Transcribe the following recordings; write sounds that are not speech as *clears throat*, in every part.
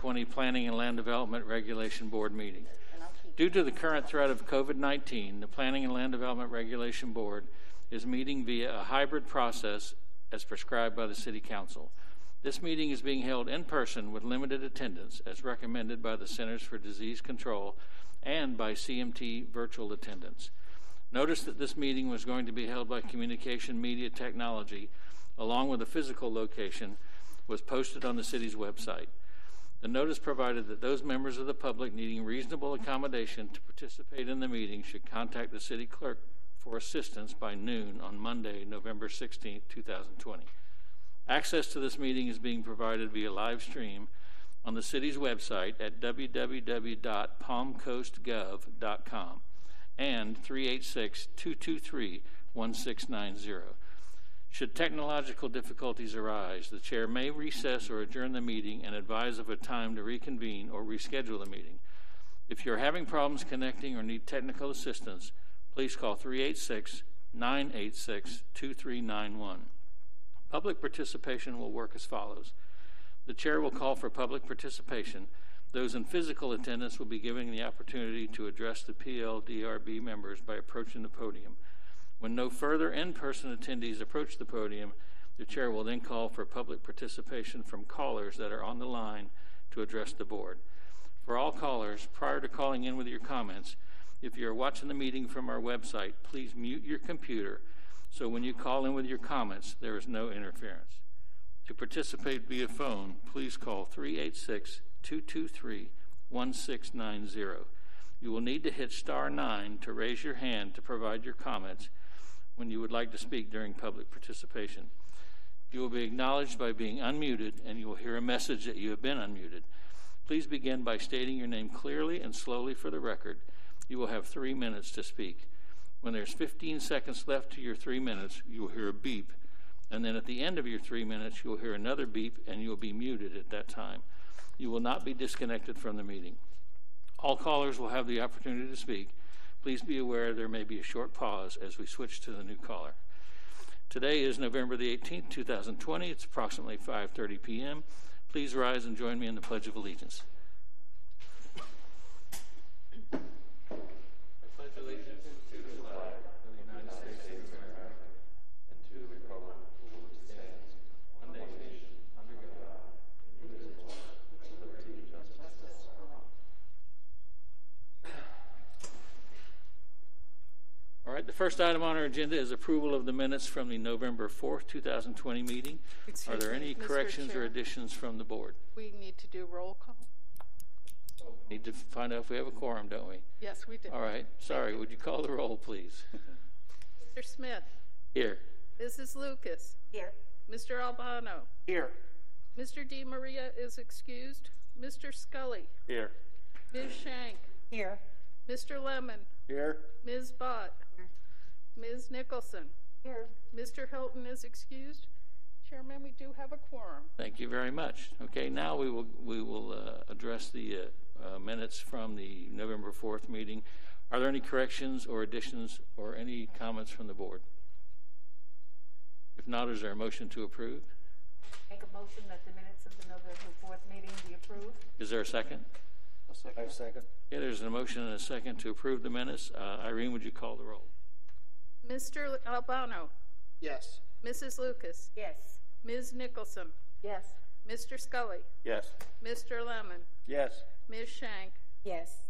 20 Planning and Land Development Regulation Board meeting. Due to the current threat of COVID 19, the Planning and Land Development Regulation Board is meeting via a hybrid process as prescribed by the City Council. This meeting is being held in person with limited attendance as recommended by the Centers for Disease Control and by CMT virtual attendance. Notice that this meeting was going to be held by Communication Media Technology, along with a physical location, was posted on the city's website. The notice provided that those members of the public needing reasonable accommodation to participate in the meeting should contact the city clerk for assistance by noon on Monday, November 16, 2020. Access to this meeting is being provided via live stream on the city's website at www.palmcoastgov.com and 386 223 1690. Should technological difficulties arise, the chair may recess or adjourn the meeting and advise of a time to reconvene or reschedule the meeting. If you're having problems connecting or need technical assistance, please call 386 986 2391. Public participation will work as follows. The chair will call for public participation. Those in physical attendance will be given the opportunity to address the PLDRB members by approaching the podium. When no further in person attendees approach the podium, the chair will then call for public participation from callers that are on the line to address the board. For all callers, prior to calling in with your comments, if you are watching the meeting from our website, please mute your computer so when you call in with your comments, there is no interference. To participate via phone, please call 386 223 1690. You will need to hit star 9 to raise your hand to provide your comments when you would like to speak during public participation. You will be acknowledged by being unmuted, and you will hear a message that you have been unmuted. Please begin by stating your name clearly and slowly for the record. You will have three minutes to speak. When there's 15 seconds left to your three minutes, you will hear a beep. And then at the end of your three minutes, you will hear another beep, and you will be muted at that time. You will not be disconnected from the meeting. All callers will have the opportunity to speak. Please be aware there may be a short pause as we switch to the new caller. Today is November the 18th, 2020. It's approximately 5:30 p.m. Please rise and join me in the Pledge of Allegiance. Right, the first item on our agenda is approval of the minutes from the November 4th, 2020 meeting. Are there me, any Mr. corrections or Chair. additions from the board? We need to do roll call. We need to find out if we have a quorum, don't we? Yes, we do. All right, sorry, would you call the roll, please? *laughs* Mr. Smith, Here. Mrs. Lucas, Here. Mr. Albano, Here. Mr. Di Maria is excused, Mr. Scully, Here. Ms. Shank, Here. Mr. Lemon, Here. Ms. Bott, Ms. Nicholson, Here. Mr. Hilton is excused. Chairman, we do have a quorum. Thank you very much. Okay, now we will, we will uh, address the uh, uh, minutes from the November 4th meeting. Are there any corrections or additions or any comments from the board? If not, is there a motion to approve? Make a motion that the minutes of the November 4th meeting be approved. Is there a second? A second. A second. Okay, there's a motion and a second to approve the minutes. Uh, Irene, would you call the roll? Mr. Albano, Yes. Mrs. Lucas, Yes. Ms. Nicholson, Yes. Mr. Scully, Yes. Mr. Lemon, Yes. Ms. Shank, Yes.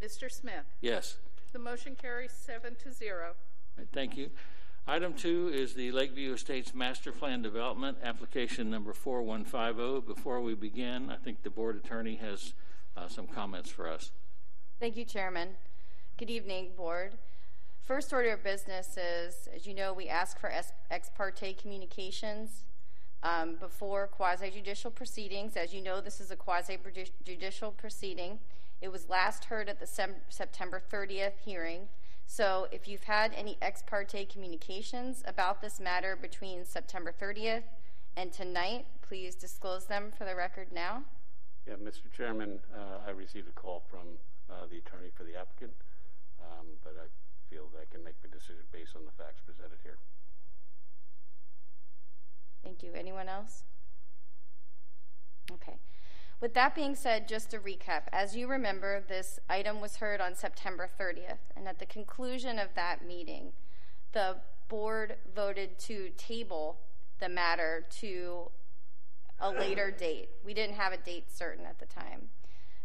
Mr. Smith. Yes. The motion carries seven to zero. Thank you. Item two is the Lakeview Estates Master Plan Development, application number 4150. Before we begin, I think the board attorney has uh, some comments for us. Thank you, Chairman. Good evening, Board. First order of business is, as you know, we ask for ex parte communications um, before quasi judicial proceedings. As you know, this is a quasi judicial proceeding. It was last heard at the Sem- September 30th hearing. So if you've had any ex parte communications about this matter between September 30th and tonight, please disclose them for the record now. Yeah, Mr. Chairman, uh, I received a call from uh, the attorney for the applicant, um, but I feel that I can make the decision based on the facts presented here. Thank you. Anyone else? Okay. With that being said, just to recap, as you remember, this item was heard on September 30th, and at the conclusion of that meeting, the board voted to table the matter to a later *coughs* date. We didn't have a date certain at the time.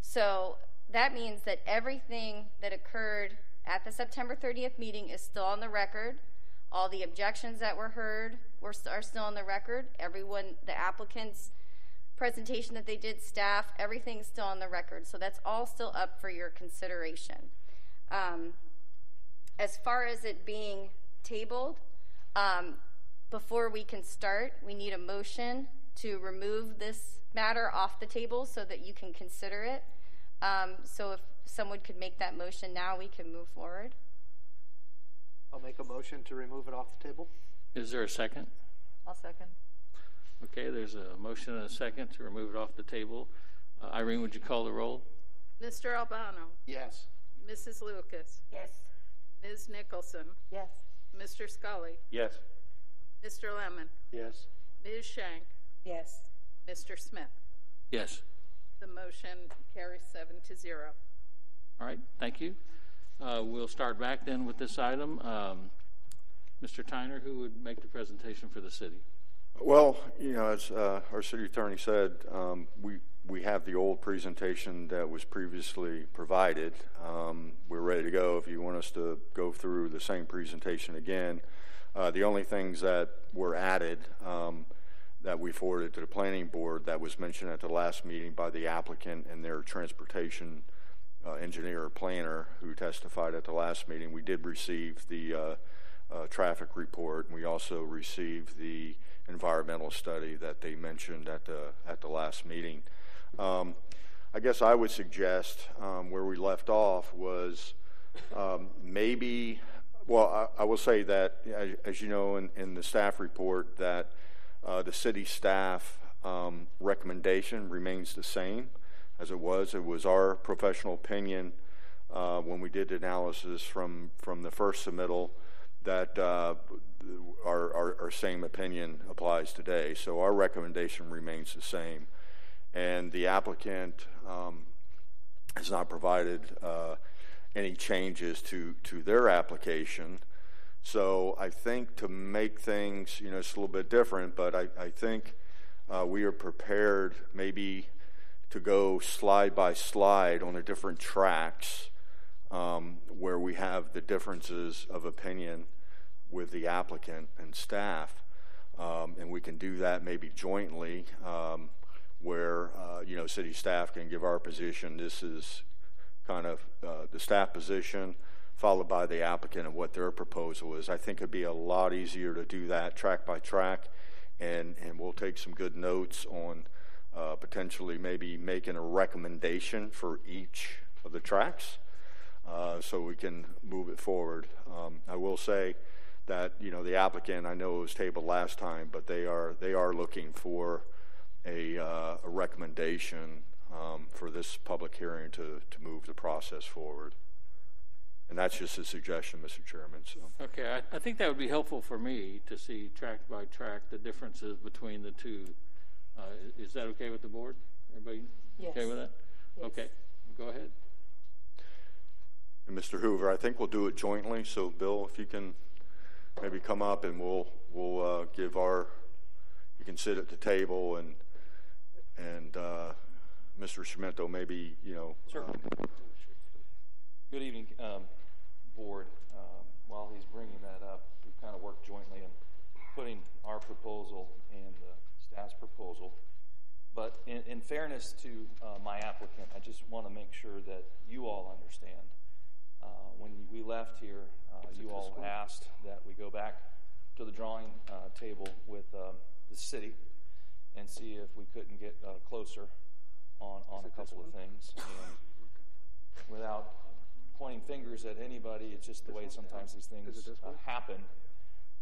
So that means that everything that occurred at the September 30th meeting is still on the record. All the objections that were heard were, are still on the record. Everyone, the applicants' presentation that they did, staff, everything's still on the record. So that's all still up for your consideration. Um, as far as it being tabled, um, before we can start, we need a motion to remove this matter off the table so that you can consider it. Um, so if someone could make that motion now, we can move forward. I'll make a motion to remove it off the table. Is there a second? I'll second. Okay, there's a motion and a second to remove it off the table. Uh, Irene, would you call the roll? Mr. Albano, Yes. Mrs. Lucas, Yes. Ms. Nicholson, Yes. Mr. Scully, Yes. Mr. Lemon, Yes. Ms. Shank, Yes. Mr. Smith. Yes. The motion carries seven to zero. All right, thank you. Uh, We'll start back then with this item. Um, Mr. Tyner, who would make the presentation for the city? Well, you know, as uh, our city attorney said, um, we we have the old presentation that was previously provided. Um, we're ready to go. If you want us to go through the same presentation again, uh, the only things that were added um, that we forwarded to the planning board that was mentioned at the last meeting by the applicant and their transportation uh, engineer or planner who testified at the last meeting. We did receive the uh, uh, traffic report, and we also received the environmental study that they mentioned at the at the last meeting. Um, I guess I would suggest um, where we left off was um, maybe. Well, I, I will say that, as, as you know, in, in the staff report, that uh, the city staff um, recommendation remains the same as it was. It was our professional opinion uh, when we did analysis from from the first submittal that uh, our, our, our same opinion applies today. So our recommendation remains the same, and the applicant um, has not provided uh, any changes to to their application. So I think to make things, you know, it's a little bit different, but I, I think uh, we are prepared maybe to go slide by slide on the different tracks um, where we have the differences of opinion with the applicant and staff. Um, and we can do that maybe jointly um, where, uh, you know, city staff can give our position. This is kind of uh, the staff position followed by the applicant and what their proposal is. I think it'd be a lot easier to do that track by track, and, and we'll take some good notes on uh, potentially maybe making a recommendation for each of the tracks uh, so we can move it forward. Um, I will say that you know the applicant I know it was tabled last time, but they are they are looking for a, uh, a recommendation um, for this public hearing to to move the process forward. And that's just a suggestion, Mr. Chairman. So. Okay, I, I think that would be helpful for me to see track by track the differences between the two. Uh, is that okay with the board? Everybody okay with that? Yes. Okay, go ahead. And Mr. Hoover, I think we'll do it jointly. So, Bill, if you can maybe come up and we'll we'll uh, give our you can sit at the table and and uh, Mr. Chiumento maybe you know Certainly. Good evening, um, Board. Um, While he's bringing that up, we've kind of worked jointly in putting our proposal and the staff's proposal. But in, in fairness to uh, my applicant, I just want to make sure that you all understand. Uh, When we left here, uh, you all asked that we go back to the drawing uh, table with um, the city and see if we couldn't get uh, closer on, on a couple of things. And without pointing fingers at anybody, it's just the way sometimes these things uh, happen.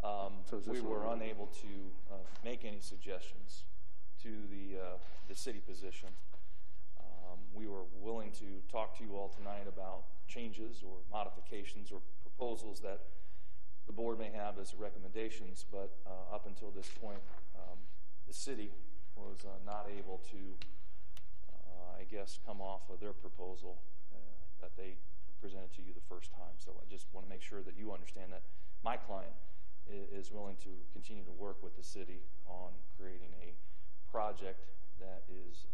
Um, we were unable to uh, make any suggestions to the uh, the city position. Um, we were willing to talk to you all tonight about changes or modifications or proposals that the board may have as recommendations, but uh, up until this point, um, the city was uh, not able to uh, I guess, come off of their proposal uh, that they presented to you the first time. So I just want to make sure that you understand that my client is willing to continue to work with the city on creating a project that is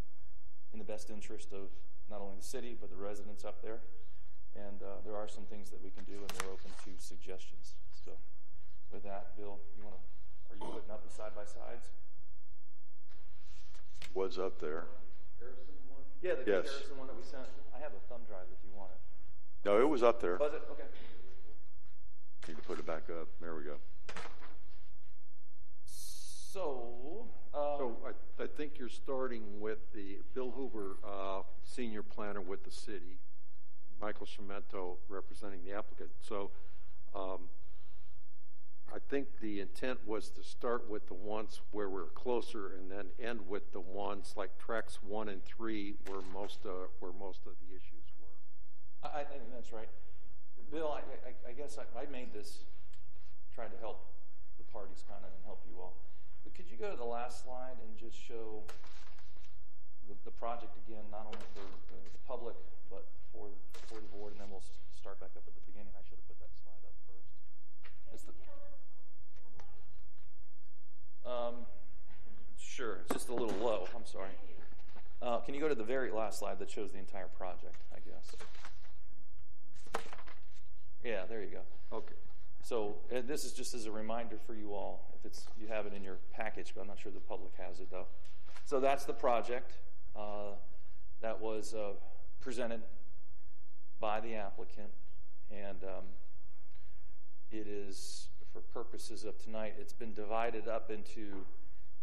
in the best interest of not only the city but the residents up there. And uh, there are some things that we can do, and we're open to suggestions. So, with that, Bill, you want to? Are you putting up the side by sides? Was up there. Yeah, the Yes. comparison one that we sent. I have a thumb drive if you want it. No, it was up there. Was it? Okay. Need to put it back up. There we go. So, uh, So I, I think you're starting with the Bill Hoover, uh, senior planner with the city, Michael Chiumento representing the applicant. So um, I think the intent was to start with the ones where we're closer and then end with the ones like tracks one and three where most uh, where most of the issues were. I, I think that's right. Bill, I, I, I guess I, I made this trying to help the parties kind of and help you all. But could you go to the last slide and just show the, the project again, not only for the, the public, but for, for the board, and then we'll start back up at the beginning. I should have put that slide up first. The, um, sure, it's just a little low. I'm sorry. Uh, can you go to the very last slide that shows the entire project, I guess? Yeah, there you go. Okay. So uh, this is just as a reminder for you all, if it's you have it in your package, but I'm not sure the public has it though. So that's the project uh, that was uh, presented by the applicant, and um, it is, for purposes of tonight, it's been divided up into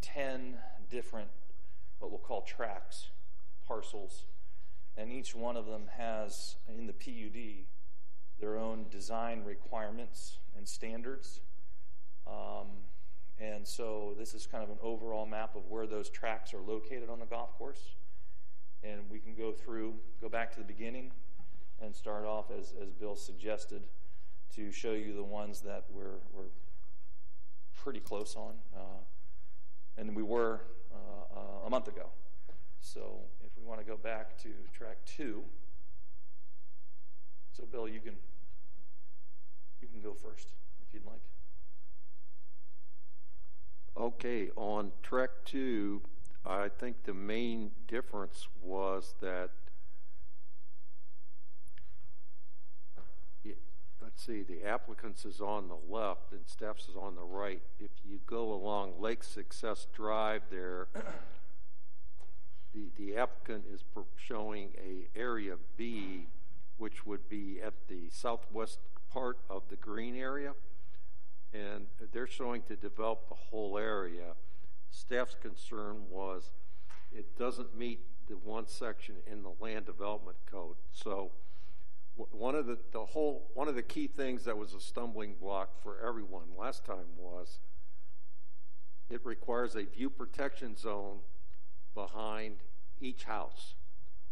ten different what we'll call tracks, parcels, and each one of them has in the PUD their own design requirements and standards. Um, and so this is kind of an overall map of where those tracks are located on the golf course. And we can go through, go back to the beginning, and start off as, as Bill suggested to show you the ones that we're, we're pretty close on. Uh, and we were uh, uh, a month ago. So if we want to go back to track two, so Bill, you can you can go first if you'd like. Okay, on track two, I think the main difference was that, y- let's see, the applicant's is on the left and staff's is on the right. If you go along Lake Success Drive there, *coughs* the, the applicant is showing a area B, which would be at the southwest part of the green area and they're showing to develop the whole area. Staff's concern was it doesn't meet the one section in the land development code. So one of the, the whole one of the key things that was a stumbling block for everyone last time was it requires a view protection zone behind each house.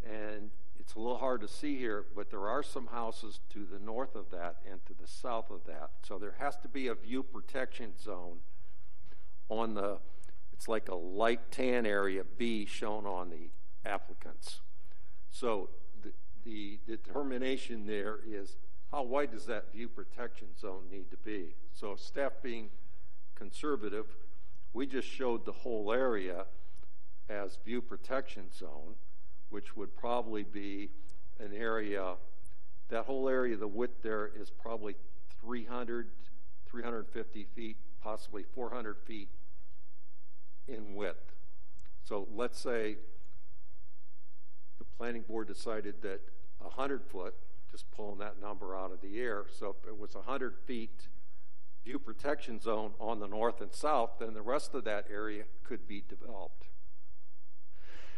And it's a little hard to see here, but there are some houses to the north of that and to the south of that. So there has to be a view protection zone on the, it's like a light tan area B shown on the applicants. So the, the determination there is how wide does that view protection zone need to be? So staff being conservative, we just showed the whole area as view protection zone which would probably be an area, that whole area, the width there is probably 300, 350 feet, possibly 400 feet in width. So let's say the planning board decided that 100 foot, just pulling that number out of the air, so if it was 100 feet view protection zone on the north and south, then the rest of that area could be developed.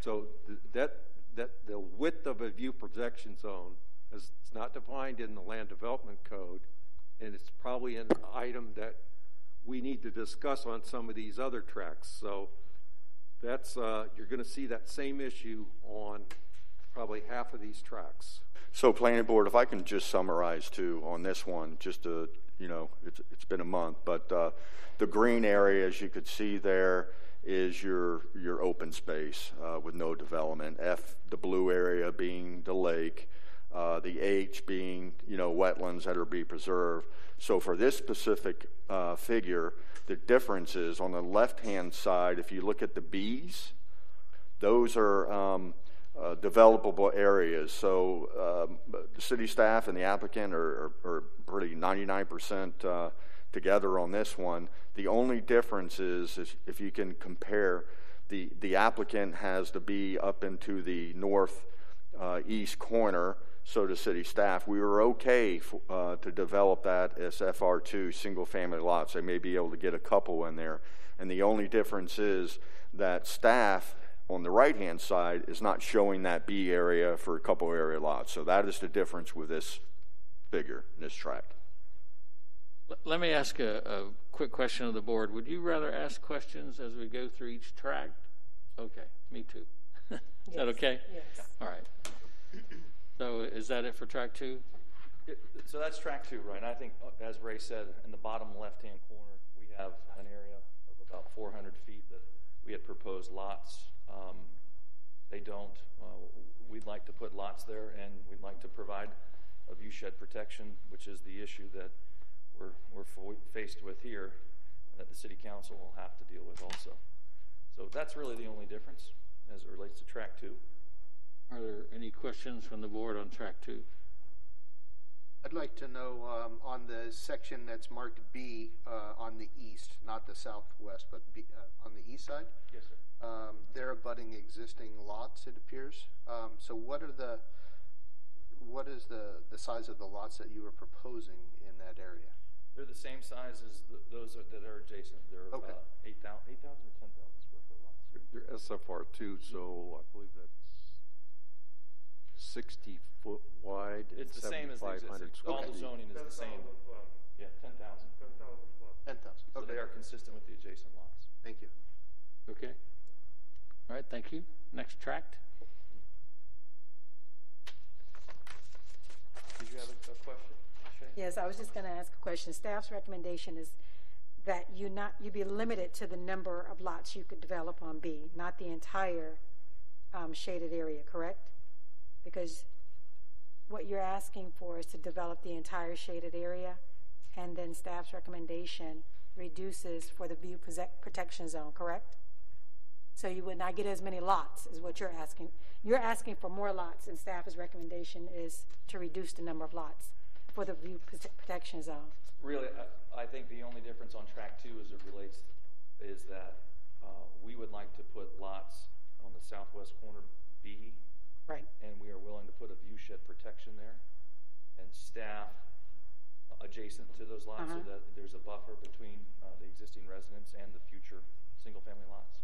So th- that that the width of a view protection zone is it's not defined in the land development code, and it's probably an item that we need to discuss on some of these other tracks. So that's uh, you're going to see that same issue on probably half of these tracks. So, planning board, if I can just summarize too on this one, just to, you know, it's, it's been a month, but uh, the green area, as you could see there, is your your open space uh, with no development. F, the blue area being the lake, uh, the H being you know wetlands that are be preserved. So for this specific uh, figure, the difference is on the left-hand side. If you look at the B's, those are um, uh, developable areas. So um, the city staff and the applicant are, are, are pretty 99% uh, together on this one. The only difference is, is if you can compare, the, the applicant has to be up into the north uh, east corner, so does city staff. We were okay f- uh, to develop that as FR2 single family lots. They may be able to get a couple in there. And the only difference is that staff on the right hand side is not showing that B area for a couple area lots. So that is the difference with this figure, this tract. L- Let me ask a, a quick question of the board. Would you rather ask questions as we go through each tract? Okay, me too. *laughs* Is that okay? Yes. All right. So is that it for track two? It- So that's track two, right? And I think, uh, as Ray said, in the bottom left-hand corner, we have an area of about 400 feet that we had proposed lots. Um, They don't. Uh, We'd like to put lots there, and we'd like to provide a view shed protection, which is the issue that we're, we're fo- faced with here, that the city council will have to deal with also. So that's really the only difference as it relates to track two. Are there any questions from the board on track two? I'd like to know um, on the section that's marked B uh, on the east, not the southwest, but B, uh, on the east side. Yes, sir. Um, they're abutting existing lots, it appears. Um, so, what are the what is the the size of the lots that you were proposing in that area? They're the same size as th- those are- that are adjacent. They're Okay. uh, 8,000 8,000 or 10,000 square foot lots. They're SFR two, so I believe that's sixty foot wide. and It's the same as the 7,500 existing. square All the feet. zoning is the same. Yeah, 10,000. Ten thousand. So Okay. they are consistent with the adjacent lots. Thank you. Okay. All right, thank you. Next tract. Did you have a, a question, Shay? Yes, I was just going to ask a question. Staff's recommendation is that you not, you be limited to the number of lots you could develop on B, not the entire um, shaded area, correct? Because what you're asking for is to develop the entire shaded area, and then staff's recommendation reduces for the view protection zone, correct? So you would not get as many lots, is what you're asking. You're asking for more lots, and staff's recommendation is to reduce the number of lots for the view protection zone. Really, I, I think the only difference on track two as it relates is that uh, we would like to put lots on the southwest corner B, Right. and we are willing to put a view shed protection there, and staff adjacent to those lots so Uh-huh. that there's a buffer between uh, the existing residents and the future single-family lots.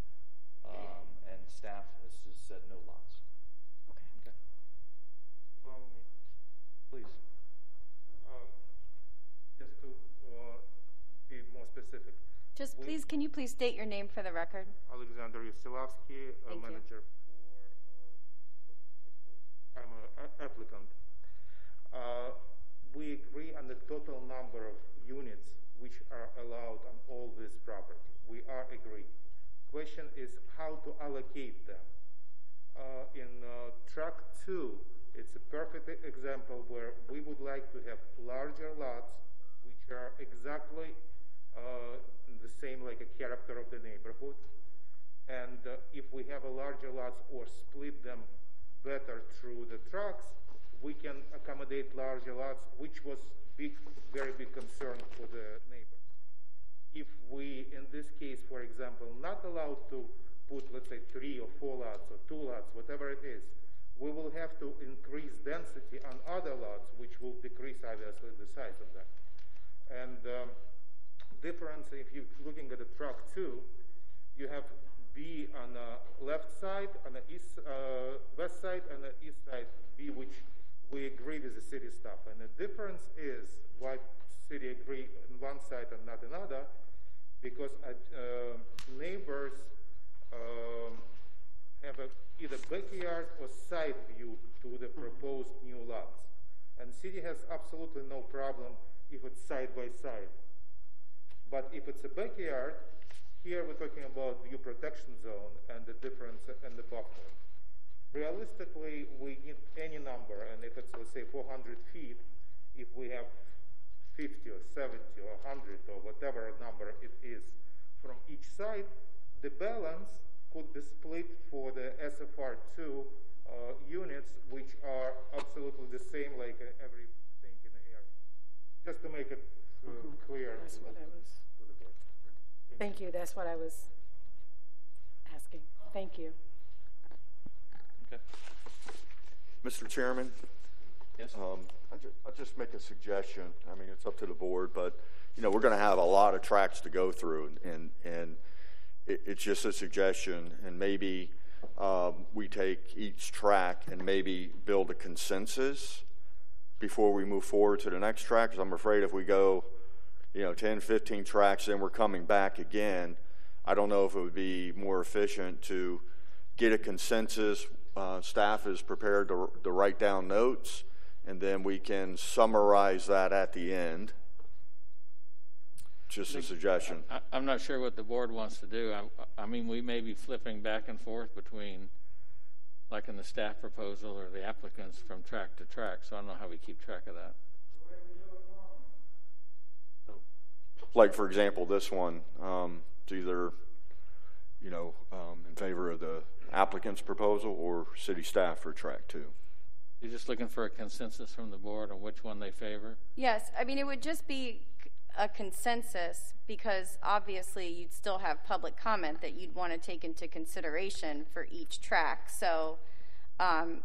Um, and staff has just said no lots. Okay. Okay. Please. Just to uh, be more specific, Just We- please, can you please state your name for the record? Alexander Yusilovsky, a Thank you. manager for, uh, I'm an applicant. Uh, we agree on the total number of units which are allowed on all this property. We are agreed. Question is how to allocate them. Uh, in uh, track two, it's a perfect example where we would like to have larger lots which are exactly uh, the same like a character of the neighborhood. And uh, if we have a larger lots or split them better through the trucks, we can accommodate larger lots, which was big, very big concern for the neighbors. If we, in this case, for example, not allowed to put, let's say, three or four lots or two lots, whatever it is, we will have to increase density on other lots, which will decrease obviously the size of them. And um, difference, if you're looking at the truck two, you have B on the left side, on the east, uh, west side, and the east side B, which we agree with the city staff. And the difference is why city agree on one side and not another, because uh, uh, neighbors um, have a, either backyard or side view to the mm-hmm. proposed new lots. And city has absolutely no problem if it's side by side. But if it's a backyard, here we're talking about view protection zone and the difference and the buffer. Realistically, we need any number, and if it's, let's say, 400 feet, if we have 50 or 70 or 100 or whatever number it is from each side, the balance could be split for the SFR2 uh, units, which are absolutely the same like uh, everything in the area. Just to make it uh, clear. That's to- what I was- to the board. Thank you, that's what I was asking. Thank you. Okay. Mr. Chairman? Yes? Um, I'll ju- I'll just make a suggestion. I mean, it's up to the board, but, you know, we're going to have a lot of tracks to go through, and, and it, it's just a suggestion, and maybe um, we take each track and maybe build a consensus before we move forward to the next track, because I'm afraid if we go, you know, 10, 15 tracks, then we're coming back again, I don't know if it would be more efficient to get a consensus. Uh, staff is prepared to, to write down notes, and then we can summarize that at the end. Just a suggestion. I, I'm not sure what the board wants to do. I, I mean, we may be flipping back and forth between, like in the staff proposal or the applicants from track to track, so I don't know how we keep track of that. Like, for example, this one, um, it's either, you know, um, in favor of the applicant's proposal or city staff for track two. You're just looking for a consensus from the board on which one they favor? Yes, I mean, it would just be a consensus because obviously you'd still have public comment that you'd want to take into consideration for each track. So, um,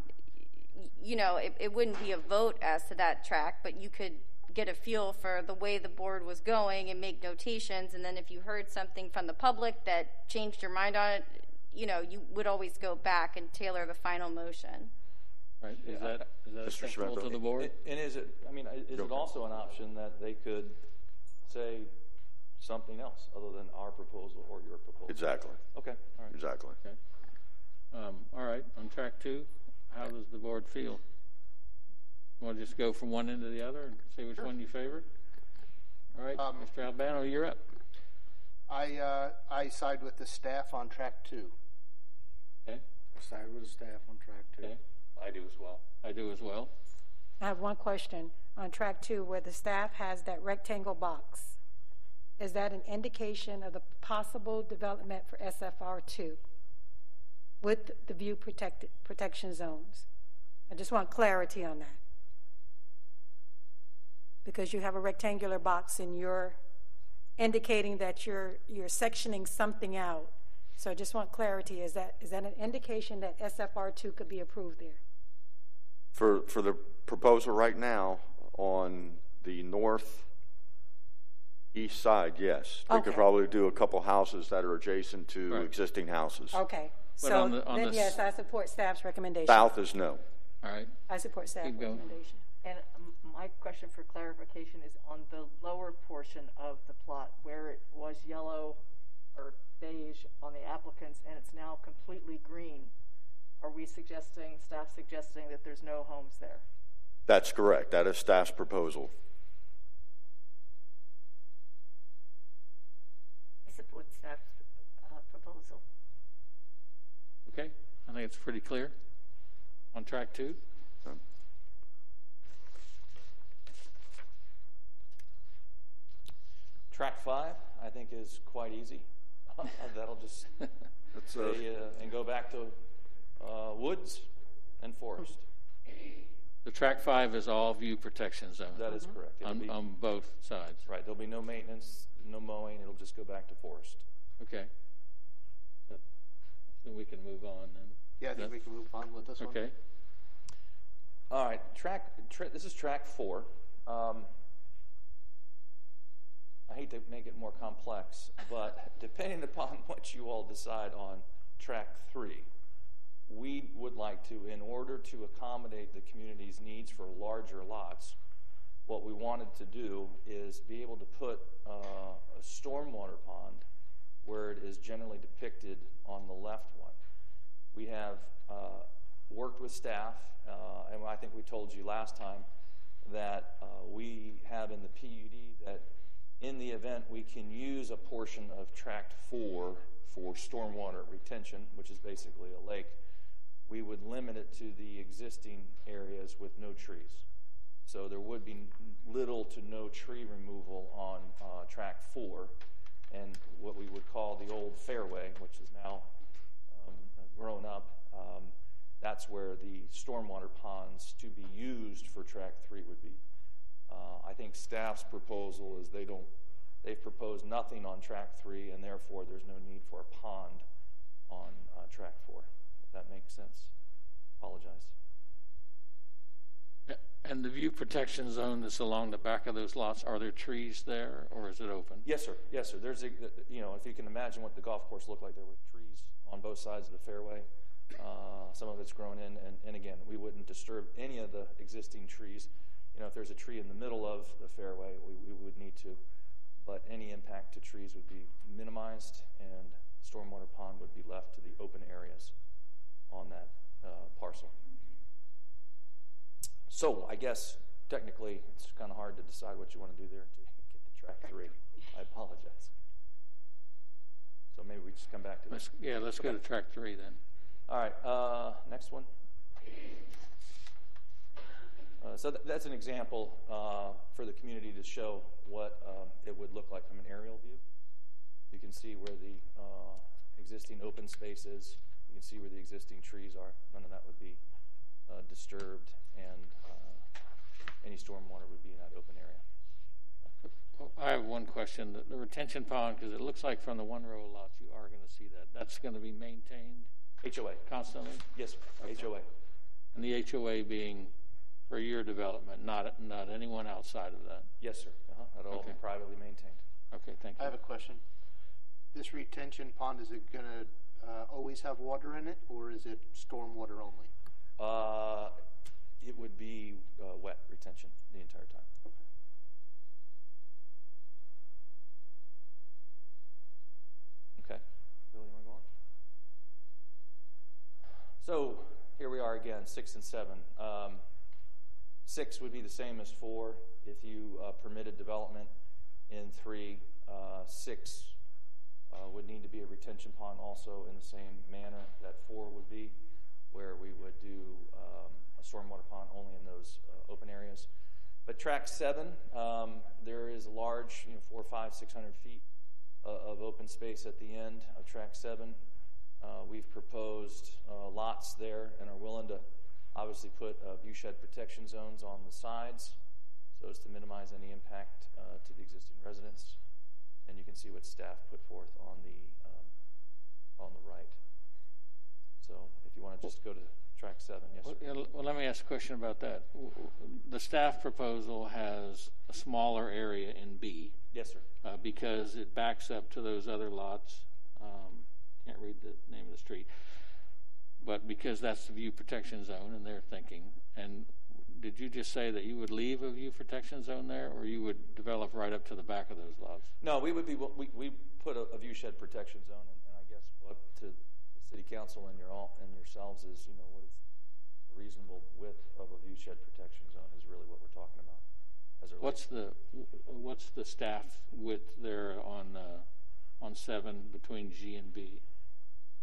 you know, it, it wouldn't be a vote as to that track, but you could get a feel for the way the board was going and make notations. And then if you heard something from the public that changed your mind on it, you know, you would always go back and tailor the final motion. Right, is that, is that Mr. acceptable Schmidt. to the board? And is it, I mean, is Go it for it. also an option that they could say something else other than our proposal or your proposal? Exactly, Okay, all right. exactly. Okay. Um, all right, on track two, how does the board feel? Want to just go from one end to the other and see which one you favor? All right, Um, Mr. Albano, you're up. I, uh, I side with the staff on track two. Okay, I Side with the staff on track two. okay, I do as well. I do as well. I have one question. On track two, where the staff has that rectangle box, is that an indication of the possible development for SFR two with the view protected, protection zones? I just want clarity on that. Because you have a rectangular box and you're indicating that you're, you're sectioning something out. So I just want clarity. Is that, is that an indication that SFR two could be approved there? For, for the proposal right now, on the north east side, yes. We could Okay. probably do a couple houses that are adjacent to Right. existing houses. Okay, But so on the- on then the yes, s- I support staff's recommendation. South is no. All right, I support staff's Keep going. recommendation. And um, my question for clarification is on the lower portion of the plot where it was yellow or beige on the applicants and it's now completely green. Are we suggesting, staff suggesting that there's no homes there? That's correct. That is staff's proposal. I support staff's uh, proposal. okay, I think it's pretty clear. On track two? Track five, I think, is quite easy. That'll just *laughs* That's, uh, say, uh, and go back to uh, woods and forest. The track five is all view protection zone. That is correct. It'll On, be- on both sides. Right, there'll be no maintenance, no mowing, it'll just go back to forest. Okay. Then we can move on then. Yeah, I think That- we can move on with this one. Okay, All right, track, tra- this is track four. Um, I hate to make it more complex, but *laughs* depending upon what you all decide on track three, we would like to, in order to accommodate the community's needs for larger lots, what we wanted to do is be able to put uh, a stormwater pond where it is generally depicted on the left one. We have uh, worked with staff, uh, and I think we told you last time that uh, we have in the PUD that in the event we can use a portion of tract four for stormwater retention, which is basically a lake, we would limit it to the existing areas with no trees. So there would be little to no tree removal on uh, track four, and what we would call the old fairway, which is now um, grown up. Um, that's where the stormwater ponds to be used for track three would be. Uh, I think staff's proposal is they don't, they've proposed nothing on track three, and therefore there's no need for a pond on uh, track four. That makes sense. Apologize. And the view protection zone that's along the back of those lots, are there trees there or is it open? Yes, sir. Yes, sir. There's a, you know, if you can imagine what the golf course looked like, there were trees on both sides of the fairway. Uh, some of it's grown in, and, and again, we wouldn't disturb any of the existing trees. You know, if there's a tree in the middle of the fairway, we, we would need to, but any impact to trees would be minimized, and stormwater pond would be left to the open areas on that uh, parcel. So I guess technically it's kind of hard to decide what you want to do there to get to track three. I apologize. So maybe we just come back to Let's, this. yeah, let's go to track three then. All right, uh, next one. Uh, so th- that's an example uh, for the community to show what um, it would look like from an aerial view. You can see where the uh, existing open space is. You can see where the existing trees are. None of that would be uh, disturbed, and uh, any stormwater would be in that open area. Well, I have one question. The, the retention pond, because it looks like from the one row of lots you are going to see that. That's going to be maintained HOA. constantly? Yes, HOA. And the HOA being for your development, not, not anyone outside of that? Yes, sir. Uh-huh. That'll all be Okay. privately maintained. Okay, thank you. I have a question. This retention pond, is it going to uh, always have water in it, or is it stormwater only? Uh, it would be uh, wet retention the entire time. Okay. Bill, you want to go on? So here we are again, six and seven. Um, six would be the same as four if you uh, permitted development in three. Uh, six uh, would need to be a retention pond also in the same manner that four would be, where we would do um, a stormwater pond only in those uh, open areas. But track seven, um, there is a large, you know, four, five, six hundred feet uh, of open space at the end of track seven. Uh, we've proposed uh, lots there and are willing to obviously put uh, view protection zones on the sides so as to minimize any impact to the existing residents. And you can see what staff put forth on the um, on the right. So if you want to just go to track seven, yes, Well, yeah, well, let me ask a question about that. The staff proposal has a smaller area in B Yes, sir. uh, because it backs up to those other lots. Um, can't read the name of the street, but because that's the view protection zone, and they're thinking. And did you just say that you would leave a view protection zone there, or you would develop right up to the back of those lots? No, we would be, we, we put a, a view shed protection zone, and, and I guess up to the city council and your, all, and yourselves is, you know, what is the reasonable width of a view shed protection zone is really what we're talking about. As it What's relates- the what's the staff width there on uh, on seven between G and B?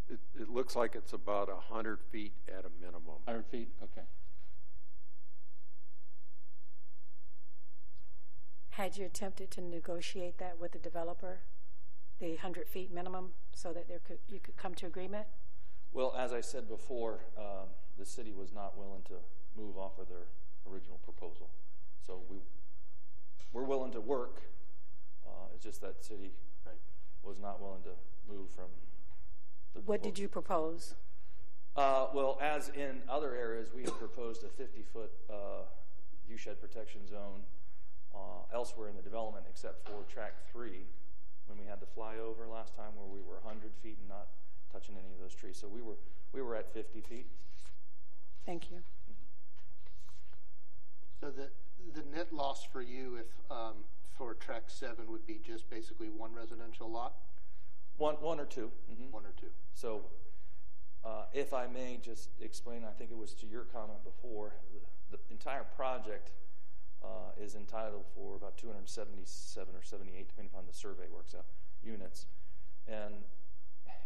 It, it looks like it's about a hundred feet at a minimum. Hundred feet. Okay. Had you attempted to negotiate that with the developer, the 100 feet minimum, so that there could, you could come to agreement? Well, as I said before, um, the city was not willing to move off of their original proposal. So we, we're willing to work. Uh, it's just that city was not willing to move from. The What did you propose? Uh, well, as in other areas, we have proposed a 50-foot uh, view shed protection zone uh, elsewhere in the development, except for track three, when we had the flyover last time, where we were 100 feet and not touching any of those trees. So we were we were at 50 feet. Thank you. So the, the net loss for you if, um, for track seven would be just basically one residential lot? One, one or 2 Mhm. One or two? So, uh, if I may just explain, I think it was to your comment before, the, the entire project uh, is entitled for about 277 or 78, depending upon the survey works out, units. And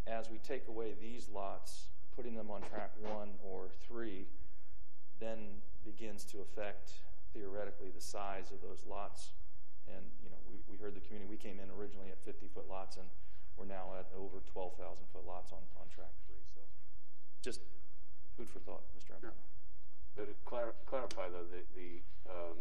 as we take away these lots, putting them on track one or three, then begins to affect theoretically the size of those lots. And you know, we, we heard the community. We came in originally at 50 foot lots, and we're now at over 12,000 foot lots on, on track three. So, just food for thought, Mr. Chairman. But to clar- clarify, though, the, the um,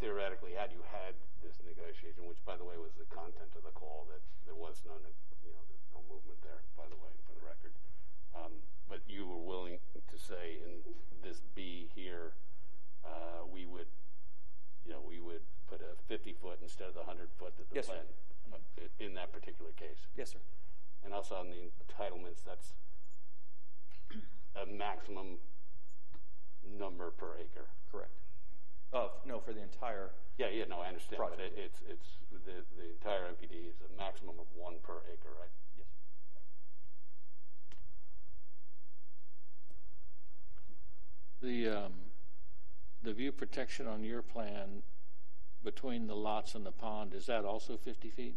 theoretically, had you had this negotiation, which, by the way, was the content of the call, that there was no, you know, there's no movement there, by the way, for the record. Um, but you were willing to say in this B here, uh, we would, you know, we would put a 50 foot instead of the 100 foot that the Yes, sir. plan uh, i- in that particular case. Yes, sir. And also on the entitlements, that's a maximum number per acre. Correct. Oh, no, for the entire. Yeah, yeah, no, I understand, but it, it's, it's, the, the entire MPD is a maximum of one per acre, right? Yes. The, um, the view protection on your plan between the lots and the pond, is that also 50 feet?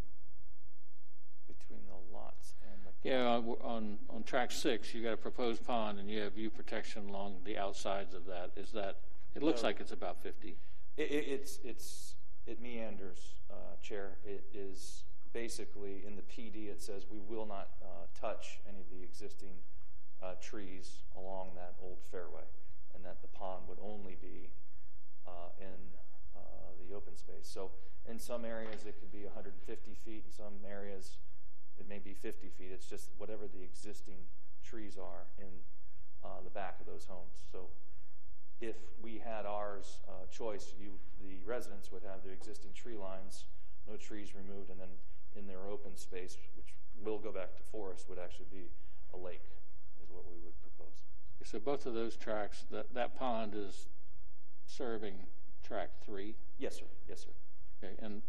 Between the lots and the. Yeah, on, on, track six, you got a proposed pond and you have view protection along the outsides of that. Is that, it looks No. like it's about 50. It, it, it's it's it meanders, uh, Chair. It is basically in the PD. It says we will not uh, touch any of the existing uh, trees along that old fairway, and that the pond would only be uh, in uh, the open space. So in some areas it could be 150 feet. In some areas it may be 50 feet. It's just whatever the existing trees are in uh, the back of those homes. So if we had ours uh, choice, you, the residents would have their existing tree lines, no trees removed, and then in their open space, which will go back to forest, would actually be a lake, is what we would propose. So both of those tracks, that, that pond is serving track three? Yes, sir. Yes, sir. Okay, and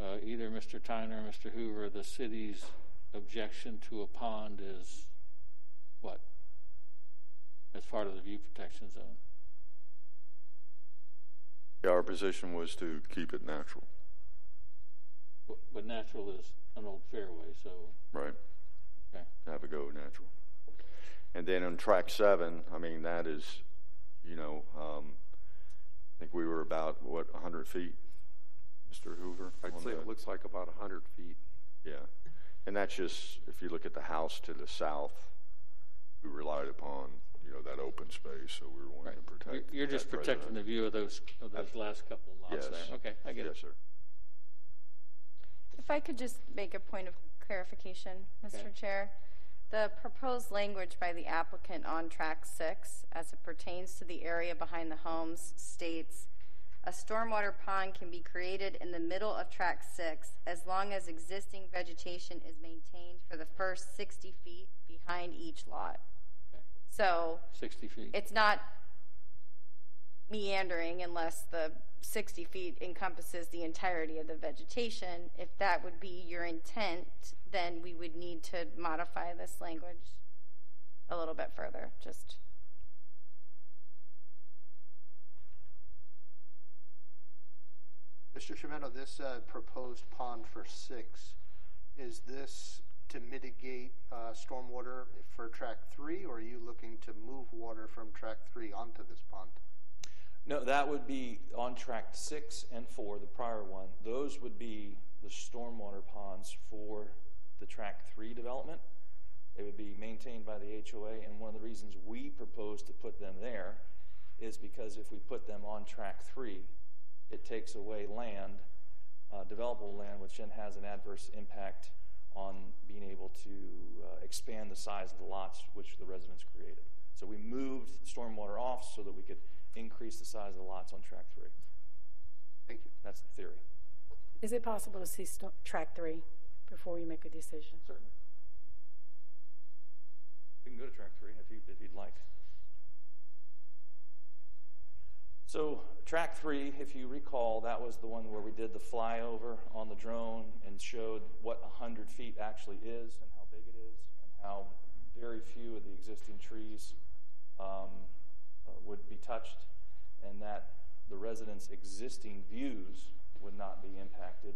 uh, either Mr. Tyner or Mr. Hoover, the city's objection to a pond is what? As part of the view protection zone? Yeah, our position was to keep it natural, But- But natural is an old fairway, so, right? okay. Have a go natural. And then on track seven, I mean, that is, you know, um, I think we were about, what, 100 feet, Mr. Hoover? I'd on say the- it looks like about 100 feet. Yeah. And that's just, if you look at the house to the south, we relied upon, you know, that open space, so we were wanting to You're- protect. You're just that protecting the resident. view of those, of those last couple of lots Yes. there. Okay, I get it. Yes, sir. If I could just make a point of clarification, Mr. Okay. Chair. The proposed language by the applicant on track six, as it pertains to the area behind the homes, states, "A stormwater pond can be created in the middle of track six as long as existing vegetation is maintained for the first 60 feet behind each lot." Okay. So 60 feet. it's not meandering unless the 60 feet encompasses the entirety of the vegetation. If that would be your intent, then we would need to modify this language a little bit further. Just Mr. Chiumento, this uh, proposed pond for six, is this to mitigate uh, stormwater for track three, or are you looking to move water from track three onto this pond? No, that would be on track six and four, the prior one. Those would be the stormwater ponds for the track three development. It would be maintained by the HOA, and one of the reasons we propose to put them there is because if we put them on track three, it takes away land, uh, developable land, which then has an adverse impact on being able to uh, expand the size of the lots which the residents created. So we moved stormwater off so that we could increase the size of the lots on track three. Thank you. That's the theory. Is it possible to see sto- track three before we make a decision? Certainly. We can go to track three if, you, if you'd like. So, track three, if you recall, that was the one where we did the flyover on the drone and showed what 100 feet actually is and how big it is and how very few of the existing trees um, uh, would be touched. and that the residents' existing views would not be impacted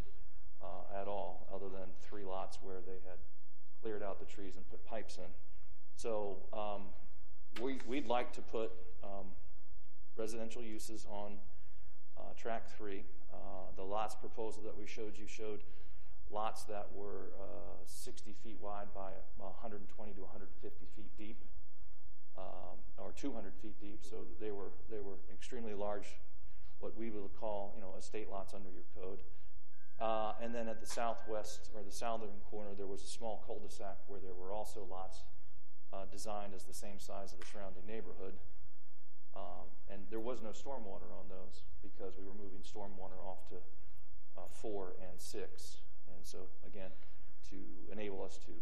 uh, at all, other than three lots where they had cleared out the trees and put pipes in. So um, we, we'd like to put um, residential uses on uh, track three. Uh, the lots proposal that we showed you showed lots that were uh, 60 feet wide by 120 to 150 feet deep, um, or 200 feet deep. So they were they were extremely large, what we would call you know estate lots under your code. Uh, and then at the southwest or the southern corner, there was a small cul-de-sac where there were also lots uh, designed as the same size of the surrounding neighborhood. Um, and there was no stormwater on those because we were moving stormwater off to uh, four and six. And so, again, to enable us to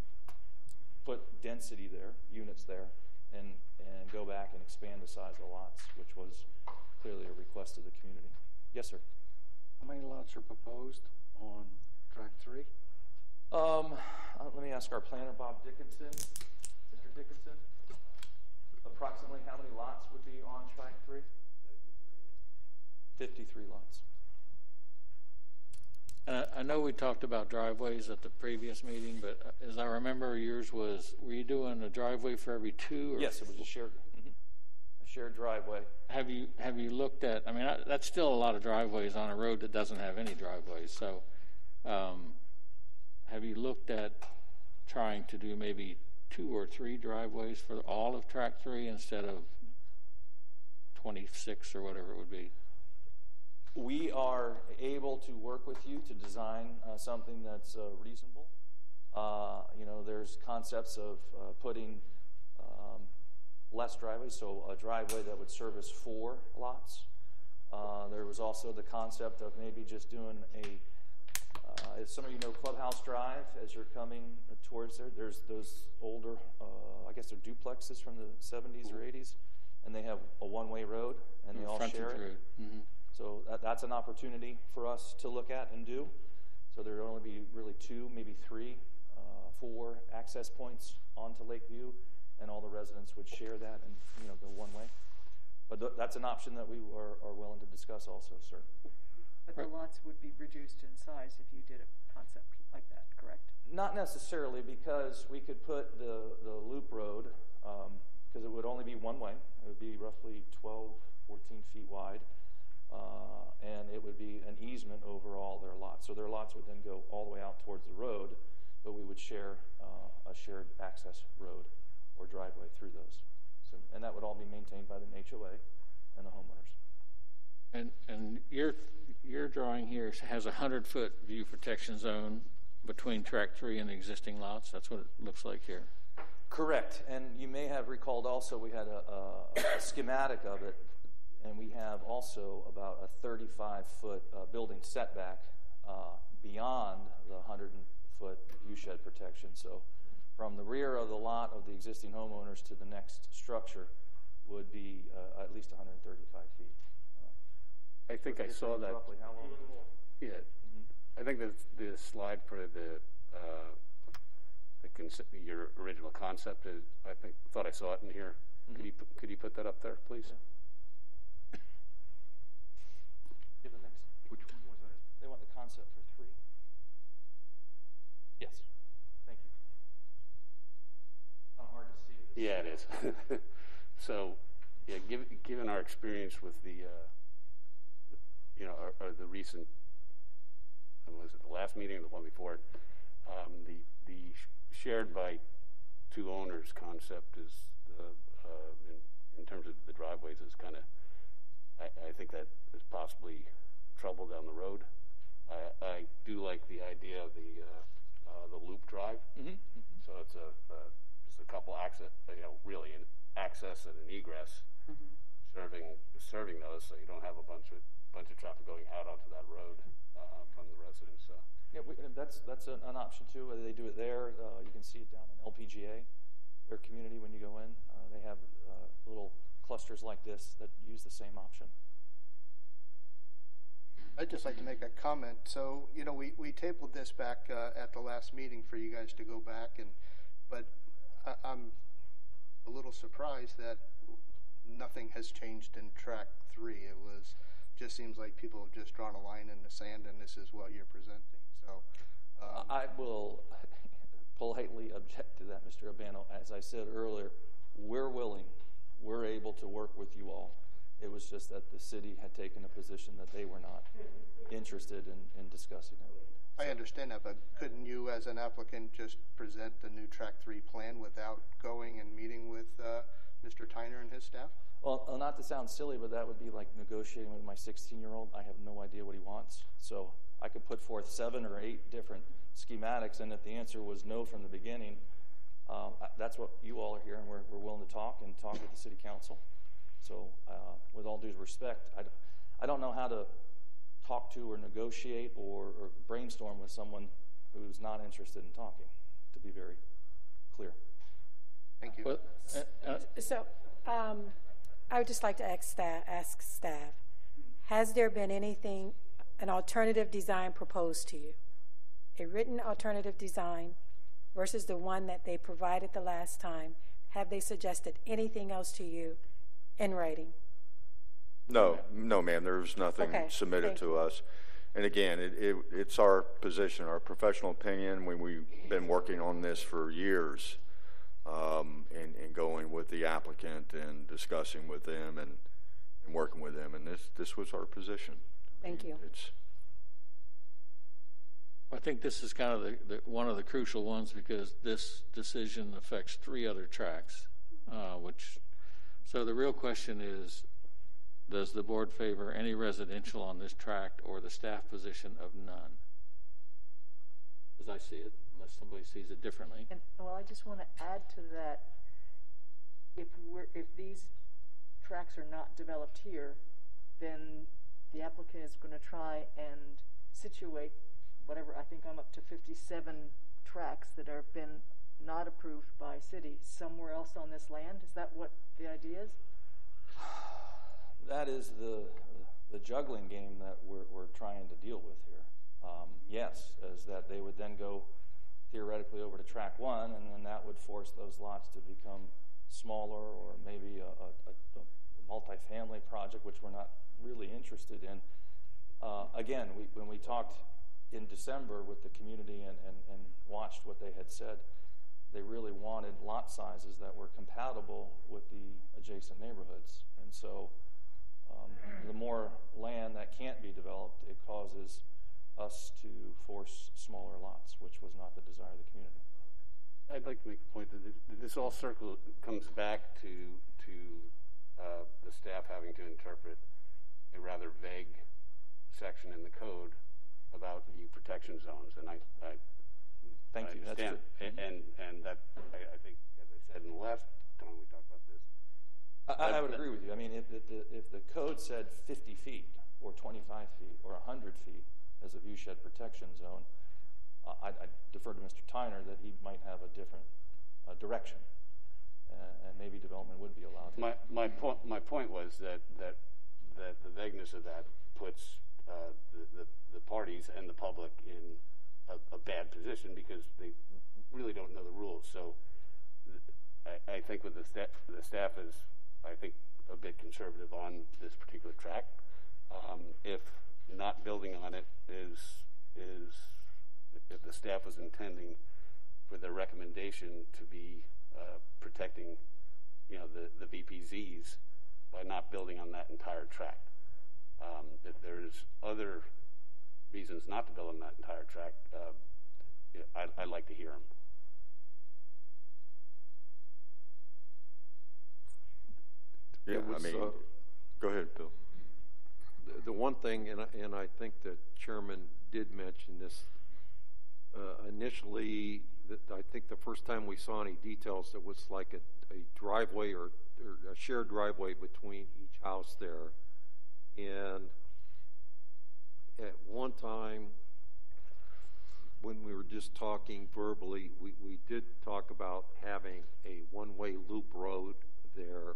put density there, units there, and, and go back and expand the size of the lots, which was clearly a request of the community. Yes, sir. How many lots are proposed on track three? Um, uh, let me ask our planner, Bob Dickinson. Mr. Dickinson, approximately how many lots would be on track three? 53 lots. And I, I know we talked about driveways at the previous meeting, but uh, as I remember, yours was, were you doing a driveway for every two? Or Yes, it was a shared, mhm. a shared driveway. Have you, have you looked at, I mean, I- that's still a lot of driveways on a road that doesn't have any driveways, so, um, have you looked at trying to do maybe two or three driveways for all of track three instead of twenty-six or whatever it would be? We are able to work with you to design uh, something that's uh, reasonable. Uh, you know, there's concepts of uh, putting um, less driveways, so a driveway that would service four lots. Uh, there was also the concept of maybe just doing a, uh, as some of you know, Clubhouse Drive, as you're coming towards there, there's those older, uh, I guess they're duplexes from the 70s or 80s, and they have a one-way road, and they all share it. Mhm. So that, that's an opportunity for us to look at and do. So there will only be really two, maybe three, uh, four access points onto Lakeview, and all the residents would share that and you know go one way. But th- that's an option that we are, are willing to discuss also, sir. But the lots would be reduced in size if you did a concept like that, correct? Not necessarily, because we could put the, the loop road, because it would only be one way. It would be roughly 12, 14 feet wide, uh, and it would be an easement over all their lots. So their lots would then go all the way out towards the road, but we would share uh, a shared access road or driveway through those. So, and that would all be maintained by the HOA and the homeowners. And, and your, your drawing here has a hundred-foot view protection zone between track three and the existing lots? That's what it looks like here. Correct. And you may have recalled also we had a, a, a schematic of it, and we have also about a 35 foot uh, building setback uh, beyond the 100 foot view shed protection. So from the rear of the lot of the existing homeowners to the next structure would be uh, at least 135 feet. I think I saw that. Roughly how long? Yeah, I think the the slide for the uh, the concept, your original concept is. I think thought I saw it in here. Could you put- could you put that up there, please? Give the next. Which one was that? They want the concept for three. Yes. Thank you. Kind of hard to see. it. Yeah, it is. *laughs* so, yeah, given given our experience with the, uh, you know, or, or the recent, uh, was it the last meeting or the one before it? Um, the the shared by two owners concept is the uh, in, in terms of the driveways is kind of, I, I think that is possibly trouble down the road. I, I do like the idea of the uh, uh, the loop drive. Mm-hmm. So it's a, uh, just a couple access, you know, really an access and an egress, serving serving those, so you don't have a bunch of bunch of traffic going out onto that road uh, from the residents. So Yeah, we, and that's that's an, an option too. Whether they do it there, uh, you can see it down in LPGA, their community when you go in. Uh, they have uh, little clusters like this that use the same option. I'd just like to make a comment. So, you know, we, we tabled this back uh, at the last meeting for you guys to go back, and but I, I'm a little surprised that no, nothing has changed in track three. It was, just seems like people have just drawn a line in the sand and this is what you're presenting. So, um, I will *laughs* politely object to that, Mr. Albano. As I said earlier, we're willing, we're able to work with you all. It was just that the city had taken a position that they were not *laughs* interested in, in discussing it. I understand that, but couldn't you, as an applicant, just present the new track three plan without going and meeting with uh, Mr. Tyner and his staff? Well, uh, not to sound silly, but that would be like negotiating with my 16 year old. I have no idea what he wants. So I could put forth seven or eight different schematics, and if the answer was no from the beginning, um, that's what you all are here, and we're, we're willing to talk and talk with the city council. So, uh, with all due respect, I, I don't know how to talk to or negotiate or, or brainstorm with someone who's not interested in talking, to be very clear. Thank you. Well, uh, uh, So, um, I would just like to ask staff, ask staff, has there been anything, an alternative design proposed to you? A written alternative design versus the one that they provided the last time? Have they suggested anything else to you in writing? No, no, ma'am, there's nothing Okay, submitted thank to us. And again, it, it, it's our position, our professional opinion, when we've been working on this for years, um, and, and going with the applicant and discussing with them and, and working with them, and this, this was our position. Thank you. It's, I think this is kind of the, the, one of the crucial ones because this decision affects three other tracks, uh, which, so the real question is, does the board favor any residential on this tract or the staff position of none? As I see it, unless somebody sees it differently. And, well, I just want to add to that, if we're, if these tracks are not developed here, then the applicant is going to try and situate whatever, I think I'm up to fifty-seven tracks that have been not approved by city somewhere else on this land. Is that what the idea is? *sighs* That is the the juggling game that we're, we're trying to deal with here. Um, yes, is that they would then go theoretically over to track one, and then that would force those lots to become smaller or maybe a, a, a, multifamily project, which we're not really interested in. Uh, again, we, when we talked in December with the community and, and, and watched what they had said, they really wanted lot sizes that were compatible with the adjacent neighborhoods. And so um, the more land that can't be developed, it causes us to force smaller lots, which was not the desire of the community. I'd like to make a point that this, that this all circle comes back to to uh, the staff having to interpret a rather vague section in the code about view protection zones, and I, I Thank I you. That's understand. true. And, and and that I, I think, as I said in the last time we talked about this, I, I would agree with you. I mean, if, if, the, if the code said 50 feet or 25 feet or 100 feet as a viewshed protection zone, uh, I'd, I'd defer to Mr. Tyner that he might have a different uh, direction, uh, and maybe development would be allowed. My my point my point was that that that the vagueness of that puts uh, the, the the parties and the public in a, a bad position because they really don't know the rules. So th- I, I think with the staff the staff is I think a bit conservative on this particular track. Um, if not building on it is is if the staff was intending for their recommendation to be uh, protecting, you know, the, the VPZs by not building on that entire tract. Um, if there's other reasons not to build on that entire tract, uh, yeah, I, I'd like to hear them. yeah, It I mean, uh, go ahead, Bill. The, one thing, and I, and I think the chairman did mention this uh, initially. I think the first time we saw any details, it was like a, a driveway or, or a shared driveway between each house there, and at one time when we were just talking verbally, we, we did talk about having a one-way loop road there.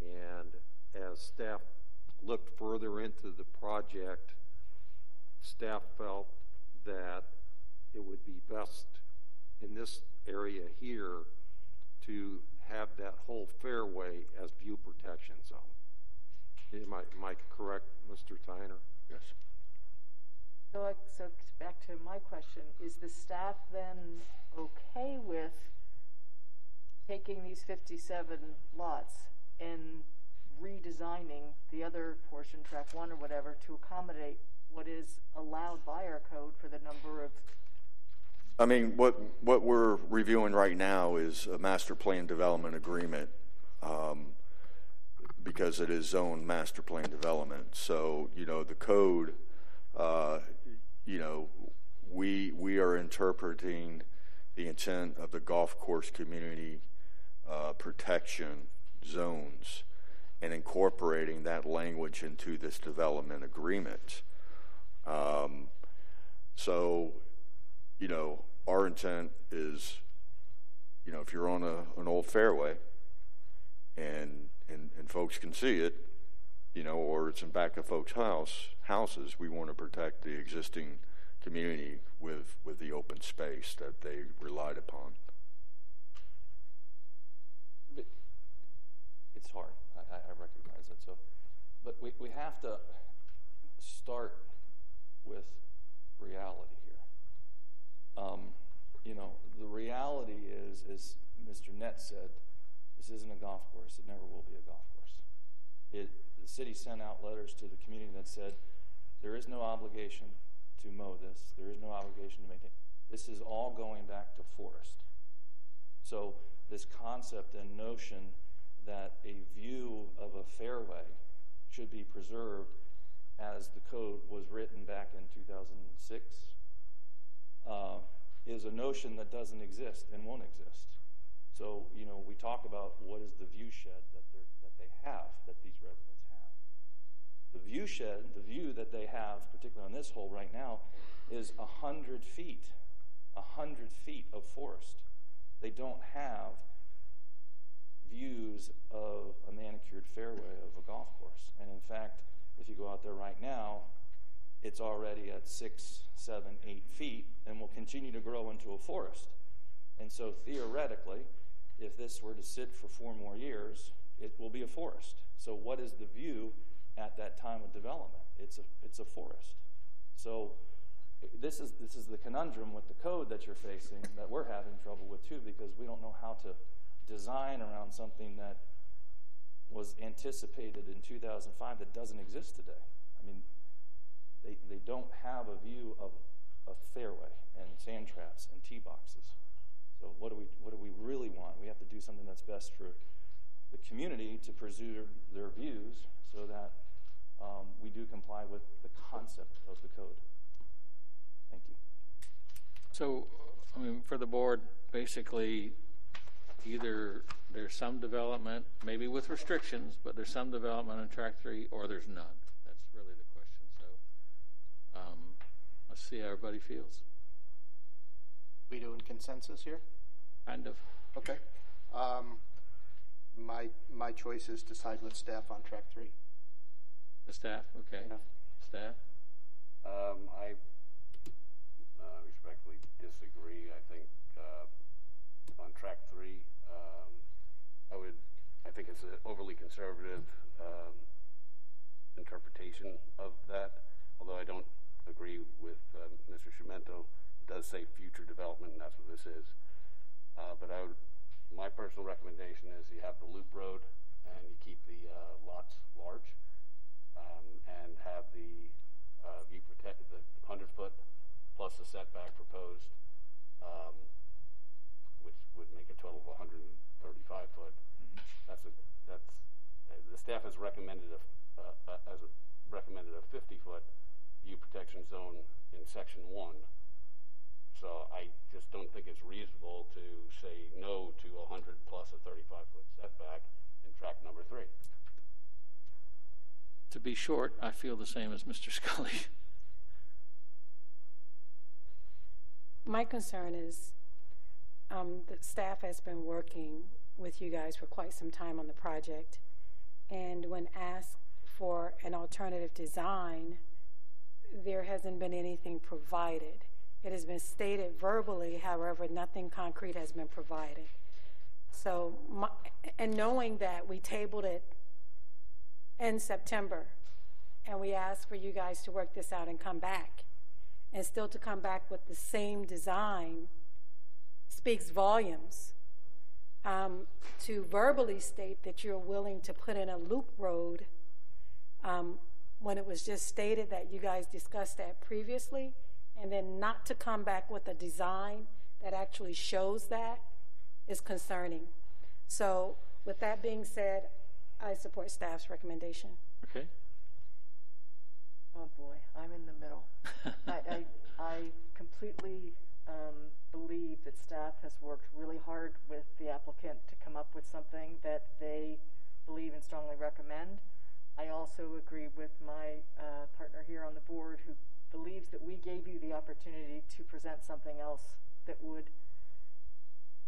And as staff looked further into the project, staff felt that it would be best in this area here to have that whole fairway as view protection. protection zone. Am I, am I correct, Mr. Tyner? Yes. So, like, so back to my question, is the staff then okay with taking these 57 lots and redesigning the other portion, track one or whatever, to accommodate what is allowed by our code for the number of I mean, what, what we're reviewing right now is a master plan development agreement, um, because it is zone master plan development. So, you know, the code, uh, you know, we, we are interpreting the intent of the golf course community, uh, protection zones and incorporating that language into this development agreement. Um, so, you know, our intent is, you know, if you're on a, an old fairway and, and, and folks can see it, you know, or it's in back of folks' house, houses, we want to protect the existing community with, with the open space that they relied upon. But it's hard. I, I recognize that. So, but we, we have to start with reality here. Um, you know, the reality is, as Mr. Nett said, this isn't a golf course. It never will be a golf course. It, the city sent out letters to the community that said there is no obligation to mow this. There is no obligation to maintain. This is all going back to forest. So this concept and notion that a view of a fairway should be preserved as the code was written back in 2006 uh, is a notion that doesn't exist and won't exist. So, you know, we talk about what is the view shed that, that they have, that these residents have. The view shed, the view that they have, particularly on this hole right now, is 100 feet, 100 feet of forest. They don't have views of a manicured fairway of a golf course. And in fact, if you go out there right now, it's already at six, seven, eight feet and will continue to grow into a forest. And so theoretically, if this were to sit for four more years, it will be a forest. So what is the view at that time of development? It's a, it's a forest. So this is, this is the conundrum with the code that you're facing that we're having trouble with too because we don't know how to design around something that was anticipated in 2005 that doesn't exist today. I mean, they, they don't have a view of a fairway and sand traps and tee boxes. So what do we what do we really want? We have to do something that's best for the community to preserve their views so that um, we do comply with the concept of the code. Thank you. So, I mean, for the board, basically, either there's some development, maybe with restrictions, but there's some development on track three, or there's none. That's really the question. So, um, let's see how everybody feels. We doing consensus here? Kind of. Okay. Um, my, my choice is to side with staff on track three. The staff, okay. Yeah. Staff. Um, I uh, respectfully disagree. I think uh, on track three, um, I would, I think it's an overly conservative um, interpretation of that. Although I don't agree with um, Mr. Chiumento, it does say future development, and that's what this is. Uh, but I would, my personal recommendation is you have the loop road and you keep the uh, lots large um, and have the uh, view protected, the 100 foot plus the setback proposed, um, which would make a total of 135 foot. That's a that's uh, the staff has recommended a uh, uh, as a recommended a 50 foot view protection zone in section one. So I just don't think it's reasonable to say no to 100 plus a 35 foot setback in track number three. To be short, I feel the same as Mr. *laughs* Scully. My concern is um, the staff has been working with you guys for quite some time on the project, and when asked for an alternative design, there hasn't been anything provided. It has been stated verbally, however, nothing concrete has been provided. So, my, and knowing that we tabled it in September, and we asked for you guys to work this out and come back, and still to come back with the same design speaks volumes. Um, to verbally state that you're willing to put in a loop road um, when it was just stated that you guys discussed that previously, and then not to come back with a design that actually shows that is concerning. So, with that being said, I support staff's recommendation. Okay. Oh boy, I'm in the middle. *laughs* I, I, I completely um, believe that staff has worked really hard with the applicant to come up with something that they believe and strongly recommend. I also agree with my uh, partner here on the board who believes that we gave you the opportunity to present something else that would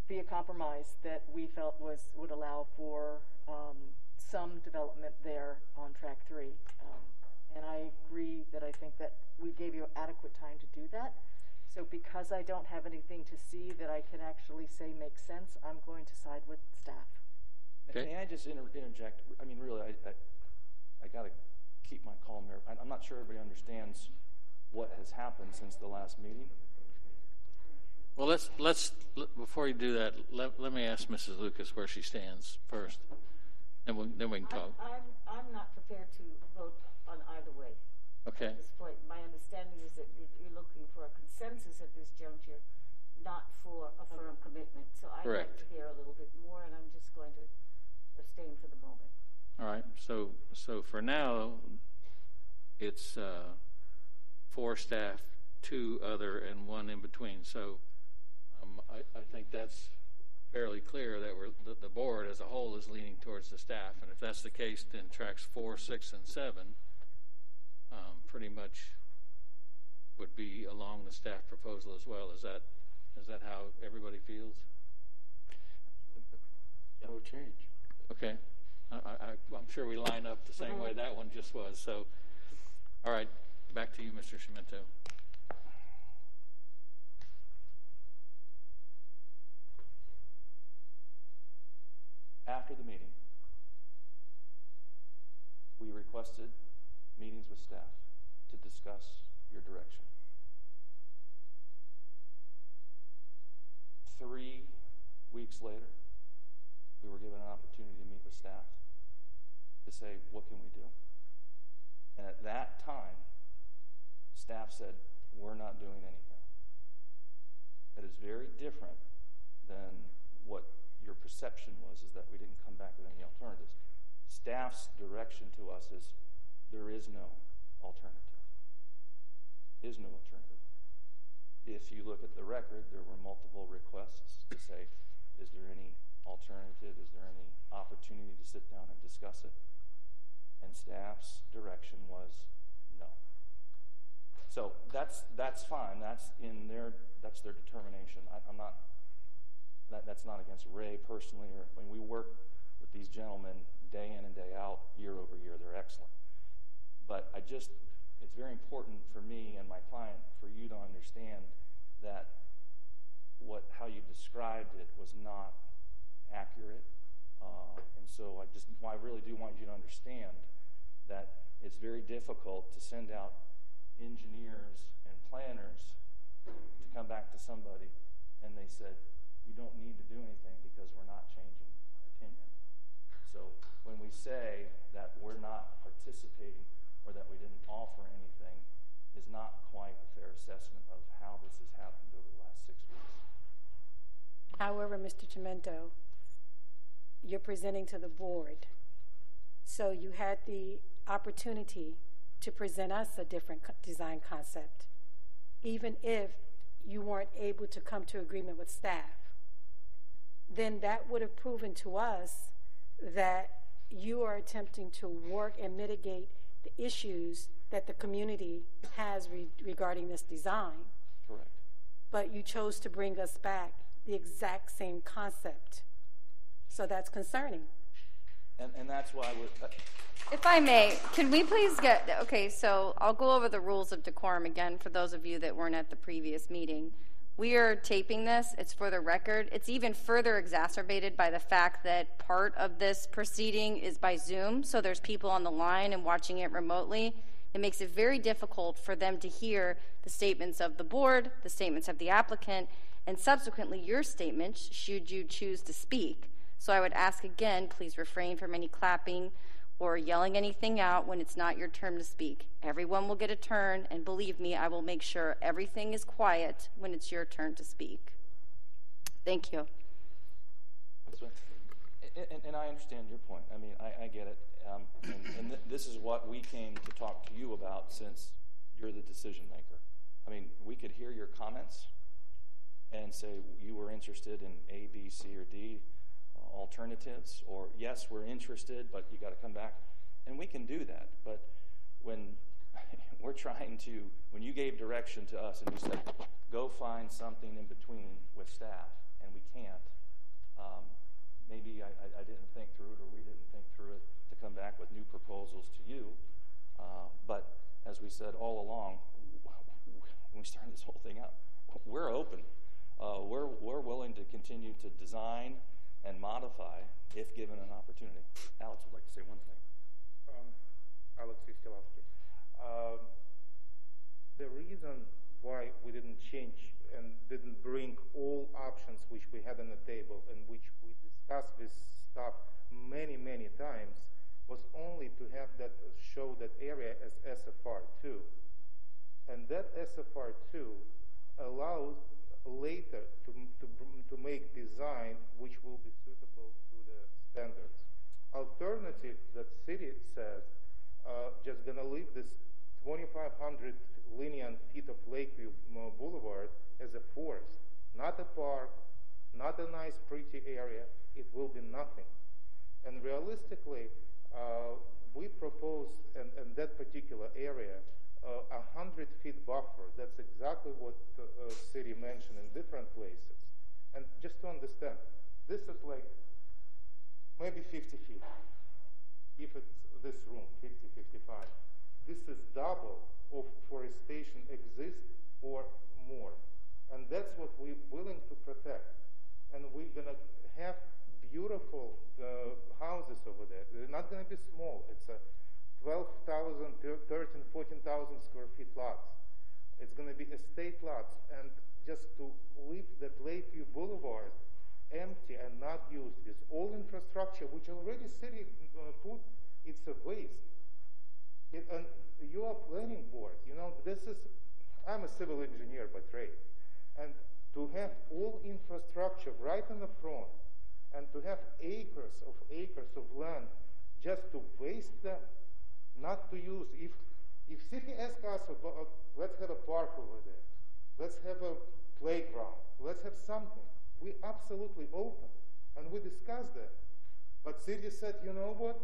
be a compromise that we felt was would allow for um, some development there on track three. Um, and I agree that I think that we gave you adequate time to do that. So because I don't have anything to see that I can actually say makes sense, I'm going to side with staff. Okay. May I just inter- interject? I mean, really, I, I, I got to keep my calm here. I- I'm not sure everybody understands what has happened since the last meeting. Well, let's, let's, before you do that, let, let me ask Mrs. Lucas where she stands first. and we, then we can talk. I'm, I'm not prepared to vote on either way Okay. at this point. My understanding is that you- you're looking for a consensus at this juncture, not for a firm commitment. So I'd like to hear a little bit more, and I'm just going to abstain for the moment. All right. So, so for now, it's uh, four staff, two other, and one in between. So um, I, I think that's fairly clear that we're, the, the board as a whole is leaning towards the staff. And if that's the case, then tracks four, six, and seven um, pretty much would be along the staff proposal as well. Is that is that how everybody feels? No change. Okay. I, I, I'm sure we line up the same way that one just was. So, all right, back to you, Mr. Chiumento. After the meeting, we requested meetings with staff to discuss your direction. Three weeks later, we were given an opportunity to meet with staff to say, what can we do? And at that time, staff said, we're not doing anything. That is very different than what your perception was, is that we didn't come back with any alternatives. Staff's direction to us is there is no alternative. Is no alternative. If you look at the record, there were multiple requests to say, is there any alternative? Is there any opportunity to sit down and discuss it? And staff's direction was no. So that's that's fine. That's in their that's their determination. I, I'm not that, that's not against Ray personally. Or when we work with these gentlemen day in and day out, year over year, they're excellent. But I just it's very important for me and my client for you to understand that what how you described it was not accurate. Uh, and so I just I really do want you to understand that it's very difficult to send out engineers and planners to come back to somebody and they said, you don't need to do anything because we're not changing our opinion. So when we say that we're not participating or that we didn't offer anything is not quite a fair assessment of how this has happened over the last six weeks. However, Mr. Chiumento, you're presenting to the board. So you had the opportunity to present us a different design concept, even if you weren't able to come to agreement with staff. Then that would have proven to us that you are attempting to work and mitigate the issues that the community has re- regarding this design. Correct. But you chose to bring us back the exact same concept. So that's concerning. And, and that's why we're, uh, If I may, can we please get, okay, so I'll go over the rules of decorum again for those of you that weren't at the previous meeting. We are taping this. It's for the record. It's even further exacerbated by the fact that part of this proceeding is by Zoom, so there's people on the line and watching it remotely. It makes it very difficult for them to hear the statements of the board, the statements of the applicant, and subsequently your statements should you choose to speak. So I would ask again, please refrain from any clapping or yelling anything out when it's not your turn to speak. Everyone will get a turn, and believe me, I will make sure everything is quiet when it's your turn to speak. Thank you. And, and, I understand your point. I mean, I, I get it. Um, and and th- this is what we came to talk to you about since you're the decision maker. I mean, we could hear your comments and say you were interested in A, B, C, or D alternatives, or yes, we're interested, but you got to come back. And we can do that. But when *laughs* we're trying to, when you gave direction to us and you said, go find something in between with staff, and we can't, um, maybe I, I, I didn't think through it or we didn't think through it to come back with new proposals to you. Uh, but as we said all along, when *laughs* we started this whole thing out, we're open. Uh, we're, we're willing to continue to design and modify if given an opportunity. Alex would like to say one thing. Um, Alex Istilovsky. Um, the reason why we didn't change and didn't bring all options which we had on the table and which we discussed this stuff many, many times was only to have that show that area as SFR2. And that SFR2 allows later to, to, to make design which will be suitable to the standards. Alternative that city says uh, just gonna leave this 2,500 linear feet of Lakeview uh, Boulevard as a forest, not a park, not a nice pretty area. It will be nothing. And realistically, uh, we proposed in, in that particular area a hundred feet buffer. That's exactly what uh, city mentioned in different places. And just to understand, this is like maybe 50 feet. If it's this room, 50, 55. This is double of forestation exists or more. And that's what we're willing to protect. And we're going to have beautiful uh, houses over there. They're not going to be small. It's a 12,000, 13, 14,000 square feet lots. It's going to be estate lots. And just to leave that Lakeview Boulevard empty and not used with all infrastructure, which already city uh, put, it's a waste. It, and you are planning board. You know, this is, I'm a civil engineer by trade. And to have all infrastructure right in the front and to have acres of acres of land just to waste them not to use. If if city asks us about, uh, let's have a park over there, let's have a playground, let's have something, we absolutely open, and we discuss that. But city said, you know what?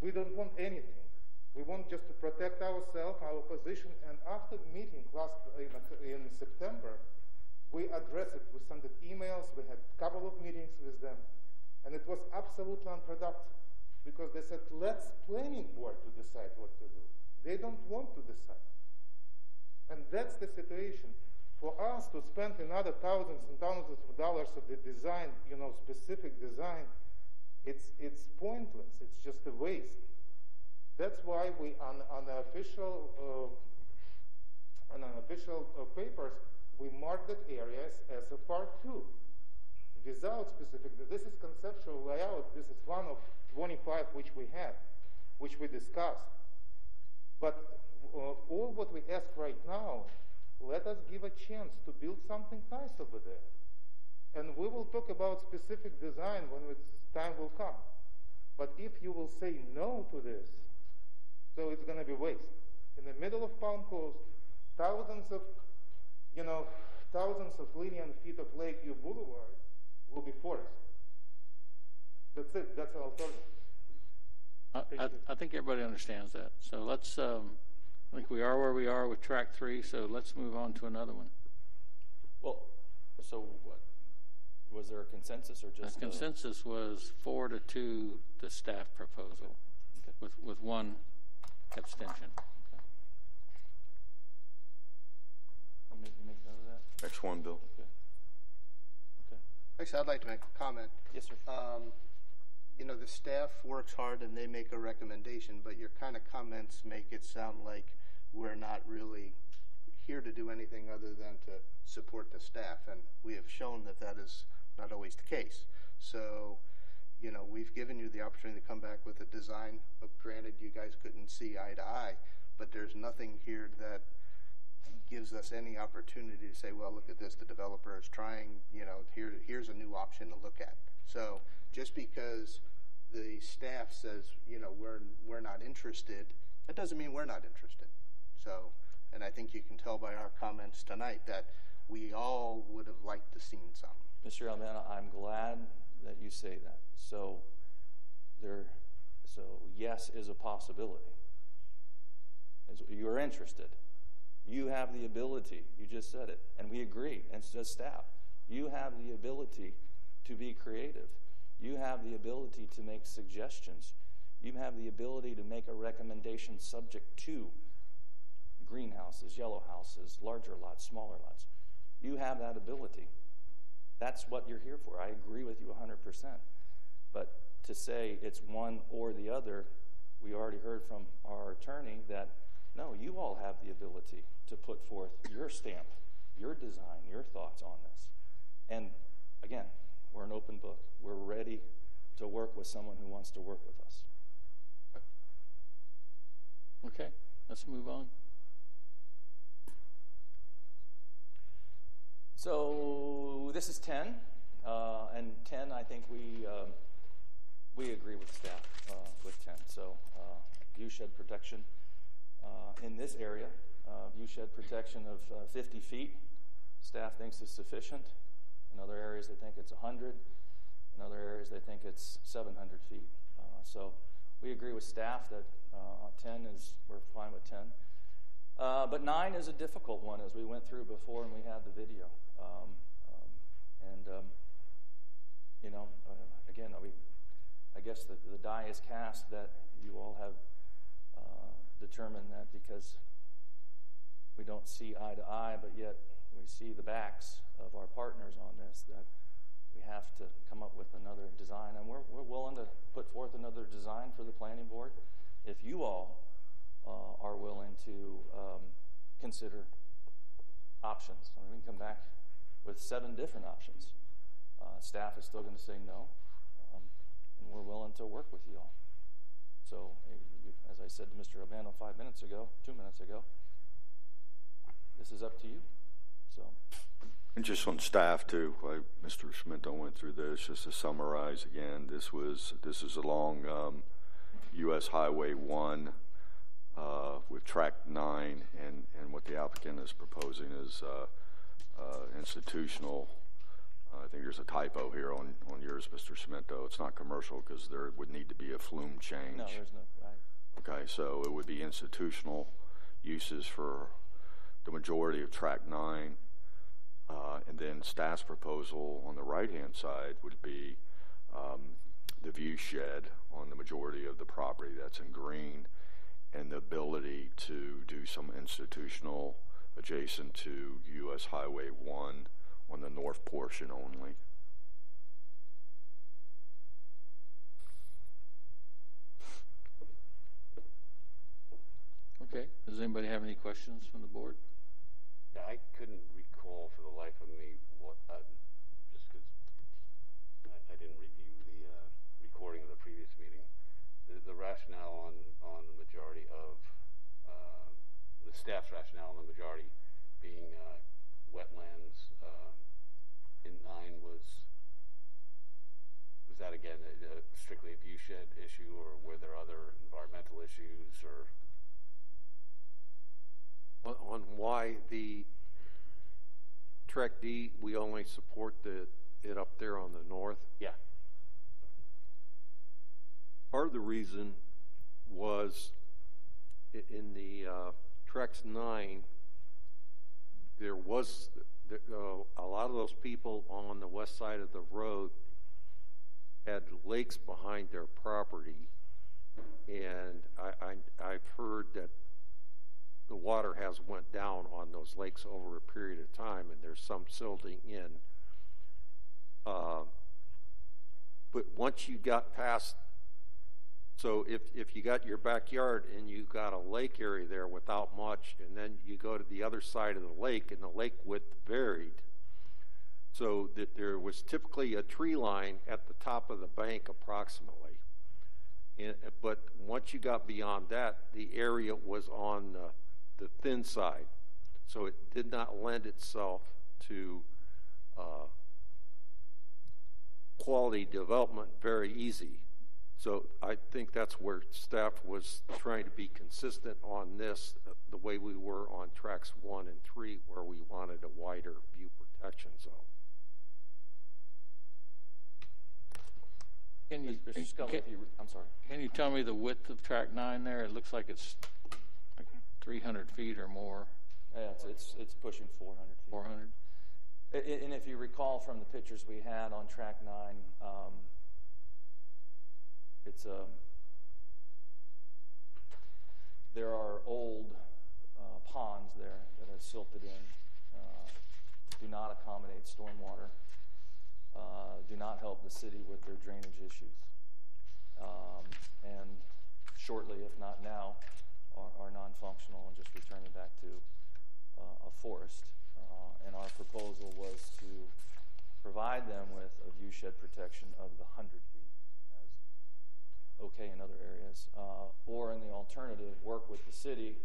We don't want anything. We want just to protect ourselves, our position. And after the meeting last in, in September, we addressed it. We sent it emails. We had a couple of meetings with them, and it was absolutely unproductive because they said, let's planning board to decide what to do. They don't want to decide. And that's the situation. For us to spend another thousands and thousands of dollars of the design, you know, specific design, it's, it's pointless. It's just a waste. That's why we, on, on the official, uh, on official uh, papers, we marked that areas as a part two without specific, this is conceptual layout, this is one of 25 which we had, which we discussed. But uh, all what we ask right now, let us give a chance to build something nice over there. And we will talk about specific design when time will come. But if you will say no to this, so it's going to be waste. In the middle of Palm Coast, thousands of, you know, thousands of linear feet of Lakeview Boulevard will be forest. That's it. That's an alternative. I, I, I think everybody understands that. So let's, um, I think we are where we are with track three, so let's move on to another one. Well, so what? Was there a consensus or just The a- consensus was four to two, the staff proposal, Okay. with, with one abstention. You make, you make note of that? Next one, Bill. Actually, I'd like to make a comment. Yes, sir. Um, you know, the staff works hard and they make a recommendation, but your kind of comments make it sound like we're not really here to do anything other than to support the staff, and we have shown that that is not always the case. So, you know, we've given you the opportunity to come back with a design. Granted, you guys couldn't see eye to eye, but there's nothing here that gives us any opportunity to say, well, look at this, the developer is trying, you know, here, here's a new option to look at. So just because the staff says, you know, we're, we're not interested, that doesn't mean we're not interested. So, and I think you can tell by our comments tonight that we all would have liked to seen some. Mr. Albano, I'm glad that you say that. So there, so yes is a possibility. You're interested. You have the ability. You just said it, and we agree. And so staff. You have the ability to be creative. You have the ability to make suggestions. You have the ability to make a recommendation subject to greenhouses, yellow houses, larger lots, smaller lots. You have that ability. That's what you're here for. I agree with you 100%. But to say it's one or the other, we already heard from our attorney that no, you all have the ability to put forth your stamp, your design, your thoughts on this. And again, we're an open book. We're ready to work with someone who wants to work with us. Okay, let's move on. So this is 10, uh, and 10, I think we um, we agree with staff uh, with 10. So uh, viewshed protection uh, in this area, uh, viewshed protection of uh, 50 feet, staff thinks is sufficient. In other areas, they think it's 100. In other areas, they think it's 700 feet. so we agree with staff that 10 is we're fine with 10. Uh, but nine is a difficult one, as we went through before, and we had the video. Um, um, and um, you know, uh, again, we, I guess the, the die is cast that you all have determined that because we don't see eye to eye, but yet we see the backs of our partners on this, that we have to come up with another design. And we're, we're willing to put forth another design for the planning board if you all uh, are willing to um, consider options. I mean, we can come back with seven different options. Uh, staff is still going to say no, um, and we're willing to work with you all. So, as I said to Mr. Albano five minutes ago, two minutes ago, this is up to you. So. And just on staff too, like Mr. Schmidt went through this, just to summarize again, this was this is along um, U.S. Highway 1 uh, with track 9, and, and what the applicant is proposing is uh, uh, institutional. I think there's a typo here on, on yours, Mr. Schmidt, though. It's not commercial because there would need to be a FLUM change. No, there's no, right. Okay, so it would be institutional uses for the majority of track 9. Uh, and then staff's proposal on the right-hand side would be um, the view shed on the majority of the property that's in green and the ability to do some institutional adjacent to U.S. Highway 1 on the north portion only. Okay. Does anybody have any questions from the board? Yeah, I couldn't recall for the life of me what, uh, just because I, I, didn't review the uh, recording of the previous meeting, the, the rationale on, on the majority of uh, the staff's rationale on the majority being uh, wetlands uh, in nine was was that again a, a strictly a viewshed issue, or were there other environmental issues, or on, on why the Trek D we only support the it up there on the north? Yeah. Part of the reason was in the uh, Trex 9, there was uh, a lot of those people on the west side of the road had lakes behind their property, and I, I, I've heard that the water has went down on those lakes over a period of time, and there's some silting in. Uh, but once you got past, so if if you got your backyard and you got a lake area there without much, and then you go to the other side of the lake, and the lake width varied, so that there was typically a tree line at the top of the bank approximately. And, but once you got beyond that, the area was on the, the thin side. So it did not lend itself to uh, quality development very easy. So I think that's where staff was trying to be consistent on this, uh, the way we were on tracks one and three, where we wanted a wider view protection zone. Can you, Mr. Scully, can, if you, I'm sorry. can you tell me the width of track nine there? It looks like it's like 300 feet or more. Yeah, it's, it's, it's pushing 400 feet. 400? I- I- And if you recall from the pictures we had on track nine, um, it's um, there are old uh, ponds there that are silted in, uh, do not accommodate stormwater, uh, do not help the city with their drainage issues, um, and shortly, if not now, are, are non-functional and just returning back to uh, a forest. Uh, and our proposal was to provide them with a viewshed protection of the 100 feet, as okay in other areas, uh, or in the alternative, work with the city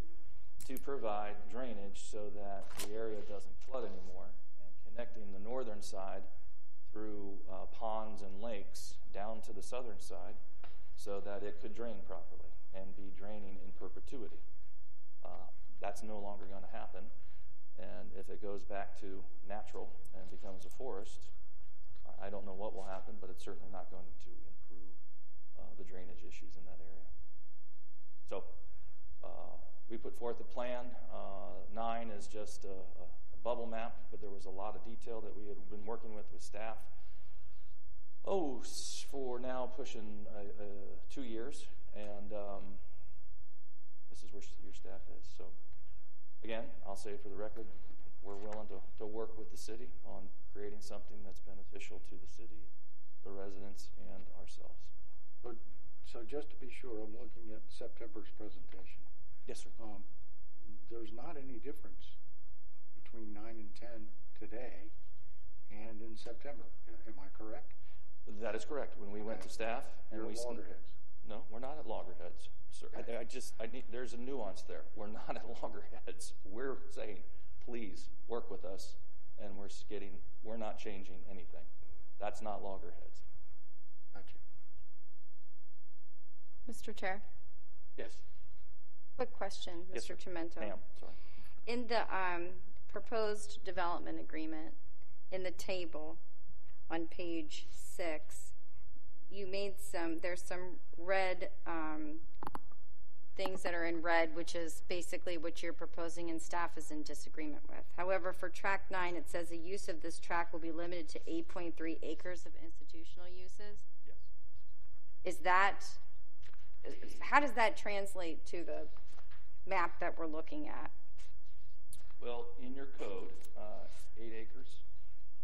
to provide drainage so that the area doesn't flood anymore, and connecting the northern side through uh, ponds and lakes down to the southern side so that it could drain properly and be draining in perpetuity. Uh, that's no longer going to happen. And if it goes back to natural and becomes a forest, I don't know what will happen, but it's certainly not going to improve uh, the drainage issues in that area. So uh, we put forth a plan. Uh, nine is just a, a, bubble map, but there was a lot of detail that we had been working with with staff. Oh, for now pushing two years, and um, this is where your staff is. So again, I'll say for the record, we're willing to, to work with the city on creating something that's beneficial to the city, the residents, and ourselves. So, so just to be sure, I'm looking at September's presentation. Yes, sir. Um, there's not any difference between nine and ten today and in September. Am I correct? That is correct. When we went to staff and You're we loggerheads. No, we're not at loggerheads, sir. I, I just, I need, there's a nuance there. We're *laughs* not at loggerheads. We're saying, please work with us, and we're getting, we're not changing anything. That's not loggerheads. Gotcha. Mr. Chair, Yes. quick question, Yes, Mr. sir. Chiumento. Ma'am, sorry. In the um, proposed development agreement, in the table on page six, you made some, there's some red um, things that are in red, which is basically what you're proposing and staff is in disagreement with. However, for track nine, it says the use of this track will be limited to 8.3 acres of institutional uses. Yes. Is that, how does that translate to the map that we're looking at? Well, in your code, uh, eight acres,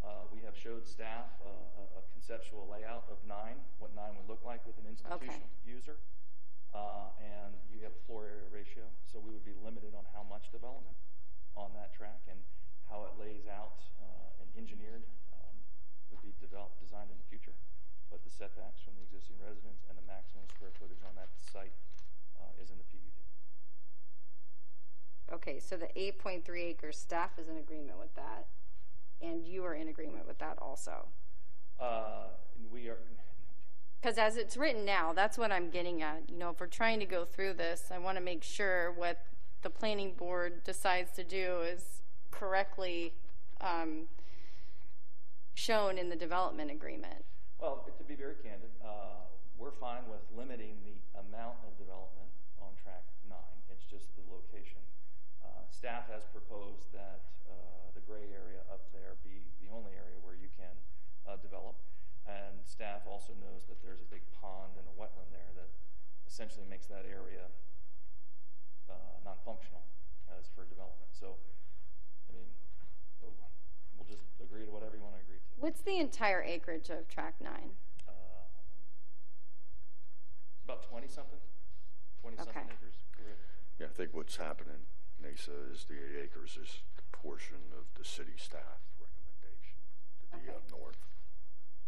uh, we have showed staff uh, a, a conceptual layout of nine, what nine would look like with an institutional user. Uh, and you have a floor area ratio, so we would be limited on how much development on that track and how it lays out uh, and engineered um, would be developed, designed in the future. But the setbacks from the existing residents and the maximum square footage on that site uh, is in the PUD. Okay, so the 8.3 acres, staff is in agreement with that, and you are in agreement with that also. Uh, we are, Because as it's written now, that's what I'm getting at. You know, if we're trying to go through this, I want to make sure what the planning board decides to do is correctly um, shown in the development agreement. Well, to be very candid, uh, we're fine with limiting the amount of development on track nine. It's just the location. Uh, staff has proposed that uh, the gray area up there be the only area where you can uh, develop. And staff also knows that there's a big pond and a wetland there that essentially makes that area uh, non-functional. as for development. So, I mean, oh, we'll just agree to whatever you want to agree to. What's the entire acreage of Track 9? Uh, about 20 something, 20 something Okay. acres. correct? Yeah, I think what's happening, Nasa, is the eight acres is a portion of the city staff recommendation to be Okay. up north.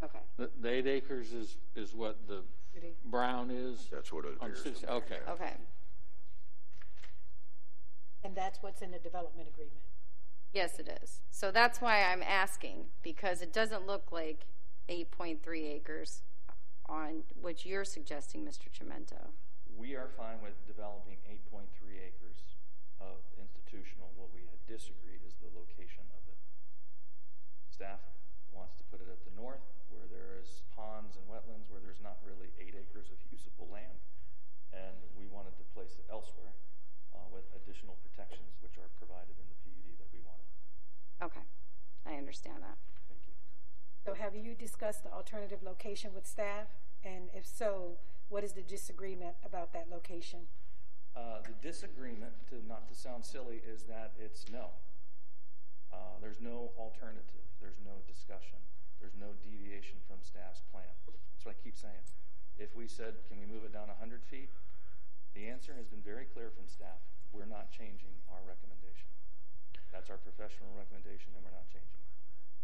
Okay. The, the eight acres is, is what the Judy? brown is? That's what it On appears city- okay. Okay. And that's what's in the development agreement. Yes, it is. So that's why I'm asking, because it doesn't look like 8.3 acres on what you're suggesting, Mr. Chiumento. We are fine with developing 8.3 acres of institutional. What we had disagreed is the location of it. Staff wants to put it at the north, where there is ponds and wetlands, where there's not really eight acres of usable land, and we wanted to place it elsewhere uh, with additional protections, which are provided in the PUD that we wanted. Okay. I understand that. Thank you. So have you discussed the alternative location with staff? And if so, what is the disagreement about that location? Uh, the disagreement, to not to sound silly, is that it's no. Uh, there's no alternative. There's no discussion. There's no deviation from staff's plan. That's what I keep saying. If we said, can we move it down 100 feet? The answer has been very clear from staff. We're not changing our recommendation. That's our professional recommendation, and we're not changing it.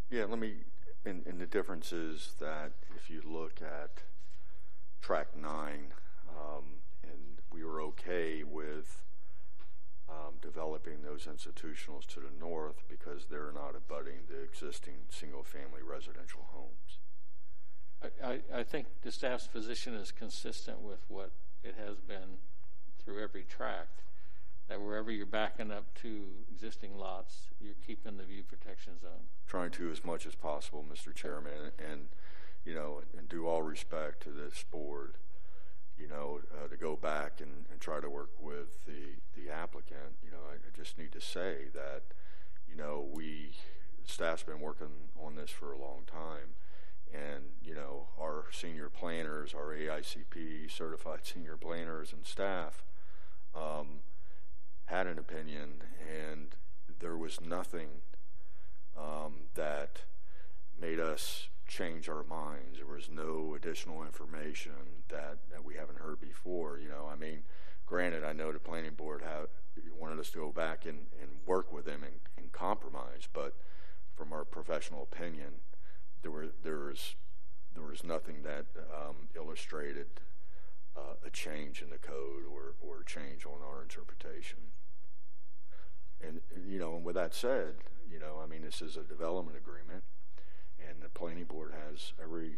Yeah, let me, and, and the difference is that if you look at track nine, um, and we were okay with um, developing those institutionals to the north because they're not abutting the existing single-family residential homes. I, I, I think the staff's position is consistent with what it has been through every tract, that wherever you're backing up to existing lots, you're keeping the view protection zone. Trying to as much as possible, Mr. Chairman, and, you know, and due all respect to this board, you know, uh, to go back and, and try to work with the, the applicant, you know, I, I just need to say that, you know, we, staff's been working on this for a long time. And, you know, our senior planners, our AICP certified *laughs* senior planners and staff, um, had an opinion, and there was nothing um, that made us change our minds. There was no additional information that, that we haven't heard before. You know, I mean, granted, I know the planning board have, wanted us to go back and, and work with them and, and compromise, but from our professional opinion, there were there was there was nothing that um, illustrated uh, a change in the code or or a change on our interpretation. And you know, and with that said, you know, I mean, this is a development agreement, and the planning board has every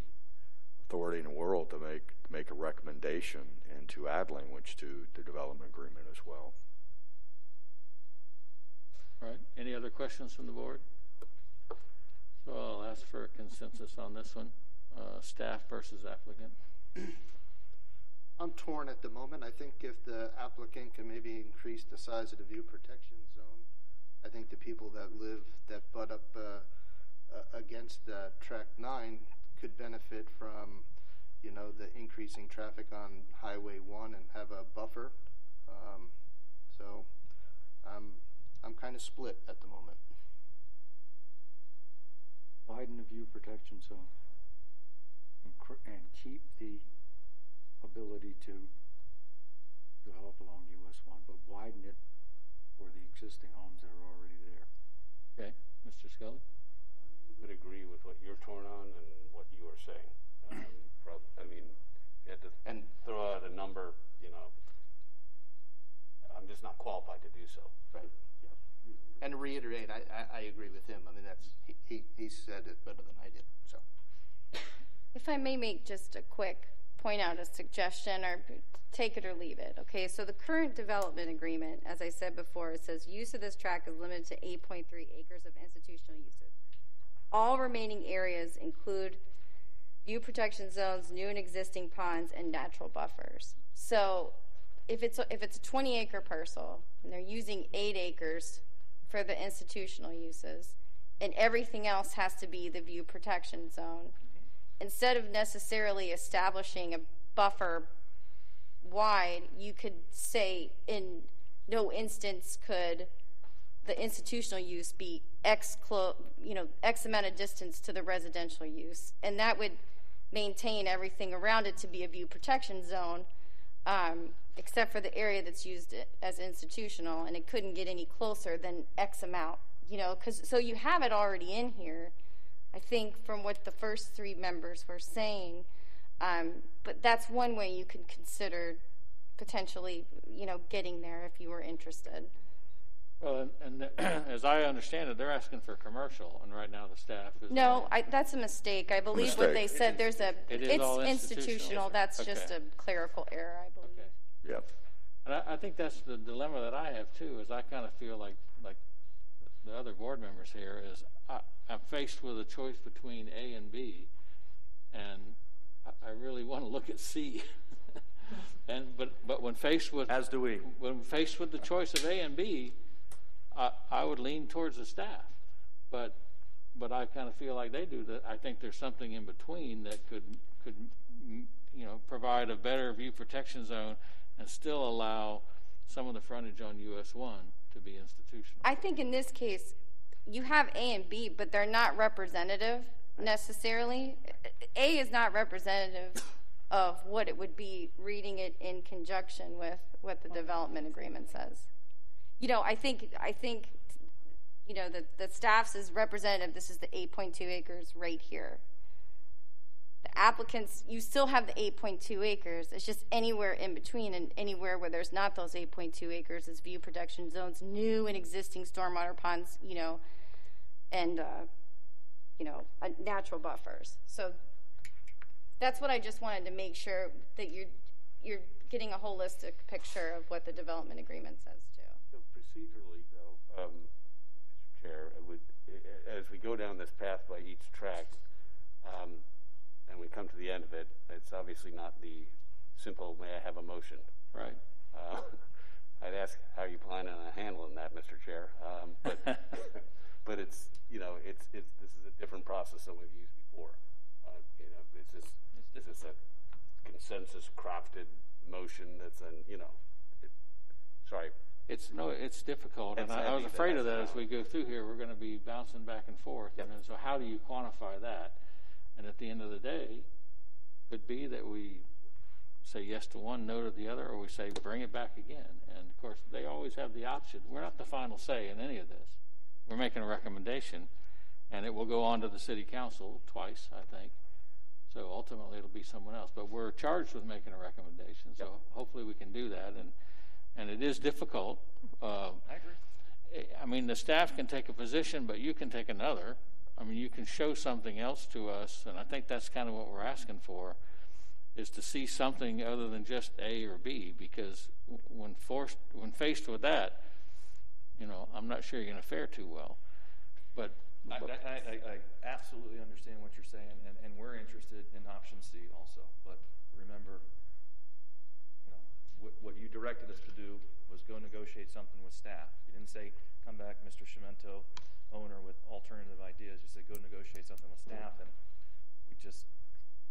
authority in the world to make to make a recommendation and to add language to the development agreement as well. All right, any other questions from the board? So I'll ask for a consensus on this one, uh, staff versus applicant. *clears throat* I'm torn at the moment. I think if the applicant can maybe increase the size of the view protection zone, I think the people that live, that butt up uh, uh, against uh, track nine could benefit from, you know, the increasing traffic on Highway 1 and have a buffer. Um, so I'm, I'm kind of split at the moment. Widen the view protection zone and, cr- and keep the ability to develop along US one, but widen it for the existing homes that are already there. Okay, Mr. Scully? Would agree with what you're torn on and what you are saying. Um, prob- I mean, you had to And- throw out a number, you know, I'm just not qualified to do so. Right. And to reiterate, I, I, I agree with him. I mean, that's he, he, he said it better than I did. So If I may make just a quick point out a suggestion or take it or leave it. Okay, so the current development agreement, as I said before, it says use of this tract is limited to 8.3 acres of institutional uses. All remaining areas include view protection zones, new and existing ponds, and natural buffers. So if it's a, if it's a 20 acre parcel and they're using eight acres for the institutional uses, and everything else has to be the view protection zone, mm-hmm. instead of necessarily establishing a buffer wide, you could say in no instance could the institutional use be X, clo- you know, X amount of distance to the residential use. And that would maintain everything around it to be a view protection zone, um, except for the area that's used as institutional, and it couldn't get any closer than X amount, you know, because so you have it already in here. I think from what the first three members were saying, um, but that's one way you could consider potentially, you know, getting there if you were interested. Well, and, and *clears throat* as I understand it, they're asking for commercial, and right now the staff is. No, I, that's a mistake. I believe what they Mistake. said, there's a, It is it's all institutional? institutional. That's just a clerical error, I believe. Okay. Yep. And I, I think that's the dilemma that I have too, is I kind of feel like, like the other board members here is, I, I'm faced with a choice between A and B, and I, I really want to look at C. *laughs* and, but, but when faced with. As do we. When faced with the choice of A and B, I, I would lean towards the staff. But, but I kind of feel like they do that. I think there's something in between that could, could, mm, you know, provide a better view protection zone and still allow some of the frontage on US one to be institutional. I think in this case, you have A and B, but they're not representative necessarily. A is not representative of what it would be reading it in conjunction with what the development agreement says. You know, I think I think you know the the staff's is representative. This is the 8.2 acres right here. The applicants, you still have the 8.2 acres. It's just anywhere in between and anywhere where there's not those 8.2 acres is view protection zones, new and existing stormwater ponds, you know, and, uh, you know, uh, natural buffers. So that's what I just wanted to make sure that you're, you're getting a holistic picture of what the development agreement says procedurally, though, um, Mr. Chair, would, as we go down this path by each track, um, and we come to the end of it, it's obviously not the simple, may I have a motion? Right. Uh, *laughs* I'd ask how you plan on handling that, Mr. Chair. Um, but, *laughs* but it's, you know, it's, it's, this is a different process than we've used before. Uh, you know, it's just, this is a consensus crafted motion that's an, you know, it, sorry, It's no, it's difficult, and It's I, I was heavy, but afraid of that's that as we go through here. We're going to be bouncing back and forth, and then, so how do you quantify that? And at the end of the day, could be that we say yes to one, no to the other, or we say bring it back again. And of course, they always have the option. We're not the final say in any of this. We're making a recommendation, and it will go on to the city council twice, I think. So ultimately, it'll be someone else. But we're charged with making a recommendation, so hopefully we can do that. And and it is difficult. Uh, I agree. I mean, the staff can take a position, but you can take another. I mean, you can show something else to us, and I think that's kind of what we're asking for, is to see something other than just A or B. Because when forced, when faced with that, you know, I'm not sure you're going to fare too well. But, I, I, I, I absolutely understand what you're saying, and, and we're interested in option C also. But remember, what, what you directed us to do was go negotiate something with staff. You didn't say, come back, Mr. Chiumento, owner, with alternative ideas. You said, go negotiate something with staff, and we just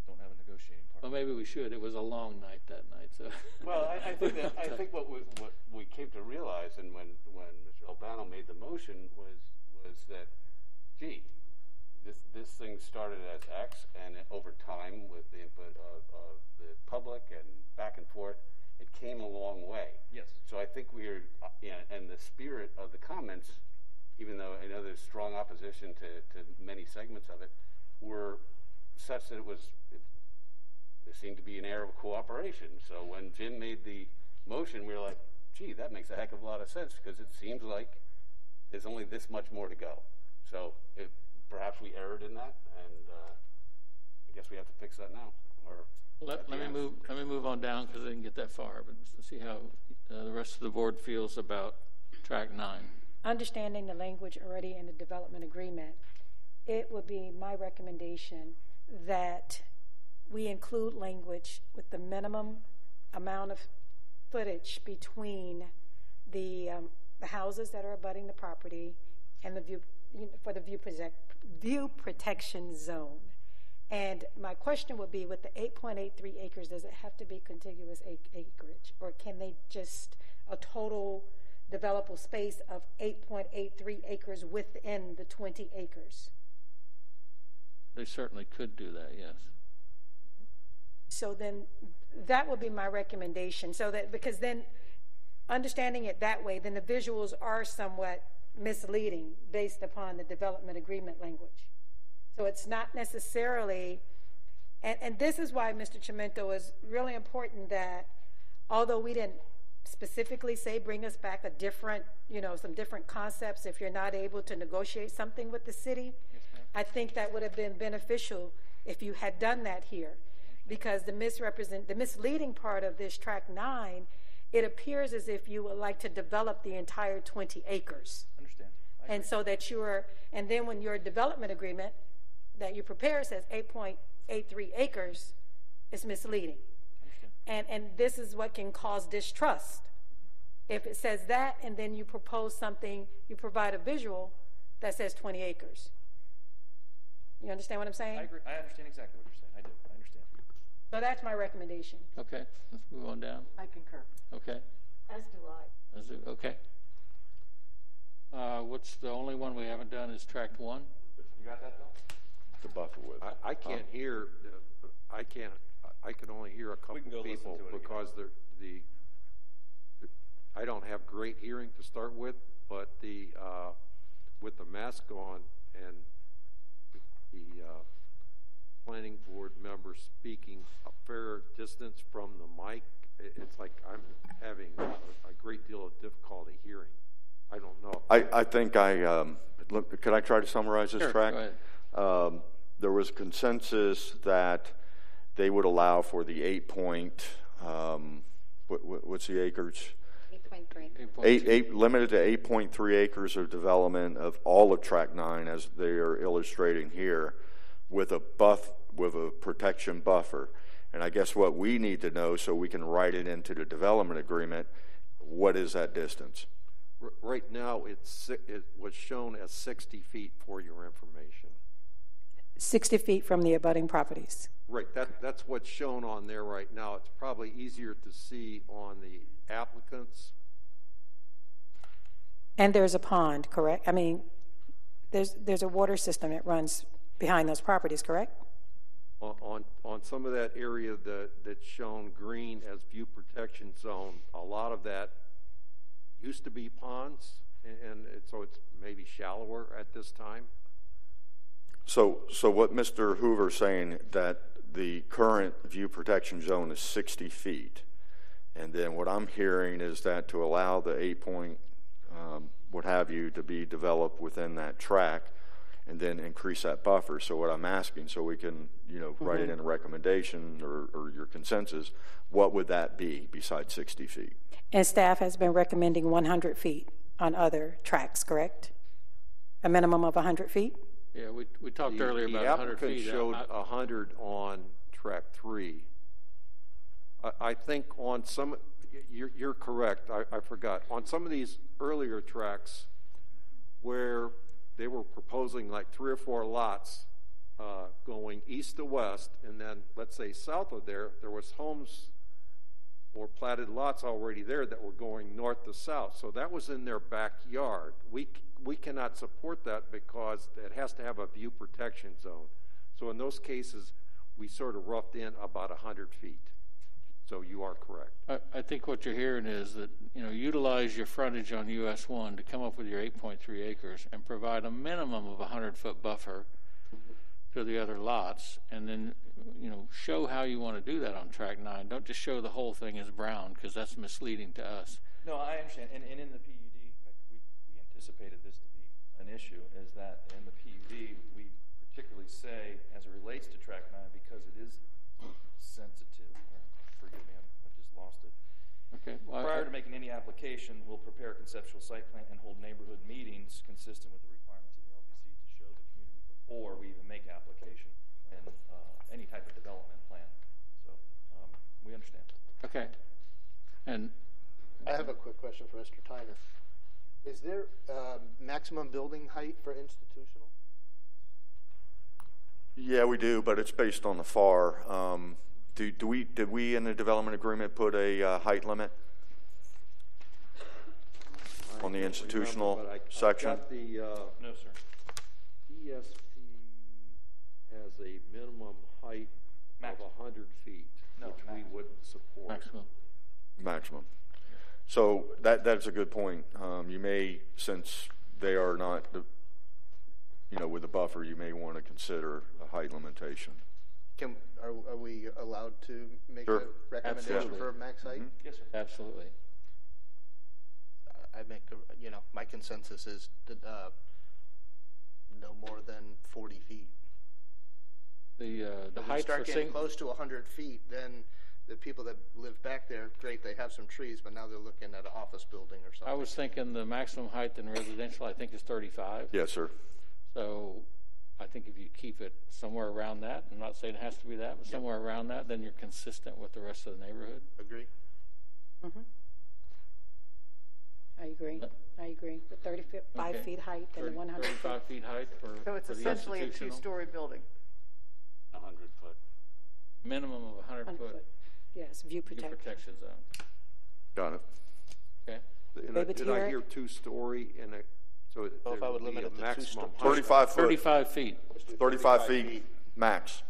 don't have a negotiating well, maybe we should. It was a long night that night. So. Well, I, I think that, I *laughs* think what we, what we came to realize, and when, when Mr. Albano made the motion, was was that, gee, this this thing started as X, and it, over time, with the input of, of the public and back and forth, it came a long way. Yes. So I think we are, uh, yeah, and the spirit of the comments, even though I know there's strong opposition to, to many segments of it, were such that it was it, there seemed to be an air of cooperation. So when Jim made the motion, we were like, gee, that makes a heck of a lot of sense because it seems like there's only this much more to go. So it, perhaps we erred in that, and uh, I guess we have to fix that now. Or Let, let me move. Let me move on down because I didn't get that far. But to see how uh, the rest of the board feels about track nine. Understanding the language already in the development agreement, it would be my recommendation that we include language with the minimum amount of footage between the, um, the houses that are abutting the property and the view, you know, for the view project, view protection zone. And my question would be, with the 8.83 acres, does it have to be contiguous acreage? Or can they just, a total developable space of 8.83 acres within the 20 acres. They certainly could do that, yes. So then that would be my recommendation. So that, because then understanding it that way, then the visuals are somewhat misleading based upon the development agreement language. So it's not necessarily, and, and this is why, Mr. Chiumento, is really important that although we didn't specifically say bring us back a different, you know, some different concepts if you're not able to negotiate something with the city, I think that would have been beneficial if you had done that here. Because the misrepresent, the misleading part of this track nine, it appears as if you would like to develop the entire 20 acres. Understand. And so that you are, and then when your development agreement that you prepare says 8.83 acres, is misleading. And, and this is what can cause distrust. If it says that and then you propose something, you provide a visual that says 20 acres. You understand what I'm saying? I agree. I understand exactly what you're saying. I do. I understand. So that's my recommendation. Okay, let's move on down. I concur. Okay, As do I. Is it- okay. Uh, what's the only one we haven't done is tract one? You got that, Bill? The buffer width. I, I can't hear, uh, I can't, I can only hear a couple can go listen people to it again. because they're, the, I don't have great hearing to start with, but the, uh, with the mask on and the, uh, planning board member speaking a fair distance from the mic, it, it's like I'm having a, a great deal of difficulty hearing. I don't know. I, I think I, um, look, could I try to summarize this Sure, track? go ahead. Um, there was consensus that they would allow for the eight point, um, what, what, what's the acreage? 8.3. Eight, eight, limited to eight point three acres of development of all of track nine as they are illustrating here with a buff, with a protection buffer. And I guess what we need to know so we can write it into the development agreement, what is that distance? R- Right now, it's, it was shown as 60 feet for your information. 60 feet from the abutting properties. Right, that, that's what's shown on there right now. It's probably easier to see on the applicants. And there's a pond, correct? I mean, there's, there's a water system that runs behind those properties, correct? On, on, on some of that area that, that's shown green as view protection zone, a lot of that used to be ponds, and, and it, so it's maybe shallower at this time. So, so what Mr. Hoover's saying, that the current view protection zone is 60 feet. And then what I'm hearing is that to allow the eight point, um, what have you, to be developed within that track and then increase that buffer. So what I'm asking, so we can, you know, write it in a recommendation or, or your consensus, what would that be besides 60 feet? And staff has been recommending 100 feet on other tracks, correct? A minimum of 100 feet? Yeah, we, we talked The- earlier about 100 The feet. applicant showed I- a hundred on track three. I, I think on some, you're, you're correct, I, I forgot. On some of these earlier tracks where they were proposing like three or four lots uh, going east to west, and then, let's say, south of there, there was homes or platted lots already there that were going north to south. So that was in their backyard. We, we cannot support that because it has to have a view protection zone. So in those cases, we sort of roughed in about 100 feet. So you are correct. I, I think what you're hearing is that, you know, utilize your frontage on US one to come up with your eight point three acres and provide a minimum of a hundred foot buffer to the other lots, and then, you know, show how you want to do that on track nine. Don't just show the whole thing as brown, because that's misleading to us. No, I understand. And, and in the PUD, like, we, we anticipated this to be an issue, is that in the PUD, we particularly say, as it relates to track nine, because it is sensitive, or, forgive me, I I just lost it. Okay. well, I- Prior to making any application, we'll prepare a conceptual site plan and hold neighborhood meetings consistent with the requirements of the LDC to show the community before we even make application when, uh, any type of development plan. So, um, we understand. Okay. And I have a quick question for Mr. Tyner. Is there um, maximum building height for institutional? Yeah, we do, but it's based on the FAR. Um, do, do we, did we in the development agreement put a uh, height limit? on the institutional remember, I- section? I've got the, uh, No, sir. ESP has a minimum height of Maximum. a hundred feet, No, which we maximum. wouldn't support. Maximum. Maximum. So that, that's a good point. Um, you may, since they are not, the, you know, with the buffer, you may want to consider a height limitation. Can, are, are we allowed to make Sure. a recommendation Absolutely. for a max height? Mhm. Yes, sir. Absolutely. I make, a- you know, my consensus is that, uh, no more than forty feet. The, uh, the If we height for start getting sing, close to hundred feet, then the people that live back there, great, they have some trees, but now they're looking at an office building or something. I was thinking the maximum height in residential, I think is thirty-five. Yes, sir. So I think if you keep it somewhere around that, I'm not saying it has to be that, but somewhere around that, then you're consistent with the rest of the neighborhood. Agree? Mhm. I agree. I agree. The 30 feet, Okay. feet height and the 30 100 feet. Thirty-five feet height for, So it's for the essentially a institutional. two-story building. A hundred foot. Minimum of a hundred 100 foot Yes, view view protection. protection zone. Got it. Okay? And I- David Did I Terrick? hear two-story and a, so it- Well, if I would would be limit a it to two maximum sto- height? Thirty-five foot, Thirty-five feet. thirty-five feet max.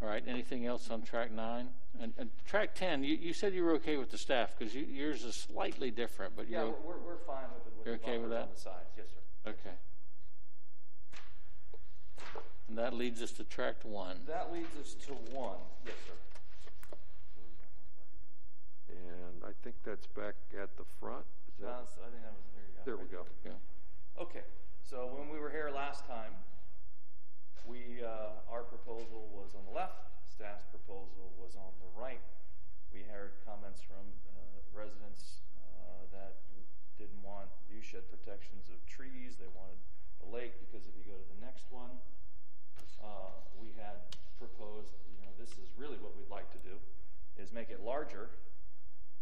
All right, anything else on track nine? And, and track ten, you, you said you were okay with the staff, because you, yours is slightly different, but Yeah, you're, we're, we're, we're fine with the, with You're the okay with buffers on that? the sides. Yes, sir. Okay. And that leads us to track one. That leads us to one. Yes, sir. And I think that's back at the front. Is No, that, that's- I think that was, there you go. there we go. Yeah. Okay, so when we were here last time, we, uh, our proposal was on the left, staff's proposal was on the right. We heard comments from uh, residents uh, that didn't want viewshed protections of trees, they wanted a lake, because if you go to the next one, uh, we had proposed, you know, this is really what we'd like to do, is make it larger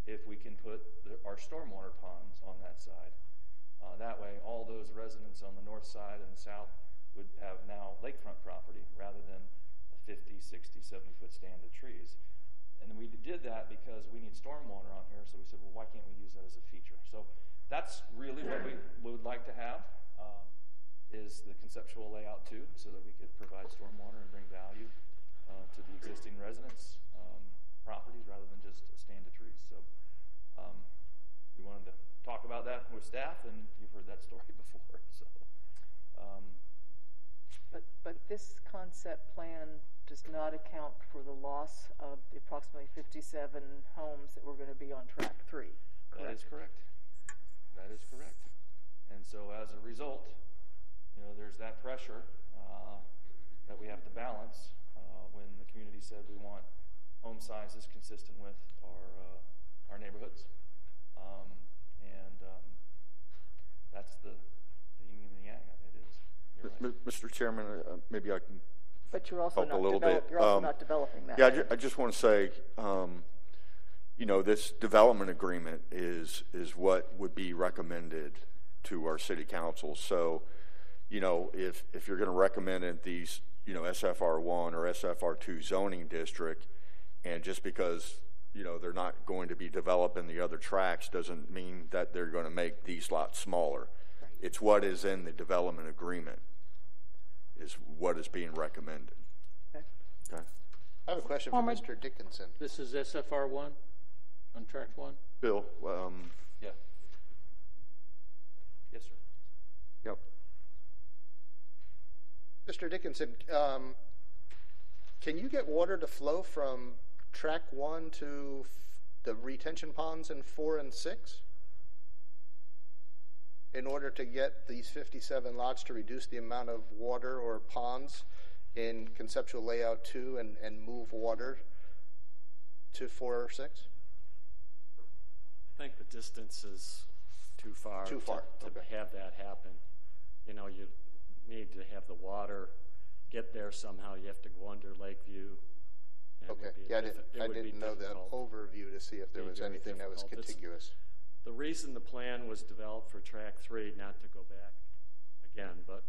if we can put the, our stormwater ponds on that side. Uh, that way, all those residents on the north side and south would have now lakefront property rather than a 50, 60, 70 foot stand of trees. And we did that because we need stormwater on here, so we said, well, why can't we use that as a feature? So that's really what we would like to have, um, is the conceptual layout too, so that we could provide stormwater and bring value uh, to the existing residents' um, properties rather than just a stand of trees. So um, we wanted to talk about that with staff, and you've heard that story *laughs* before. So, um, But, but this concept plan does not account for the loss of the approximately 57 homes that were going to be on track three. that is correct. That is correct. And so, as a result, you know, there's that pressure uh, that we have to balance uh, when the community said we want home sizes consistent with our uh, our neighborhoods, um, and um, that's the the yin and the yang. It is. Right. Mr. Chairman, uh, maybe I can But you're also help a not little develop, bit. you're also Um, not developing that. Yeah, I ju- I just want to say, um, you know, this development agreement is, is what would be recommended to our city council. So, you know, if, if you're going to recommend it these, you know, SFR one or SFR two zoning district, and just because, you know, they're not going to be developing the other tracks doesn't mean that they're going to make these lots smaller. It's what is in the development agreement is what is being recommended. Okay. Okay? I have a question for Mr. Dickinson. This is SFR one, on track one? Bill, um, Yeah. Yes, sir. yep. Mr. Dickinson, um, can you get water to flow from track one to f- the retention ponds in four and six? In order to get these 57 lots to reduce the amount of water or ponds in conceptual layout two and, and move water to four or six? I think the distance is too far. Too to- far, To okay. have that happen. You know, you need to have the water get there somehow. You have to go under Lakeview. and it Okay, be yeah, I didn't, it I would be didn't know that difficult. overview to see if there Be was very anything that was difficult. It's- contiguous. The reason the plan was developed for track three, not to go back again, but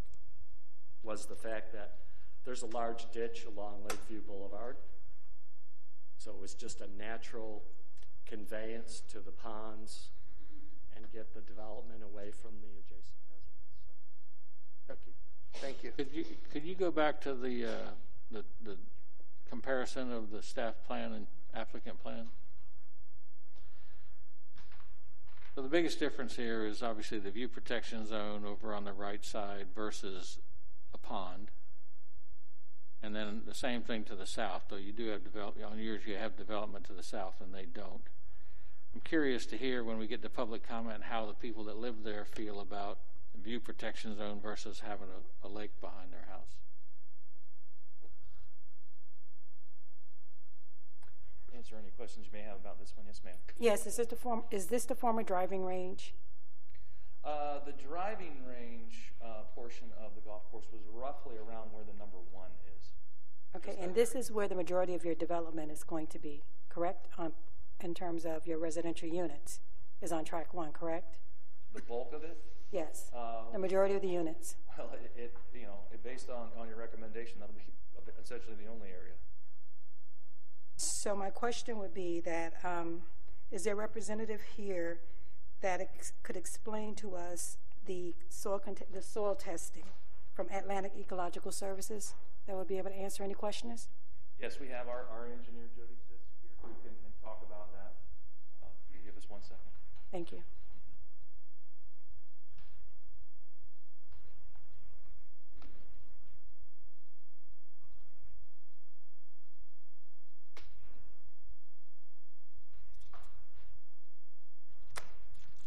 was the fact that there's a large ditch along Lakeview Boulevard. So it was just a natural conveyance to the ponds and get the development away from the adjacent residents. So, Thank you. Thank you. Could you, could you go back to the, uh, the, the comparison of the staff plan and applicant plan? So the biggest difference here is obviously the view protection zone over on the right side versus a pond. And then the same thing to the south, though you do have develop, on yours you have development to the south and they don't. I'm curious to hear when we get to public comment how the people that live there feel about the view protection zone versus having a, a lake behind their house. Answer any questions you may have about this one. Yes, ma'am. Yes, is this the form, is this the former driving range? Uh, the driving range uh, portion of the golf course was roughly around where the number one is. Okay, and this is where the majority of your development is going to be, correct? On, in terms of your residential units, is on track one, correct? The bulk of it? Yes, Uh, the majority of the units. Well, it, it you know, it, based on, on your recommendation, that'll be essentially the only area. So my question would be that, um, is there a representative here that ex- could explain to us the soil, cont- the soil testing from Atlantic Ecological Services that would be able to answer any questions? Yes, we have our, our engineer, Jody Sisk, here who can, can talk about that. Uh, can you give us one second? Thank you.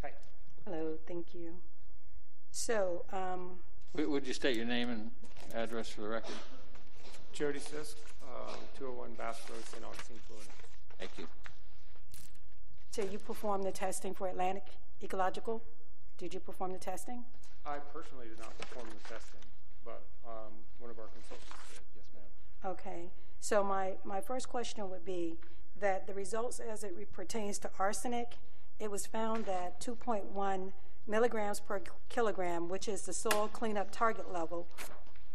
Hi. Hello, thank you. So, um, Would would you state your name and address for the record? Jody Sisk, uh, 201 Bass Road, St. Augustine, Florida. Thank you. so you performed the testing for Atlantic Ecological? Did you perform the testing? I personally did not perform the testing, but um, one of our consultants did. Yes, ma'am. Okay, so my, my first question would be that the results as it re- pertains to arsenic, it was found that 2.1 milligrams per kilogram, which is the soil cleanup target level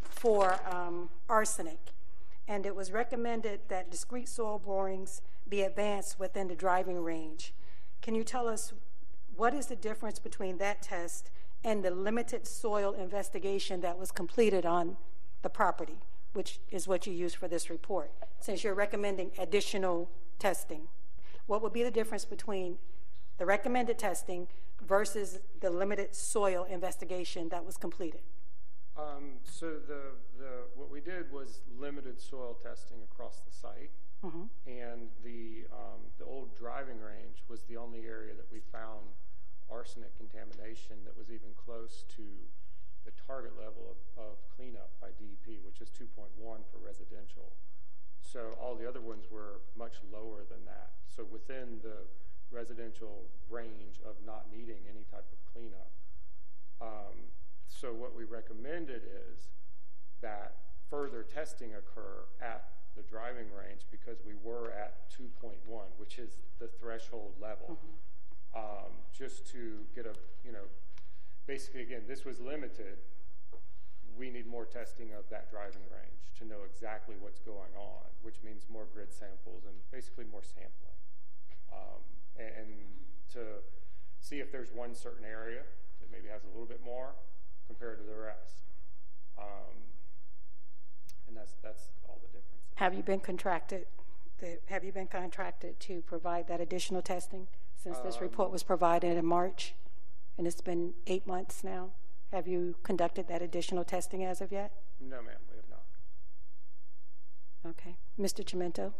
for um, arsenic. And it was recommended that discrete soil borings be advanced within the driving range. Can you tell us what is the difference between that test and the limited soil investigation that was completed on the property, which is what you used for this report, since you're recommending additional testing? What would be the difference between the recommended testing versus the limited soil investigation that was completed? Um, so the, the what we did was limited soil testing across the site, Mhm. and the um, the old driving range was the only area that we found arsenic contamination that was even close to the target level of, of cleanup by DEP, which is 2.1 for residential. So all the other ones were much lower than that. So within the residential range of not needing any type of cleanup. Um, so what we recommended is that further testing occur at the driving range because we were at 2.1, which is the threshold level. Um, just to get a, you know, basically again, this was limited. We need more testing of that driving range to know exactly what's going on, which means more grid samples and basically more sampling. Um, and, to see if there's one certain area that maybe has a little bit more compared to the rest. Um, and that's that's all the difference. Have you been contracted, the- have you been contracted to provide that additional testing since this report was provided in March? And it's been eight months now? Have you conducted that additional testing as of yet? No, ma'am, we have not. Okay. Mr. Chiumento?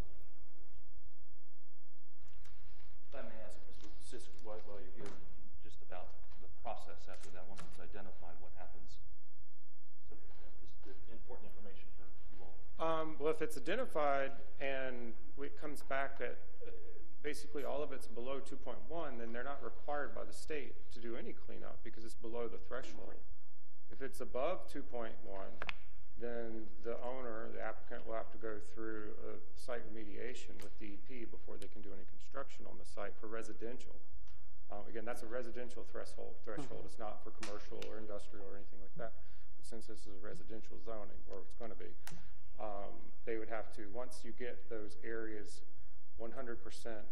If I may ask Mr. Sisk, while, while you're here, just about the process after that once it's identified, what happens? So, this is important information for you all. Um, well, if it's identified and it comes back that uh, basically all of it's below 2.1, then they're not required by the state to do any cleanup because it's below the threshold. If it's above 2.1, then the owner, the applicant, will have to go through a site remediation with DEP before they can do any construction on the site for residential. Um, again, that's a residential threshold. Threshold. It's not for commercial or industrial or anything like that. But since this is a residential zoning, or it's going to be, um, they would have to once you get those areas 100%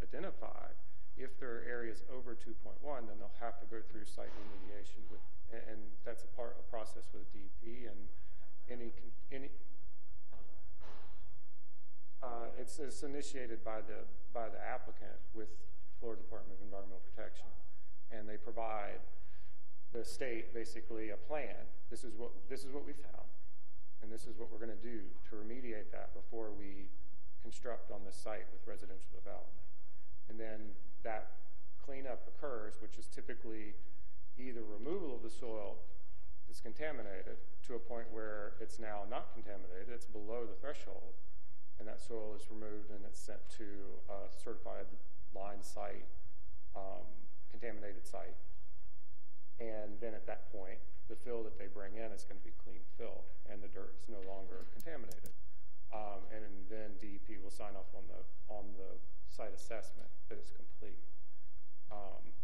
identified. If there are areas over 2.1, then they'll have to go through site remediation with, and, that's a part, a process with DEP and any, any, uh, it's, it's initiated by the, by the applicant with Florida Department of Environmental Protection. And they provide the state basically a plan. This is what, this is what we found. And this is what we're going to do to remediate that before we construct on this site with residential development. And then that cleanup occurs, which is typically either removal of the soil that's contaminated to a point where it's now not contaminated, it's below the threshold, and that soil is removed and it's sent to a certified line site, um, contaminated site. And then at that point, the fill that they bring in is going to be clean fill, and the dirt is no longer contaminated. Um, and then DEP will sign off on the on the site assessment that it's complete. Um,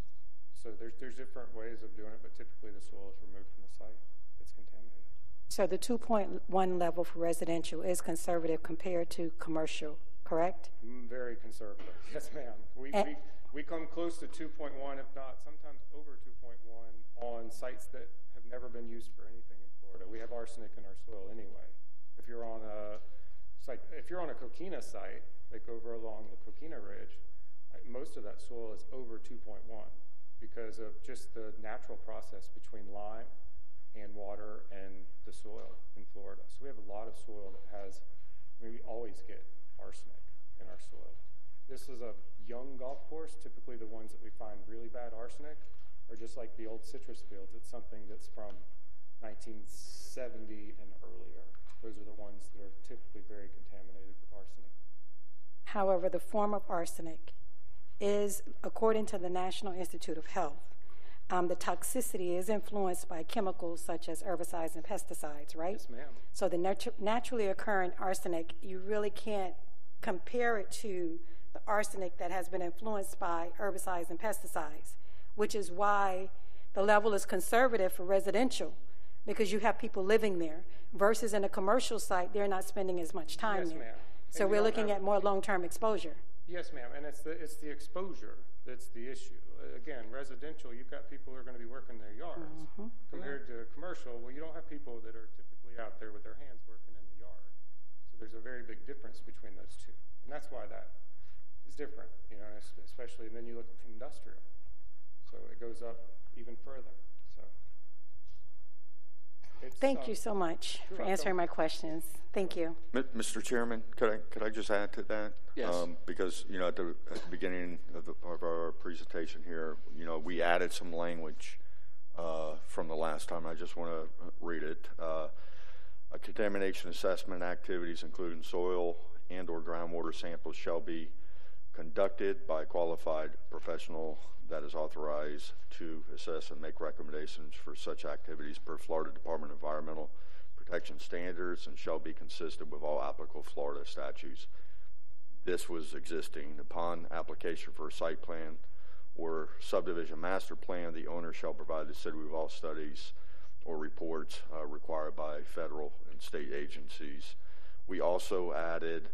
so there's there's different ways of doing it, but typically the soil is removed from the site that's contaminated. So the 2.1 level for residential is conservative compared to commercial, correct? Mm, Very conservative. *laughs* Yes, ma'am. We, we, we come close to 2.1, if not sometimes over 2.1 on sites that have never been used for anything in Florida. We have arsenic in our soil anyway. If you're on a site, if you're on a coquina site, like over along the Coquina Ridge, like, most of that soil is over 2.1 because of just the natural process between lime and water and the soil in Florida. So we have a lot of soil that has, I mean, we always get arsenic in our soil. This is a young golf course. Typically, the ones that we find really bad arsenic are just like the old citrus fields. It's something that's from 1970 and earlier. Those are the ones that are typically very contaminated with arsenic. However, the form of arsenic is, according to the National Institute of Health, um, the toxicity is influenced by chemicals such as herbicides and pesticides, right? Yes, ma'am. So the natu- naturally occurring arsenic, you really can't compare it to the arsenic that has been influenced by herbicides and pesticides, which is why the level is conservative for residential because you have people living there versus in a commercial site, they're not spending as much time Yes, there. ma'am. So And we're looking at more long-term exposure. Yes, ma'am, and it's the it's the exposure that's the issue. Again, residential, you've got people who are going to be working their yards. Mhm. Compared to commercial, well, you don't have people that are typically out there with their hands working in the yard. So there's a very big difference between those two, and that's why that is different. You know, especially and then you look at industrial, so it goes up even further. So. It's, Thank uh, you so much you're for answering my questions. Thank you. Mi- Mr. Chairman, could I, could I just add to that? Yes. Um, Because, you know, at the, at the beginning of, the, of our presentation here, you know, we added some language uh, from the last time. I just want to read it. Uh, Contamination assessment activities, including soil and/or groundwater samples, shall be conducted by a qualified professional that is authorized to assess and make recommendations for such activities per Florida Department of Environmental Protection standards and shall be consistent with all applicable Florida statutes. This was existing. Upon application for a site plan or subdivision master plan, the owner shall provide the city with all studies or reports uh, required by federal and state agencies. We also added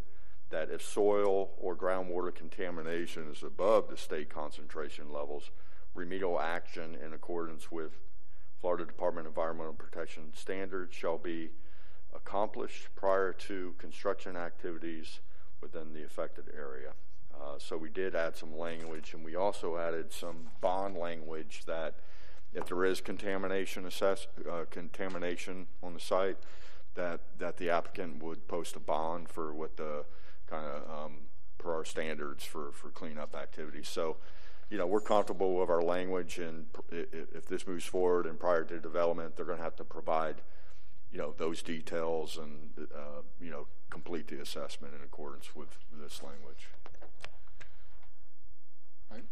that if soil or groundwater contamination is above the state concentration levels, remedial action in accordance with Florida Department of Environmental Protection standards shall be accomplished prior to construction activities within the affected area. Uh, so we did add some language, and we also added some bond language that if there is contamination assess, uh, contamination on the site, that that the applicant would post a bond for what the kind of um, per our standards for for cleanup activities. So, you know, we're comfortable with our language, and pr- i- i- if this moves forward and prior to development, they're going to have to provide, you know, those details and uh, you know complete the assessment in accordance with this language. All right.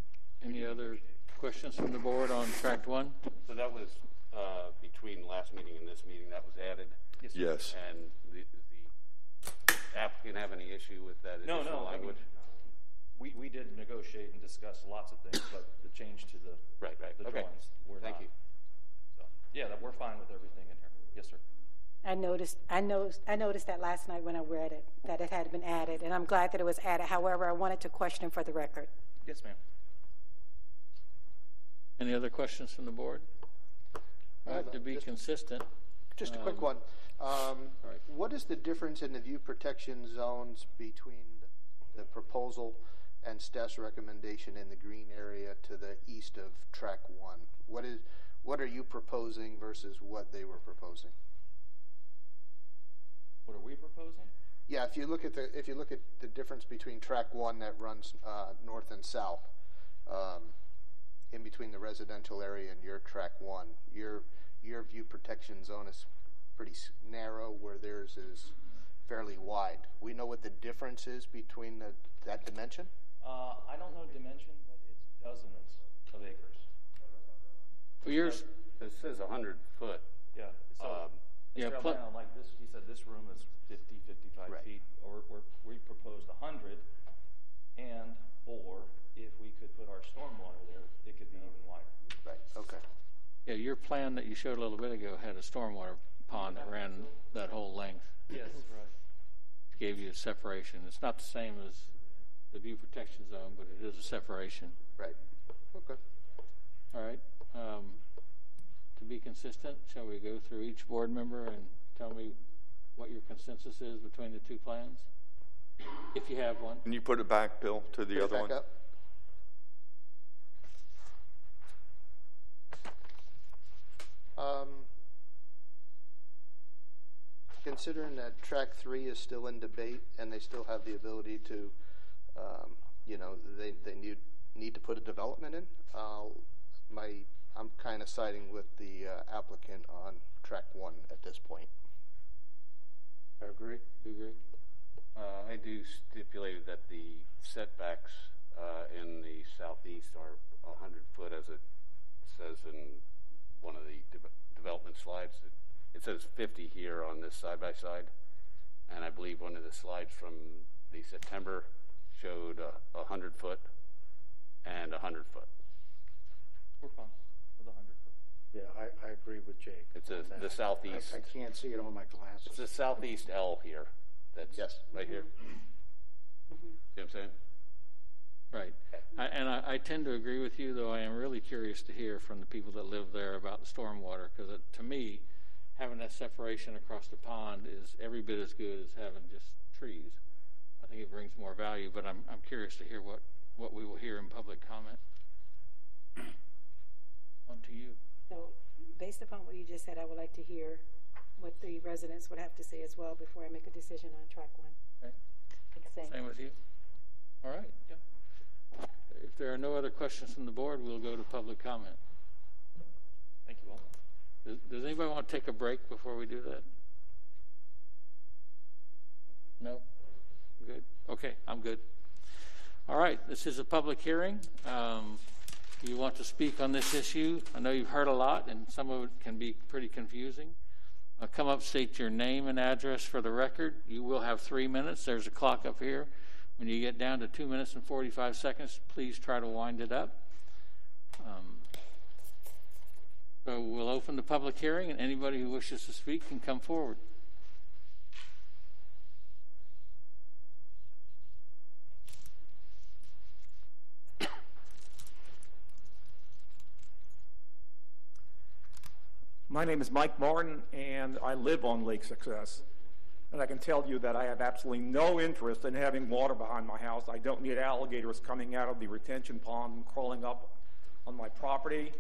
Any other questions from the board on tract one? So that was uh, between last meeting and this meeting, that was added? Yes. Yes. And the, the applicant have any issue with that No, additional no, I mean, language? we, we did negotiate and discuss lots of things, but the change to the, Right, right, the okay. drawings were Thank not. you. So, yeah, that, we're fine with everything in here. Yes, sir. I noticed, I noticed, I noticed that last night when I read it, that it had been added, and I'm glad that it was added. However, I wanted to question for the record. Yes, ma'am. Any other questions from the board? All right, to be consistent. Just a quick um, one. Um, What is the difference in the view protection zones between the proposal and staff's recommendation in the green area to the east of track one? What is, what are you proposing versus what they were proposing? What are we proposing? Yeah, if you look at the, if you look at the difference between track one that runs uh, north and south, um, in between the residential area and your track one, your your view protection zone is pretty narrow, where theirs is fairly wide. We know what the difference is between the, that dimension. Uh, I don't know dimension, but it's dozens of acres. For yours, It says 100 foot. Yeah. So, Um, Yeah, pl- Albano, like this, he said this room is 50, 55 Right. feet, or we're, we proposed 100, and or if we could put our stormwater there, it could be even wider. Right. Okay. yeah, your plan that you showed a little bit ago had a stormwater pond that ran that whole length. Yes, right. Gave you a separation. It's not the same as the view protection zone, but it is a separation. Right. Okay. All right. Um, to be consistent, shall we go through each board member and tell me what your consensus is between the two plans? If you have one. Can you put it back, Bill, to the Put it other back one? up. Um, considering that track three is still in debate and they still have the ability to, um, you know, they, they need, need to put a development in, uh, my, I'm kind of siding with the uh, applicant on track one at this point. I agree. You agree? Uh, I do stipulate that the setbacks uh, in the southeast are 100 foot, as it says in one of the de- development slides. It, it says 50 here on this side by side, and I believe one of the slides from the September showed uh, 100 foot and 100 foot. We're fine with 100 foot. Yeah, I, I agree with Jake. It's a, the southeast. I, I can't see it on my glasses. It's the southeast L here. That's Yes. right here. You know what I'm saying? Right. I, and I, I tend to agree with you, though I am really curious to hear from the people that live there about the stormwater, because to me, having that separation across the pond is every bit as good as having just trees. I think it brings more value, but I'm, I'm curious to hear what, what we will hear in public comment. *clears throat* On to you. So, based upon what you just said, I would like to hear what the residents would have to say as well before I make a decision on track one. Okay. Same with you? All right. Yeah. If there are no other questions from the board, we'll go to public comment. Thank you all. Does, does anybody want to take a break before we do that? No? Good? Okay, I'm good. All right, this is a public hearing. Um, you want to speak on this issue? I know you've heard a lot, and some of it can be pretty confusing. Uh, come up, state your name and address for the record. You will have three minutes. There's a clock up here. When you get down to two minutes and 45 seconds, please try to wind it up. Um, so we'll open the public hearing, and anybody who wishes to speak can come forward. My name is Mike Martin, and I live on Lake Success. And I can tell you that I have absolutely no interest in having water behind my house. I don't need alligators coming out of the retention pond and crawling up on my property.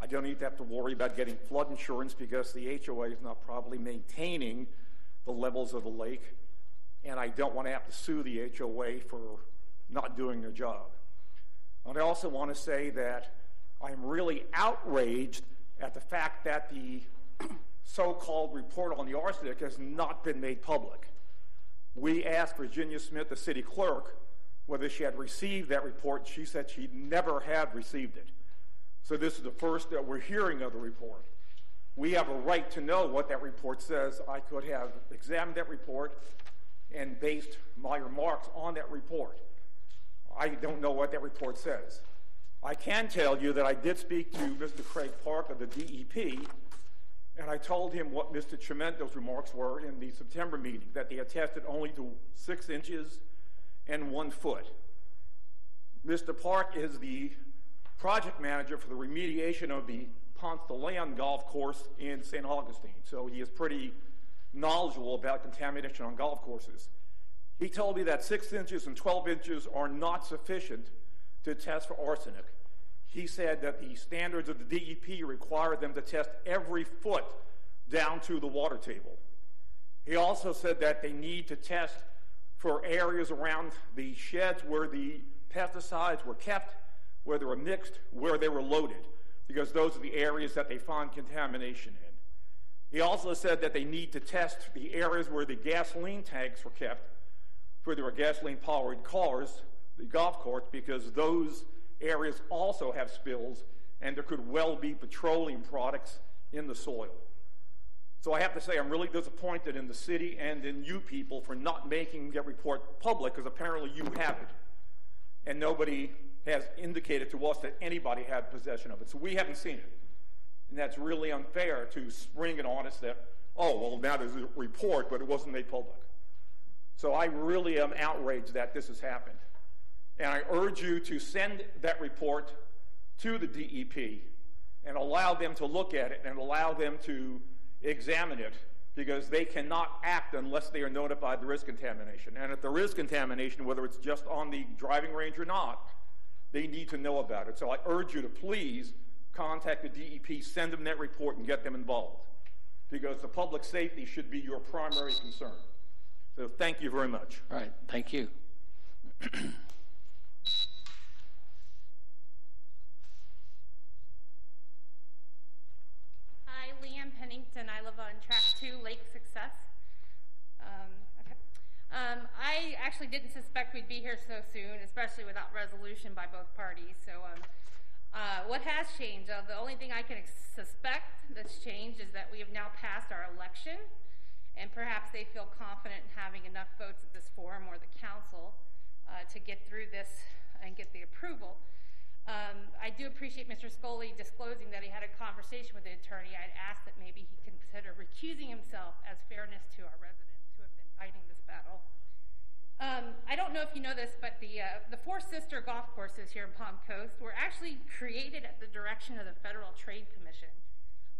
I don't need to have to worry about getting flood insurance because the HOA is not properly maintaining the levels of the lake. And I don't want to have to sue the HOA for not doing their job. And I also want to say that I'm really outraged at the fact that the *clears throat* so-called report on the arsenic has not been made public. We asked Virginia Smith, the city clerk, whether she had received that report. She said she never had received it. So this is the first that we're hearing of the report. We have a right to know what that report says. I could have examined that report and based my remarks on that report. I don't know what that report says. I can tell you that I did speak to Mr. Craig Park of the DEP, And I told him what Mr. Chiumento's remarks were in the September meeting, that they had tested only to six inches and one foot. Mr. Park is the project manager for the remediation of the Ponce de Leon golf course in St. Augustine, so he is pretty knowledgeable about contamination on golf courses. He told me that six inches and 12 inches are not sufficient to test for arsenic. He said that the standards of the DEP require them to test every foot down to the water table. He also said that they need to test for areas around the sheds where the pesticides were kept, where they were mixed, where they were loaded, because those are the areas that they find contamination in. He also said that they need to test the areas where the gasoline tanks were kept, where there were gasoline powered cars, the golf course, because those areas also have spills and there could well be petroleum products in the soil. So I have to say, I'm really disappointed in the city and in you people for not making that report public, because apparently you have it. And nobody has indicated to us that anybody had possession of it. So we haven't seen it. And that's really unfair to spring it on us that, oh, well, now there's a report, but it wasn't made public. So I really am outraged that this has happened. And I urge you to send that report to the DEP and allow them to look at it and allow them to examine it because they cannot act unless they are notified there is contamination. And if there is contamination, whether it's just on the driving range or not, they need to know about it. So I urge you to please contact the DEP, send them that report, and get them involved because the public safety should be your primary concern. So thank you very much. All right, thank you. Hi, Leanne Pennington. I live on track two, Lake Success. Okay. Um, I actually didn't suspect we'd be here so soon, especially without resolution by both parties. So, um, uh, what has changed? Uh, the only thing I can suspect that's changed is that we have now passed our election, and perhaps they feel confident in having enough votes at this forum or the council uh, to get through this and get the approval. Um, I do appreciate Mr. Scully disclosing that he had a conversation with the attorney. I'd ask that maybe he consider recusing himself as fairness to our residents fighting this battle. Um, I don't know if you know this, but the uh, the four sister golf courses here in Palm Coast were actually created at the direction of the Federal Trade Commission.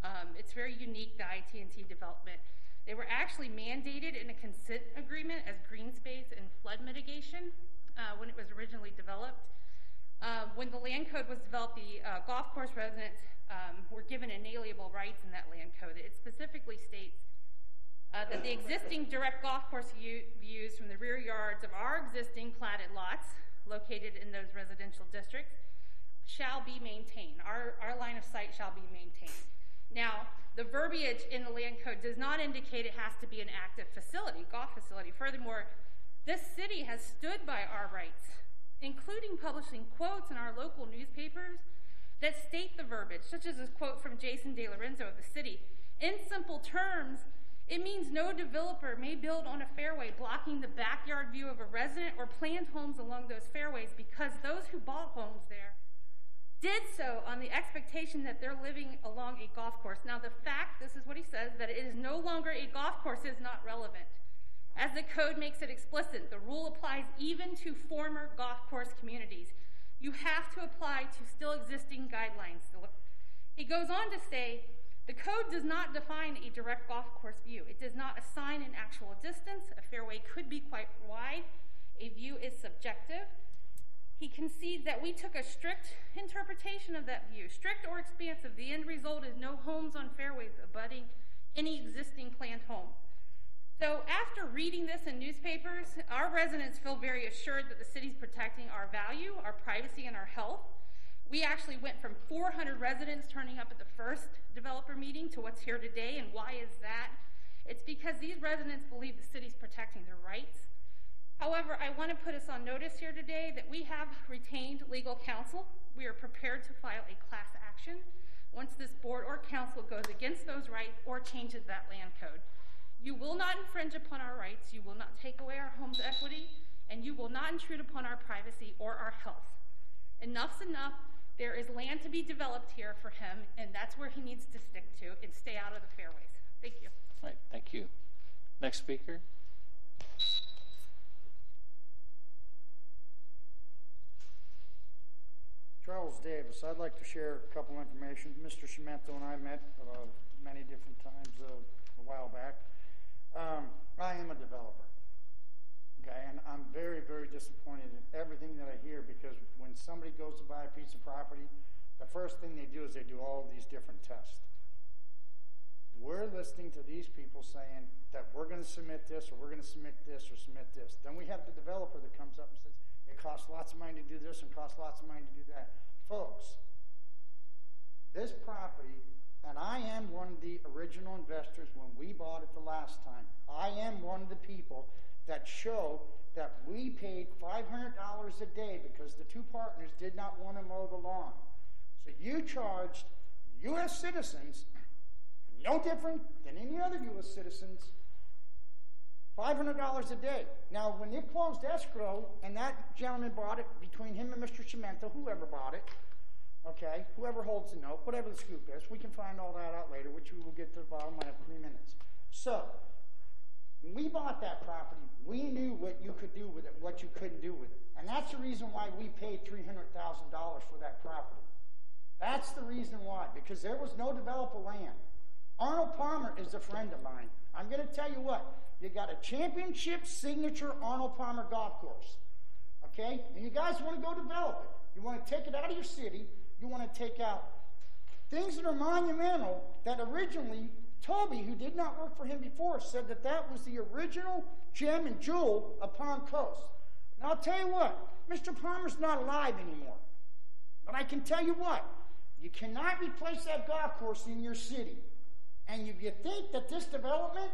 Um, it's very unique, the IT&T development. They were actually mandated in a consent agreement as green space and flood mitigation uh, when it was originally developed. Um, when the land code was developed, the uh, golf course residents um, were given inalienable rights in that land code. It specifically states uh, that the existing direct golf course views from the rear yards of our existing platted lots located in those residential districts shall be maintained. Our, our line of sight shall be maintained. Now, the verbiage in the land code does not indicate it has to be an active facility, golf facility. Furthermore, this city has stood by our rights including publishing quotes in our local newspapers that state the verbiage, such as this quote from Jason De Lorenzo of the city. In simple terms, it means no developer may build on a fairway blocking the backyard view of a resident or planned homes along those fairways because those who bought homes there did so on the expectation that they're living along a golf course. Now, the fact, this is what he says, that it is no longer a golf course is not relevant. As the code makes it explicit, the rule applies even to former golf course communities. You have to apply to still existing guidelines. He goes on to say the code does not define a direct golf course view. It does not assign an actual distance. A fairway could be quite wide. A view is subjective. He concedes that we took a strict interpretation of that view, strict or expansive. The end result is no homes on fairways abutting any existing planned home. So, after reading this in newspapers, our residents feel very assured that the city's protecting our value, our privacy, and our health. We actually went from 400 residents turning up at the first developer meeting to what's here today. And why is that? It's because these residents believe the city's protecting their rights. However, I want to put us on notice here today that we have retained legal counsel. We are prepared to file a class action once this board or council goes against those rights or changes that land code. You will not infringe upon our rights, you will not take away our home's equity, and you will not intrude upon our privacy or our health. Enough's enough. There is land to be developed here for him, and that's where he needs to stick to and stay out of the fairways. Thank you. All right, thank you. Next speaker. Charles Davis. I'd like to share a couple of information. Mr. Chiumento and I met uh, many different times uh, a while back. Um, I am a developer. Okay, and I'm very, very disappointed in everything that I hear because when somebody goes to buy a piece of property, the first thing they do is they do all these different tests. We're listening to these people saying that we're going to submit this or we're going to submit this or submit this. Then we have the developer that comes up and says, it costs lots of money to do this and costs lots of money to do that. Folks, this property, and I am one of the original investors when we bought it the last time. I am one of the people that show that we paid $500 a day because the two partners did not want to mow the lawn. So you charged U.S. citizens, no different than any other U.S. citizens, $500 a day. Now, when it closed escrow and that gentleman bought it between him and Mr. Chiumento, whoever bought it, okay, whoever holds the note, whatever the scoop is, we can find all that out later, which we will get to the bottom. I have three minutes. So, we bought that property, we knew what you could do with it, what you couldn't do with it. And that's the reason why we paid $300,000 for that property. That's the reason why, because there was no developable land. Arnold Palmer is a friend of mine. I'm going to tell you what, you got a championship signature Arnold Palmer golf course. Okay? And you guys want to go develop it. You want to take it out of your city. You want to take out things that are monumental that originally Toby, who did not work for him before, said that that was the original gem and jewel Palm Coast. And I'll tell you what, Mr. Palmer's not alive anymore. But I can tell you what, you cannot replace that golf course in your city. And if you think that this development,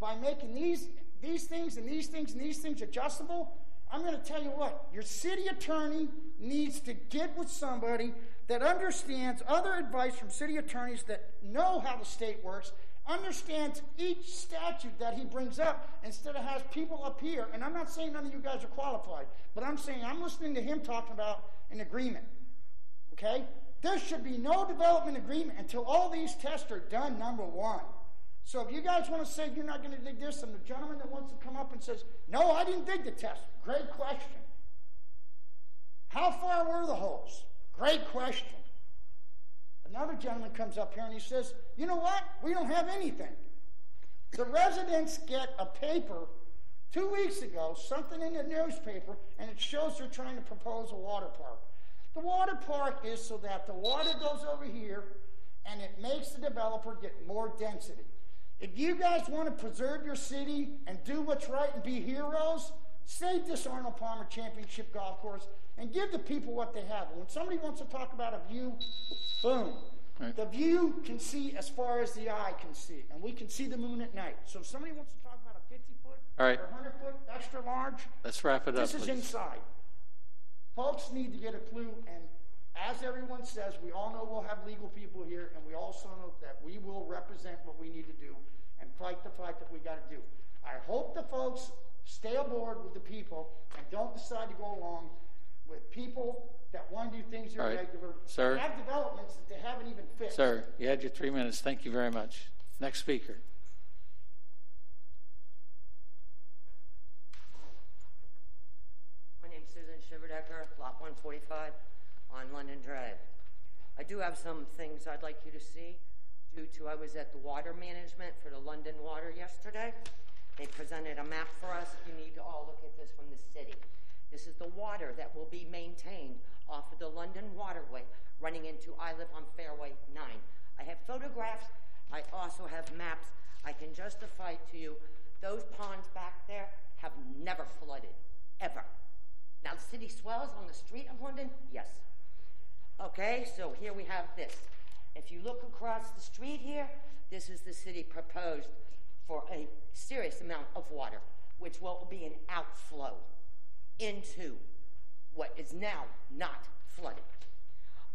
by making these, these things and these things and these things adjustable, I'm going to tell you what, your city attorney needs to get with somebody that understands other advice from city attorneys that know how the state works, understands each statute that he brings up instead of has people up here. And I'm not saying none of you guys are qualified, but I'm saying I'm listening to him talking about an agreement. Okay? There should be no development agreement until all these tests are done, number one. So if you guys want to say you're not going to dig this, and the gentleman that wants to come up and says, No, I didn't dig the test, great question. How far were the holes? Great question. Another gentleman comes up here and he says, You know what? We don't have anything. The residents get a paper two weeks ago, something in the newspaper, and it shows they're trying to propose a water park. The water park is so that the water goes over here and it makes the developer get more density. If you guys want to preserve your city and do what's right and be heroes, save this Arnold Palmer Championship golf course and give the people what they have. when somebody wants to talk about a view, boom. Right. The view can see as far as the eye can see, and we can see the moon at night. So if somebody wants to talk about a 50 foot All right. or 100 foot extra large, let's wrap it this up. is please. inside. Folks need to get a clue, and as everyone says, we all know we'll have legal people here, and we also know that we will represent what we need to do and fight the fight that we got to do. I hope the folks stay aboard with the people and don't decide to go along with people that want to do things All right. irregular. Sir. Have developments that they haven't even fixed. Sir, you had your three minutes. Thank you very much. Next speaker. My name's Susan Shiverdecker, Lot 145 on London Drive. I do have some things I'd like you to see due to I was at the water management for the London Water yesterday. They presented a map for us. You need to all look at this from the city. This is the water that will be maintained off of the London Waterway running into I live on Fairway 9. I have photographs. I also have maps. I can justify to you those ponds back there have never flooded, ever. Now, the city swells on the street of London? Yes. Okay, so here we have this. If you look across the street here, this is the city proposed for a serious amount of water, which will be an outflow into what is now not flooded.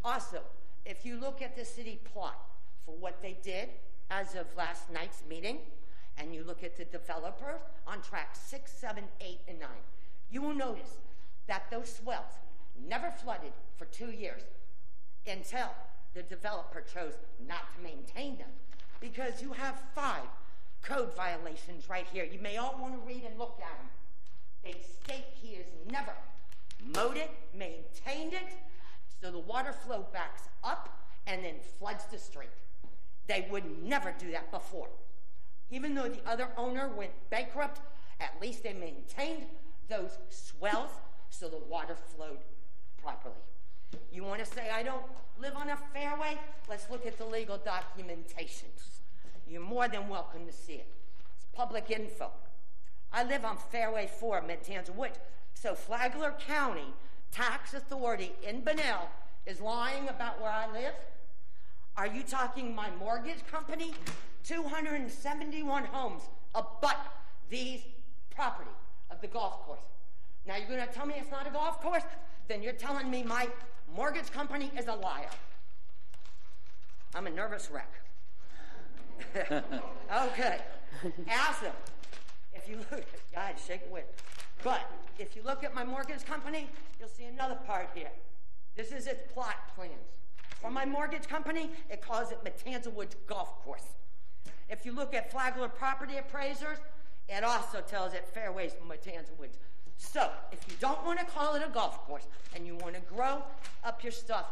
Also, if you look at the city plot for what they did as of last night's meeting, and you look at the developer on track six, seven, eight, and nine, you will notice that those swells never flooded for two years. until the developer chose not to maintain them. Because you have five code violations right here. You may all want to read and look at them. They state he has never mowed it, maintained it, so the water flow backs up and then floods the street. They would never do that before. Even though the other owner went bankrupt, at least they maintained those swells so the water flowed properly. You want to say I don't live on a fairway? Let's look at the legal documentations. You're more than welcome to see it. It's public info. I live on Fairway 4, Matanzas Woods. So Flagler County Tax Authority in Bunnell is lying about where I live? Are you talking my mortgage company? 271 homes abut these property of the golf course. Now you're going to tell me it's not a golf course? Then you're telling me my mortgage company is a liar. I'm a nervous wreck. *laughs* okay. Ask them. If you look, God, shake it with. But if you look at my mortgage company, you'll see another part here. This is its plot plans. For my mortgage company, it calls it Matanzas Woods Golf Course. If you look at Flagler Property Appraisers, it also tells it Fairways Matanzas Woods. So, if you don't want to call it a golf course and you want to grow up your stuff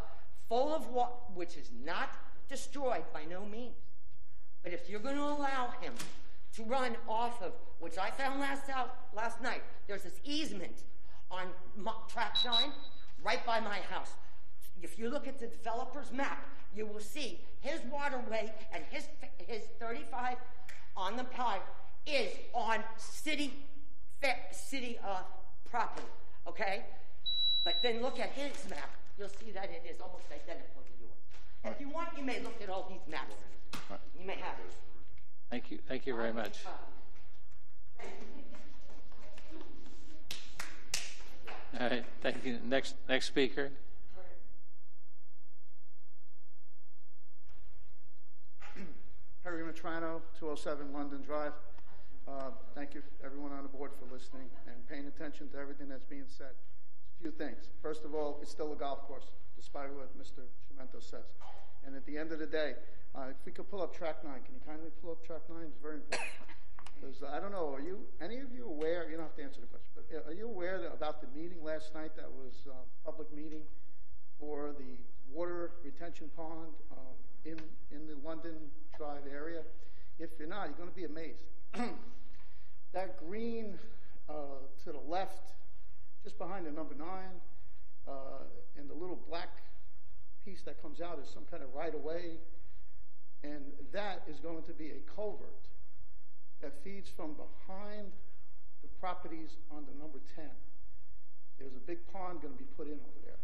full of water, which is not destroyed by no means, but if you're going to allow him to run off of, which I found last out last night, there's this easement on track nine right by my house. If you look at the developer's map, you will see his waterway and his his 35 on the pipe is on city city uh, property. Okay, but then look at his map. You'll see that it is almost identical to yours. If you want, you may look at all these maps. You may have it. Thank you. Thank you very much. All right. Thank you. Next, next speaker. Harry Matrano, 207 London Drive. Uh, thank you, everyone on the board, for listening and paying attention to everything that's being said. A few things. First of all, it's still a golf course, despite what Mr. Chiumento says. And at the end of the day, uh, if we could pull up track nine, can you kindly pull up track nine? It's very important. Because I don't know, are you any of you aware? You don't have to answer the question, but uh, are you aware that, about the meeting last night? That was a uh, public meeting for the water retention pond uh, in in the London Drive area. If you're not, you're going to be amazed. *clears throat* that green uh, to the left, just behind the number nine, and the little black piece that comes out is some kind of right of way, and that is going to be a culvert that feeds from behind the properties on the number 10. There's a big pond going to be put in over there.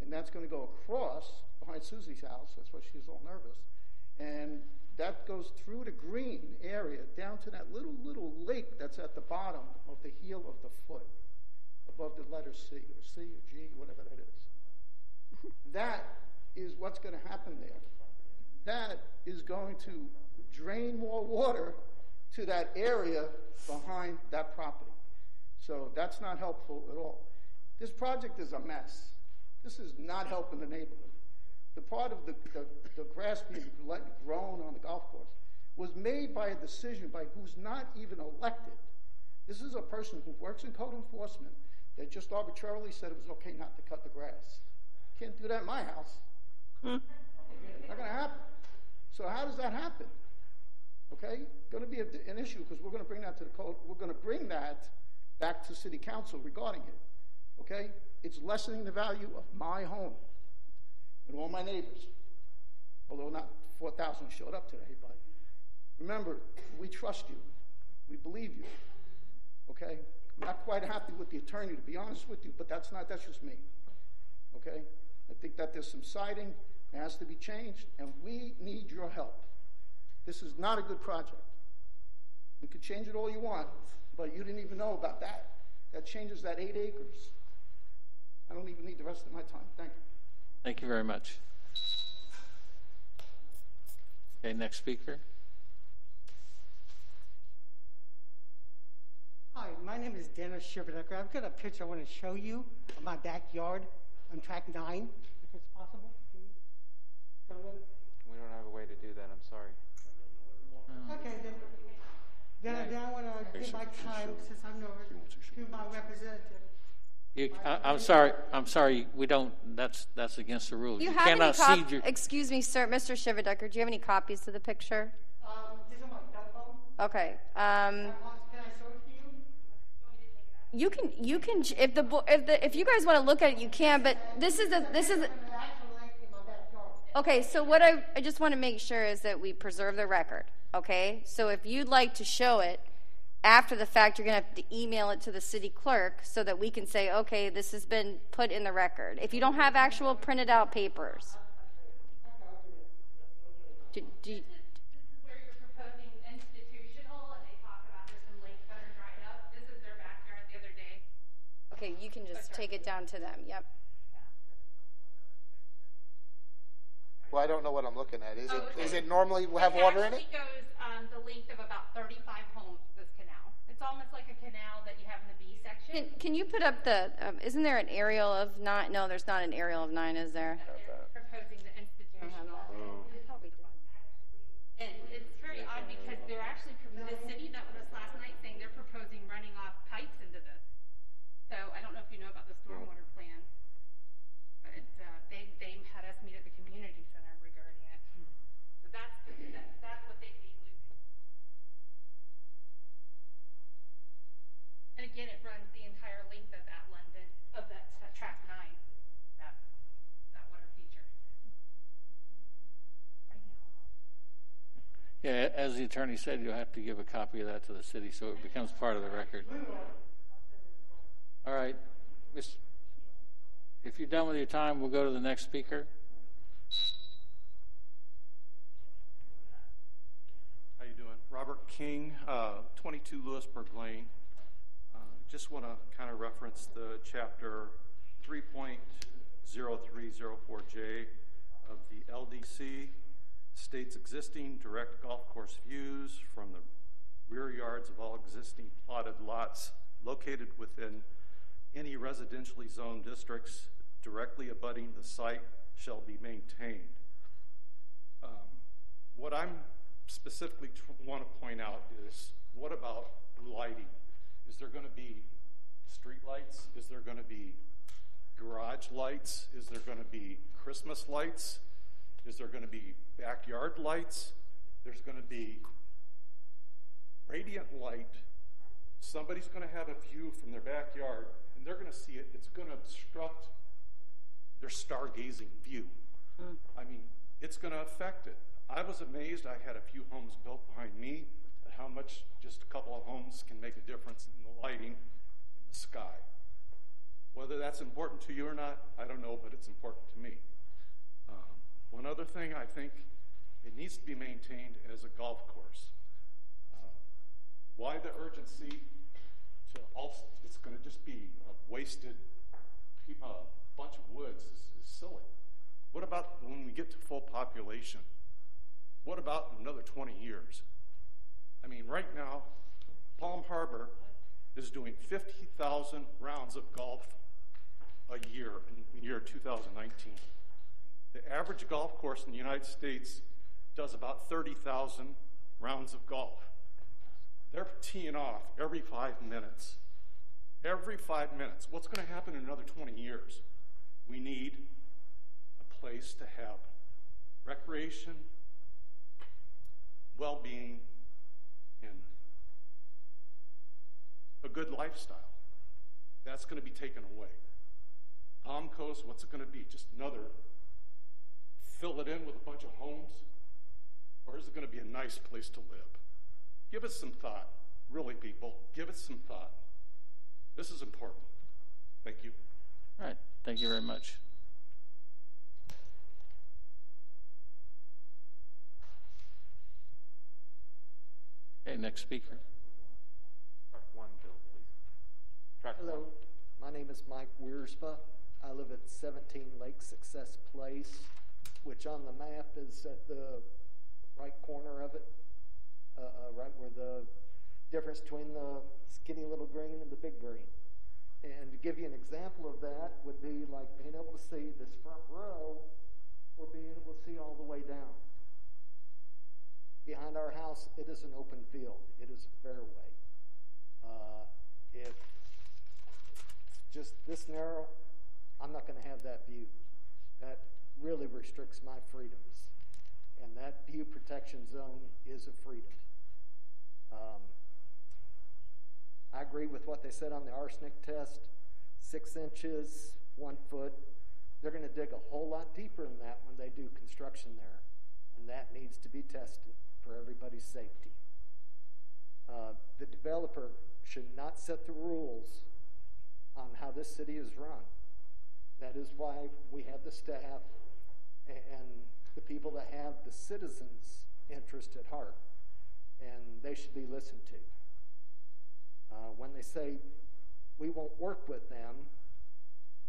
And that's going to go across behind Susie's house. That's why she's all nervous. And that goes through the green area down to that little, little lake that's at the bottom of the heel of the foot, above the letter C, or C, or G, whatever that is. *laughs* that is what's going to happen there. That is going to drain more water to that area behind that property. So that's not helpful at all. This project is a mess. This is not helping the neighborhood. The part of the, the, the grass being grown on the golf course was made by a decision by who's not even elected. This is a person who works in code enforcement that just arbitrarily said it was okay not to cut the grass. Can't do that in my house. Hmm? not going to happen. So how does that happen? Okay, going to be a, an issue because we're going to bring that to the code. We're going to bring that back to city council regarding it. Okay, it's lessening the value of my home and all my neighbors. Although not 4,000 showed up today, but remember, we trust you. We believe you. Okay? I'm not quite happy with the attorney, to be honest with you, but that's not, that's just me. Okay? I think that there's some siding that has to be changed, and we need your help. This is not a good project. You could change it all you want, but you didn't even know about that. That changes that eight acres. I don't even need the rest of my time. Thank you. Thank you very much. Okay, next speaker. Hi, my name is Dennis Shiverdecker. I've got a picture I want to show you of my backyard on track nine, if it's possible. We don't have a way to do that, I'm sorry. Okay, then, then, then I want to give my time, since I'm no, to my representative. You, I, I'm sorry, I'm sorry, we don't, that's, that's against the rules. You You have cannot cop- cede your, excuse me, sir, Mr. Shiverdecker, do you have any copies of the picture? Um, this is my telephone. Okay, um, Can I show it to you? you can, you can, if the, bo- if the, if you guys want to look at it, you can, but this is the, this is, the- okay, so what I, I just want to make sure is that we preserve the record, okay? So if you'd like to show it, after the fact, you're going to have to email it to the city clerk so that we can say, okay, this has been put in the record. If you don't have actual printed out papers. Do, do, you- This is where you're proposing institutional, and they talk about there's some lakes that are dried up. This is their backyard the other day. okay, you can just take it down to them, yep. Well, I don't know what I'm looking at. Is it, okay. is it normally have water in it? It actually goes um, the length of about 35 homes, this canal. It's almost like a canal that you have in the B section. Can, can you put up the, um, isn't there an aerial of nine? No, there's not an aerial of nine, is there? They're proposing the institutional. And it's very odd because they're actually, the city that was us last night saying they're proposing running off pipes into this. So I don't know if you know about the stormwater plan. But uh, they, they had us meet at the community center regarding it. So that's, that's, that's what they'd be losing. And again, it runs the entire length of that London, of that uh, track nine, that, that water feature. Yeah, as the attorney said, you'll have to give a copy of that to the city so it becomes part of the record. All right, Miss, if you're done with your time, we'll go to the next speaker. How you doing? Robert King, uh, 22 Lewisburg Lane. Uh, Just want to kind of reference the chapter 3.0304J of the LDC. States existing direct golf course views from the rear yards of all existing plotted lots located within any residentially zoned districts directly abutting the site shall be maintained. Um, what I'm specifically want to point out is what about lighting? Is there going to be street lights? Is there going to be garage lights? Is there going to be Christmas lights? Is there going to be backyard lights? There's going to be radiant light. Somebody's going to have a view from their backyard and they're going to see it. It's going to obstruct their stargazing view. I mean, it's going to affect it. I was amazed. I had a few homes built behind me at how much just a couple of homes can make a difference in the lighting in the sky. Whether that's important to you or not, I don't know, but it's important to me. Um, one other thing, I think it needs to be maintained as a golf course. Uh, why the urgency to it's going to just be a wasted pe- uh, bunch of woods is, is silly. What about when we get to full population? What about another 20 years? I mean, right now, Palm Harbor is doing 50,000 rounds of golf a year in the year 2019. The average golf course in the United States does about 30,000 rounds of golf. They're teeing off every five minutes. Every five minutes. What's going to happen in another 20 years? We need a place to have recreation, well being, and a good lifestyle. That's going to be taken away. Palm Coast, what's it going to be? Just another fill it in with a bunch of homes? Or is it going to be a nice place to live? Give it some thought. Really, people, give it some thought. This is important. Thank you. All right, thank you very much. Okay, next speaker. Track one, Bill, please. Track Hello, my name is Mike Wierspa. I live at 17 Lake Success Place, which on the map is at the right corner of it, uh, uh, right where the difference between the skinny little green and the big green. And to give you an example of that would be like being able to see this front row or being able to see all the way down. Behind our house, it is an open field. It is a fairway. Uh, if it's just this narrow, I'm not going to have that view. That really restricts my freedoms. And that view protection zone is a freedom. Um, I agree with what they said on the arsenic test six inches, one foot. They're going to dig a whole lot deeper than that when they do construction there. And that needs to be tested for everybody's safety. Uh, the developer should not set the rules on how this city is run. That is why we have the staff and the people that have the citizens' interest at heart, and they should be listened to. Uh, when they say we won't work with them,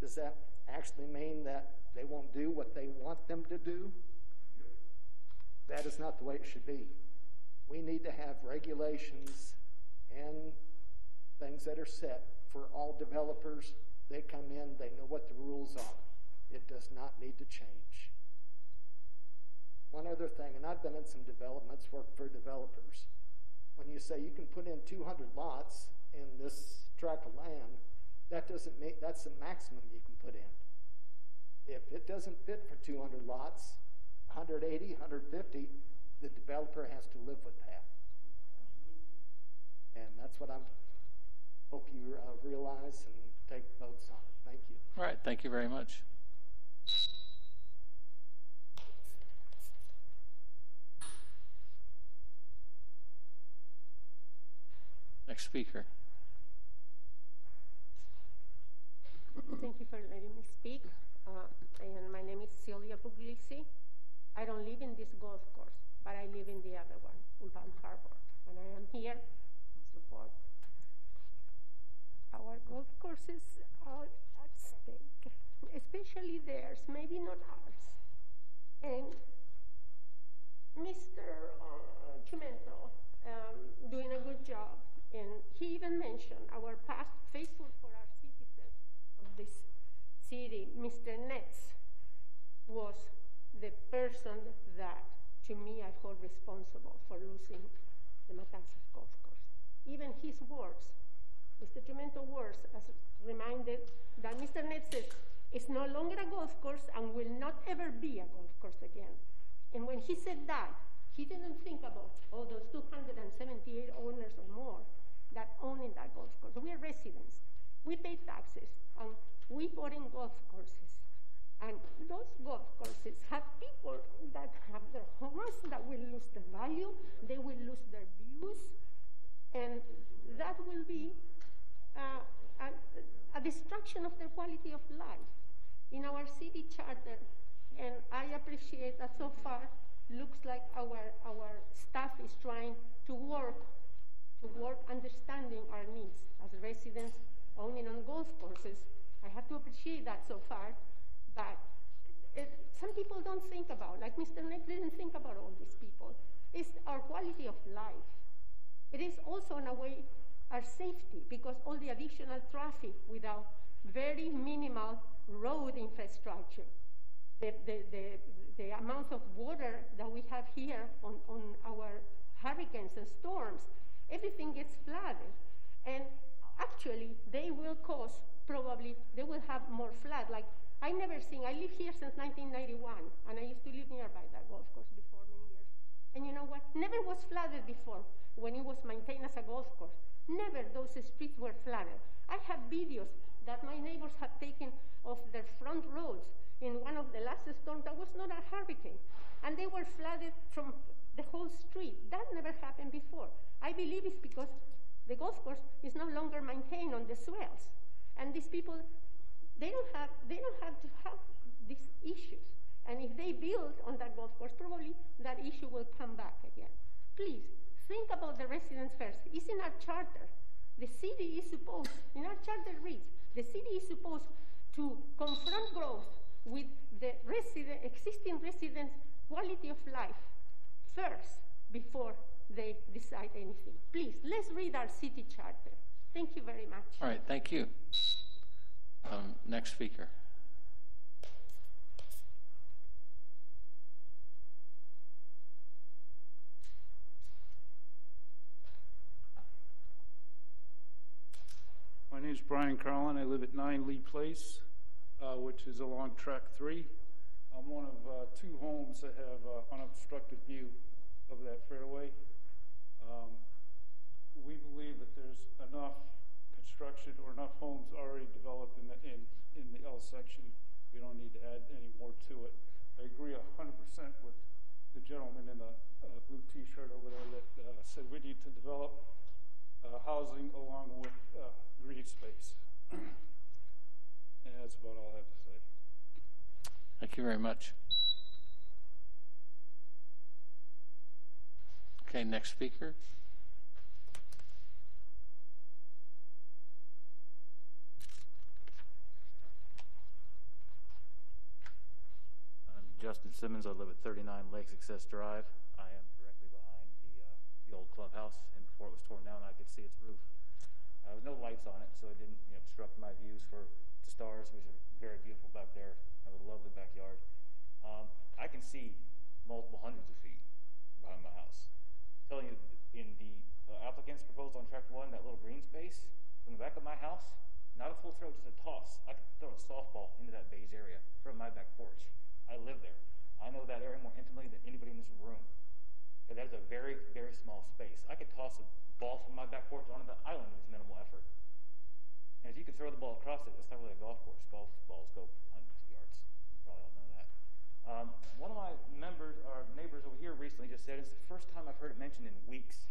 does that actually mean that they won't do what they want them to do? That is not the way it should be. We need to have regulations and things that are set for all developers. They come in, they know what the rules are. It does not need to change. One other thing, and I've been in some developments, worked for developers. When you say you can put in 200 lots in this tract of land, that doesn't make that's the maximum you can put in. If it doesn't fit for 200 lots, 180, 150, the developer has to live with that. And that's what I hope you uh, realize and take votes on. Thank you. All right, thank you very much. Next speaker. Thank you for letting me speak. Uh, and my name is Celia Puglisi. I don't live in this golf course, but I live in the other one, in Palm Harbor. And I am here to support our golf courses are at stake, especially theirs, maybe not ours. And Mr. Uh, Chiumento um, doing a good job, and he even mentioned our past faithful for our citizens of this city, Mr. Netts, was the person that, to me, I hold responsible for losing the Matanzas golf course. Even his words, Mr. Chiumento words, as reminded that Mr. Netts says, it's no longer a golf course and will not ever be a golf course again. And when he said that, he didn't think about all those 278 owners or more that own in that golf course. We are residents. We pay taxes and we bought in golf courses. And those golf courses have people that have their homes that will lose their value, they will lose their views, and that will be uh, a, a destruction of their quality of life. In our city charter, and I appreciate that so far, looks like our, our staff is trying to work, to work understanding our needs as residents owning on golf courses. I have to appreciate that so far, but it, some people don't think about, like Mr. Nick didn't think about all these people. It's our quality of life. It is also, in a way, our safety because all the additional traffic without very minimal road infrastructure, the, the, the, the amount of water that we have here on, on our hurricanes and storms, everything gets flooded. And actually, they will cause probably, they will have more flood. Like, I never seen, I live here since 1991, and I used to live nearby that golf course before many years. And you know what? Never was flooded before when it was maintained as a golf course. Never those streets were flooded. I have videos that my neighbors have taken of their front roads in one of the last storms that was not a hurricane. And they were flooded from the whole street. That never happened before. I believe it's because the golf course is no longer maintained on the swales. And these people, they don't have, they don't have to have these issues. And if they build on that golf course, probably that issue will come back again. Please, think about the residents first. It's in our charter. The city is supposed, in our charter reads, the city is supposed to confront growth with the resident, existing residents' quality of life first before they decide anything. Please, let's read our city charter. Thank you very much. All right, thank you. Um, next speaker. My name is Brian Carlin. I live at 9 Lee Place, uh, which is along Track 3. I'm one of uh, two homes that have uh, unobstructed view of that fairway. Um, we believe that there's enough construction or enough homes already developed in the, in, in the L section. We don't need to add any more to it. I agree 100% with the gentleman in the uh, blue T-shirt over there that uh, said we need to develop uh, housing along with uh, green space. *clears throat* and that's about all I have to say. Thank you very much. Okay, next speaker. I'm Justin Simmons. I live at 39 Lake Success Drive. I am directly behind the uh, the old clubhouse, and before it was torn down, I could see its roof. Uh, there was no lights on it, so it didn't you know, obstruct my views for the stars, which are very beautiful back there. I have a lovely backyard. Um, I can see multiple hundreds of feet behind my house. I'm telling you, in the uh, applicant's proposal on track one, that little green space from the back of my house, not a full throw, just a toss. I could throw a softball into that beige area from my back porch. I live there. I know that area more intimately than anybody in this room. That is a very, very small space. I could toss a ball from my back porch onto the island with minimal effort. And if you could throw the ball across it, it's not really a golf course. Golf balls go hundreds of yards. You probably all know that. Um, one of my members, or neighbors over here recently just said, it's the first time I've heard it mentioned in weeks.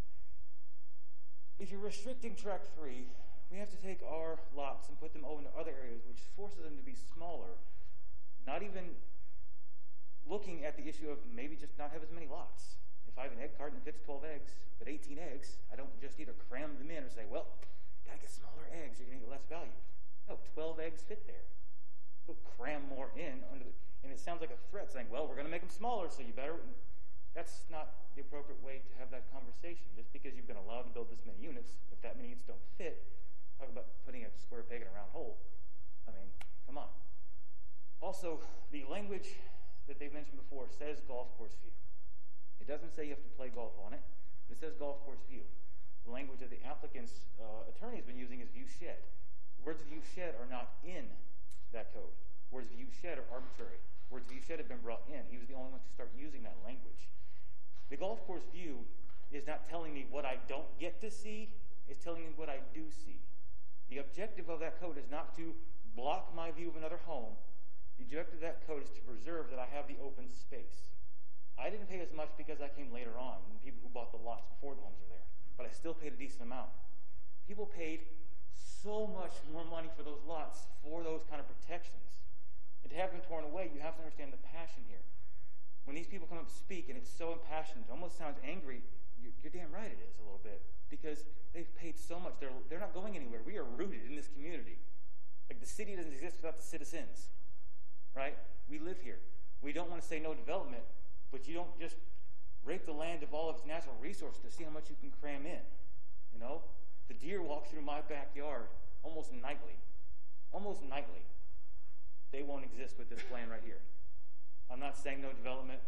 If you're restricting track three, we have to take our lots and put them over into other areas, which forces them to be smaller. Not even looking at the issue of maybe just not have as many lots. If I have an egg carton that fits 12 eggs, but 18 eggs, I don't just either cram them in or say, well, gotta get smaller eggs, you're gonna get less value. No, 12 eggs fit there. We'll cram more in under the, and it sounds like a threat saying, well, we're gonna make them smaller, so you better. That's not the appropriate way to have that conversation. Just because you've been allowed to build this many units, if that many units don't fit, talk about putting a square peg in a round hole. I mean, come on. Also, the language that they mentioned before says golf course view. It doesn't say you have to play golf on it, it says golf course view. The language that the applicant's uh, attorney has been using is view shed. Words view shed are not in that code. Words view shed are arbitrary. Words view shed have been brought in. He was the only one to start using that language. The golf course view is not telling me what I don't get to see, it's telling me what I do see. The objective of that code is not to block my view of another home. The objective of that code is to preserve that I have the open space. I didn't pay as much because I came later on than people who bought the lots before the homes were there, but I still paid a decent amount. People paid so much more money for those lots for those kind of protections. And to have them torn away, you have to understand the passion here. When these people come up to speak and it's so impassioned, it almost sounds angry, you're, you're damn right it is a little bit because they've paid so much. They're, they're not going anywhere. We are rooted in this community. Like the city doesn't exist without the citizens, right? We live here. We don't want to say no development, but you don't just rape the land of all of its natural resources to see how much you can cram in. You know, the deer walk through my backyard almost nightly, almost nightly. They won't exist with this plan right here. I'm not saying no development,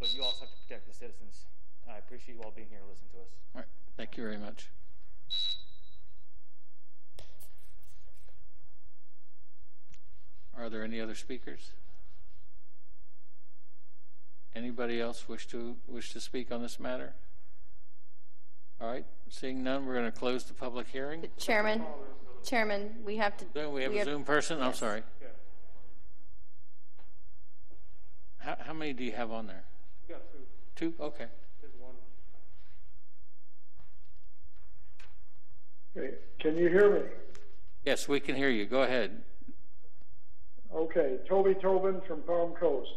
but you also have to protect the citizens. And I appreciate you all being here to listen to us. All right. Thank you very much. Are there any other speakers? Anybody else wish to wish to speak on this matter? All right. Seeing none, we're going to close the public hearing. Chairman, Chairman, we have to. Zoom, we have a Zoom person. I'm sorry. How, how many do you have on there? We got two. Two. Okay. There's one. Okay. Can you hear me? Yes, we can hear you. Go ahead. Okay. Toby Tobin from Palm Coast.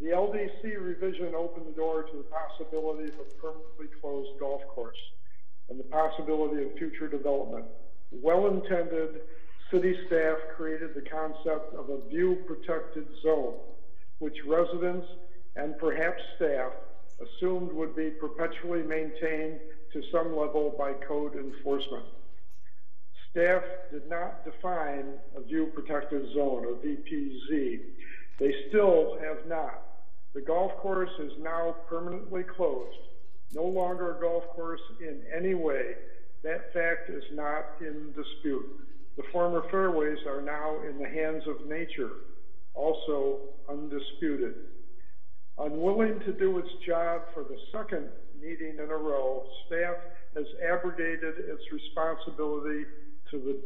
The LDC revision opened the door to the possibility of a permanently closed golf course and the possibility of future development. Well intended, city staff created the concept of a view protected zone, which residents and perhaps staff assumed would be perpetually maintained to some level by code enforcement. Staff did not define a view protected zone, or VPZ. They still have not. The golf course is now permanently closed, no longer a golf course in any way. That fact is not in dispute. The former fairways are now in the hands of nature, also undisputed. Unwilling to do its job for the second meeting in a row, staff has abrogated its responsibility to the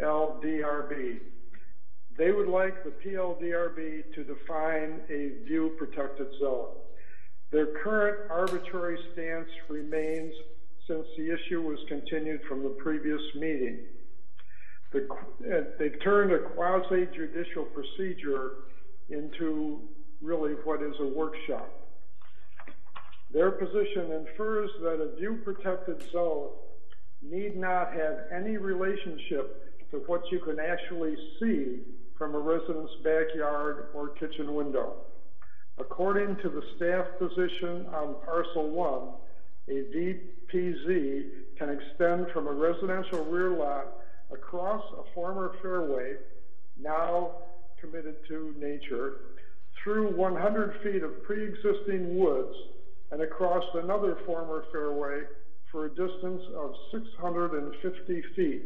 PLDRB. They would like the PLDRB to define a view protected zone. Their current arbitrary stance remains since the issue was continued from the previous meeting. Uh, they've turned a quasi judicial procedure into really what is a workshop. Their position infers that a view protected zone need not have any relationship to what you can actually see from a resident's backyard or kitchen window. According to the staff position on parcel one, a VPZ can extend from a residential rear lot across a former fairway, now committed to nature, through 100 feet of pre-existing woods and across another former fairway for a distance of 650 feet.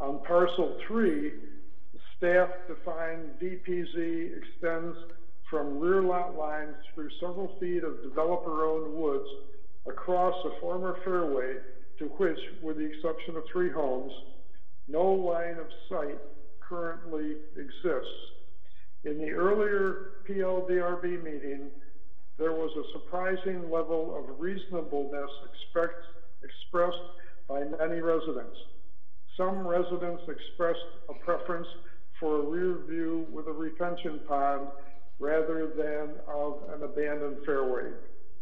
On parcel three, staff defined VPZ extends from rear lot lines through several feet of developer-owned woods across a former fairway to which, with the exception of three homes, no line of sight currently exists. In the earlier PLDRB meeting, there was a surprising level of reasonableness expect, expressed by many residents. Some residents expressed a preference for a rear view with a retention pond rather than of an abandoned fairway,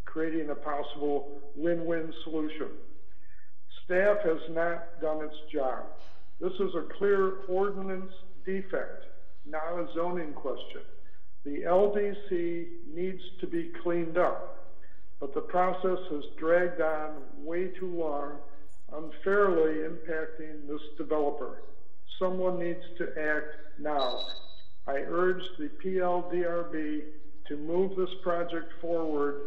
creating a possible win-win solution. Staff has not done its job. This is a clear ordinance defect, not a zoning question. The LDC needs to be cleaned up, but the process has dragged on way too long, unfairly impacting this developer. Someone needs to act now. I urge the PLDRB to move this project forward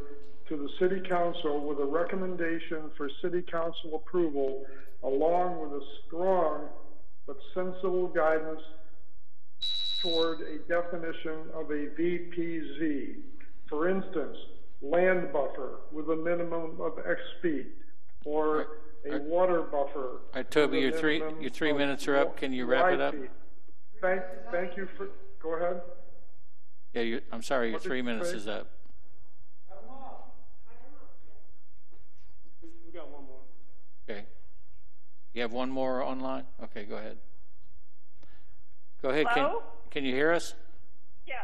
to the City Council with a recommendation for City Council approval, along with a strong but sensible guidance toward a definition of a VPZ. For instance, land buffer with a minimum of X feet, or a water buffer. All right, Toby, your three your three minutes are up. Can you wrap it up? Thank, thank you for. Go ahead. Yeah, you, I'm sorry. Your What three you minutes say? is up. We got one more. Okay. You have one more online? Okay, go ahead. Go ahead. Hello? Can, can you hear us? Yes.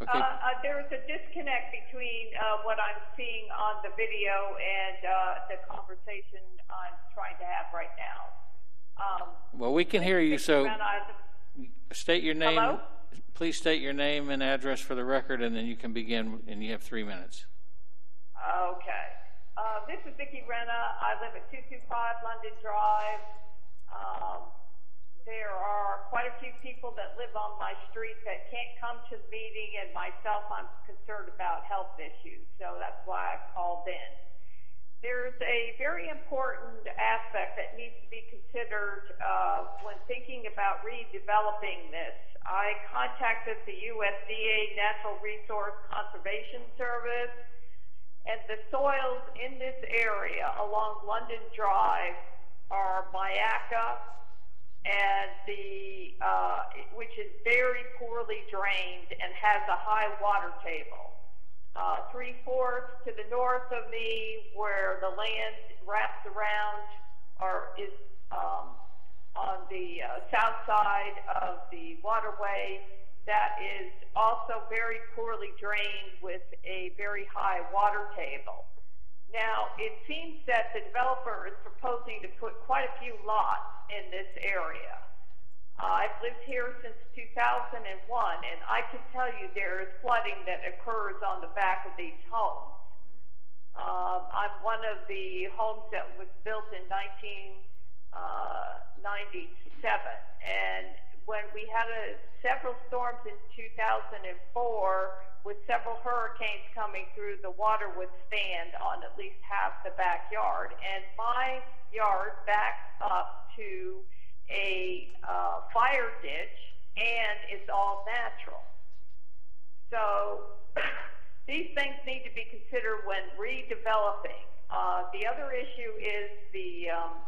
Uh, uh, there is a disconnect between uh, what I'm seeing on the video and uh, the conversation I'm trying to have right now. Um, Well, we can hear you, so state your name. Hello? Please state your name and address for the record, and then you can begin, and you have three minutes. Okay. Uh, this is Vicki Renna. I live at 225 London Drive. There are quite a few people that live on my street that can't come to the meeting, and myself, I'm concerned about health issues, so that's why I called in. There's a very important aspect that needs to be considered uh, when thinking about redeveloping this. I contacted the USDA Natural Resource Conservation Service, and the soils in this area along London Drive are Myakka, and the uh, which is very poorly drained and has a high water table. Uh, three fourths to the north of me, where the land wraps around, or is um, on the uh, south side of the waterway. That is also very poorly drained with a very high water table. Now, it seems that the developer is proposing to put quite a few lots in this area. Uh, I've lived here since 2001, and I can tell you there is flooding that occurs on the back of these homes. Uh, I'm one of the homes that was built in 1997, and when we had a, several storms in 2004 with several hurricanes coming through, the water would stand on at least half the backyard. And my yard backs up to a uh, fire ditch, and it's all natural. So *coughs* these things need to be considered when redeveloping. Uh, the other issue is the um,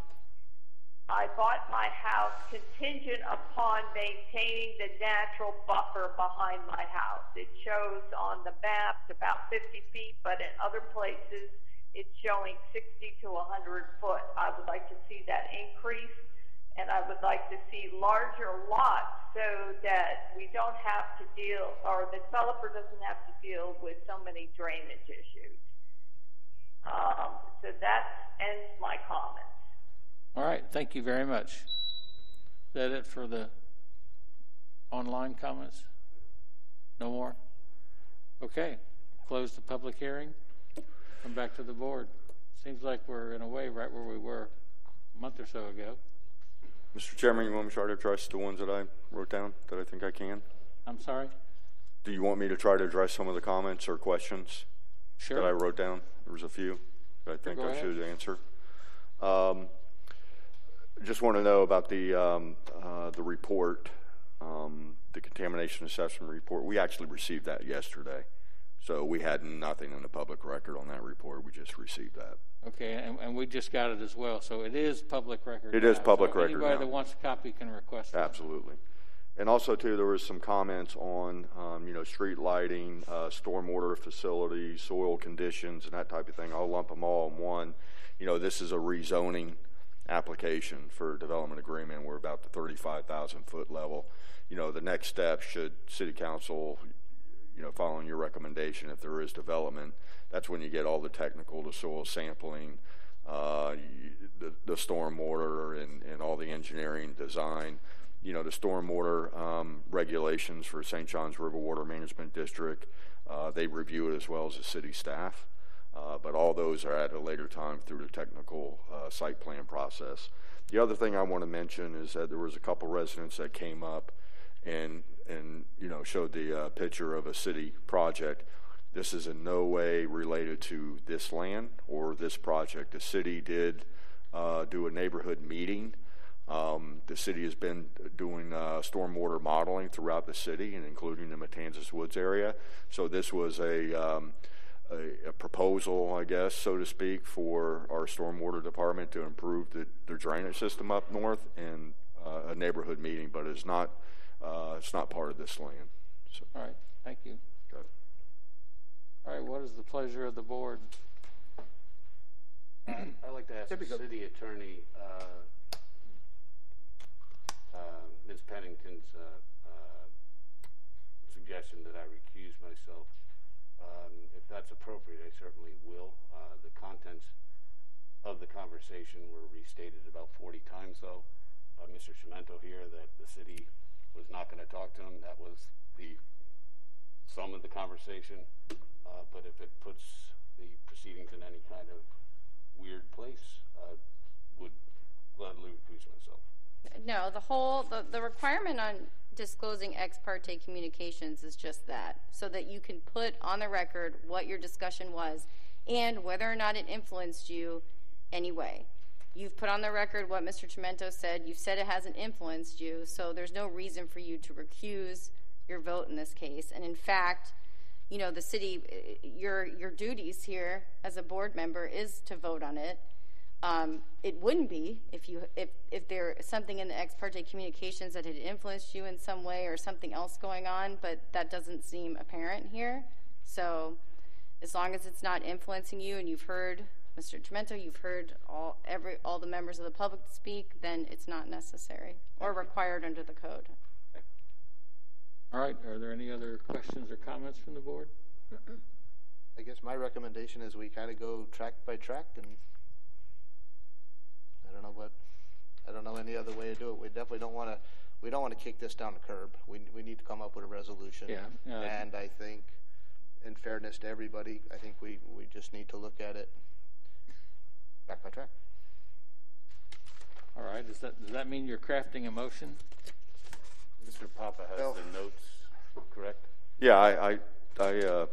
I bought my house contingent upon maintaining the natural buffer behind my house. It shows on the maps about 50 feet, but in other places it's showing 60 to 100 foot. I would like to see that increase, and I would like to see larger lots so that we don't have to deal, or the developer doesn't have to deal with so many drainage issues. Um, so that ends my comments. All right, thank you very much. Is that it for the online comments? No more? Okay, close the public hearing. Come back to the board. Seems like we're in a way right where we were a month or so ago. Mr. Chairman, you want me to try to address the ones that I wrote down that I think I can? I'm sorry? Do you want me to try to address some of the comments or questions Sure. that I wrote down? There was a few that I think I ahead. should answer. Um, just want to know about the um, uh, the report, um, the contamination assessment report. We actually received that yesterday, so we had nothing in the public record on that report. We just received that. Okay, and, and we just got it as well, so it is public record. It is now. public So record Anybody now. that wants a copy can request it. Absolutely. And also, too, there was some comments on, um, you know, street lighting, uh, stormwater facilities, soil conditions, and that type of thing. I'll lump them all in one. You know, this is a rezoning application for development agreement. We're about the 35,000 foot level. You know, the next step should City Council, you know, following your recommendation, if there is development, that's when you get all the technical, the soil sampling, uh, the, the stormwater and, and all the engineering design you know, the stormwater um, regulations for St. John's River Water Management District. Uh, they review it as well as the city staff. Uh, but all those are at a later time through the technical uh, site plan process. The other thing I want to mention is that there was a couple residents that came up and and you know showed the uh, picture of a city project. This is in no way related to this land or this project. The city did uh, do a neighborhood meeting. Um, the city has been doing uh, stormwater modeling throughout the city, and including the Matanzas Woods area. So this was a, um, a, a proposal, I guess, so to speak, for our stormwater department to improve the, the drainage system up north, and uh, a neighborhood meeting. But it's not uh, it's not part of this land. So. All right, thank you. Okay. All right, what is the pleasure of the board? *clears throat* I'd like to ask the city attorney, uh, uh, Ms. Pennington's uh, uh, suggestion that I recuse myself. Um, If that's appropriate, I certainly will. Uh, The contents of the conversation were restated about 40 times, though, by Mr. Chiumento here, that the city was not going to talk to him. That was the sum of the conversation. Uh, But if it puts the proceedings in any kind of weird place, I would gladly recuse myself. No, the whole, the, the requirement on disclosing ex parte communications is just that, so that you can put on the record what your discussion was and whether or not it influenced you anyway. You've put on the record what Mr. Chiumento said. You've said it hasn't influenced you, so there's no reason for you to recuse your vote in this case. And in fact, you know, the city, eh, your your duties here as a board member is to vote on it. Um, it wouldn't be if you if if there something in the ex parte communications that had influenced you in some way or something else going on, but that doesn't seem apparent here. So, as long as it's not influencing you and you've heard Mr. Chiumento, you've heard all every all the members of the public speak, then it's not necessary or required under the code. All right, are there any other questions or comments from the board? *clears throat* I guess my recommendation is we kind of go track by track, and I don't know what, I don't know any other way to do it. We definitely don't want to, we don't want to kick this down the curb. We we need to come up with a resolution. Yeah, yeah. And I think, in fairness to everybody, I think we we just need to look at it back by track. All right, does that, does that mean you're crafting a motion? Mr. Papa has Well- the notes, correct? Yeah, I, I, I uh,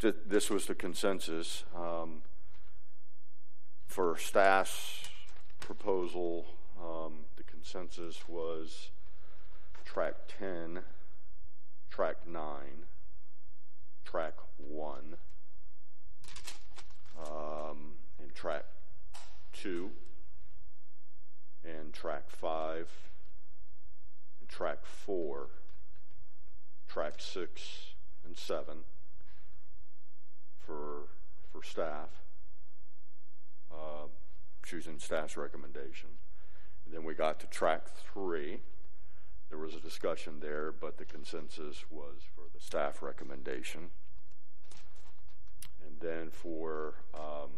this was the consensus um, for staff's proposal. Um, the consensus was track 10, track 9, track 1, um, and track 2, and track 5, and track 4, track 6 and 7 for, for staff, uh, choosing staff's recommendation. And then we got to track 3. There was a discussion there, but the consensus was for the staff recommendation. And then for, um,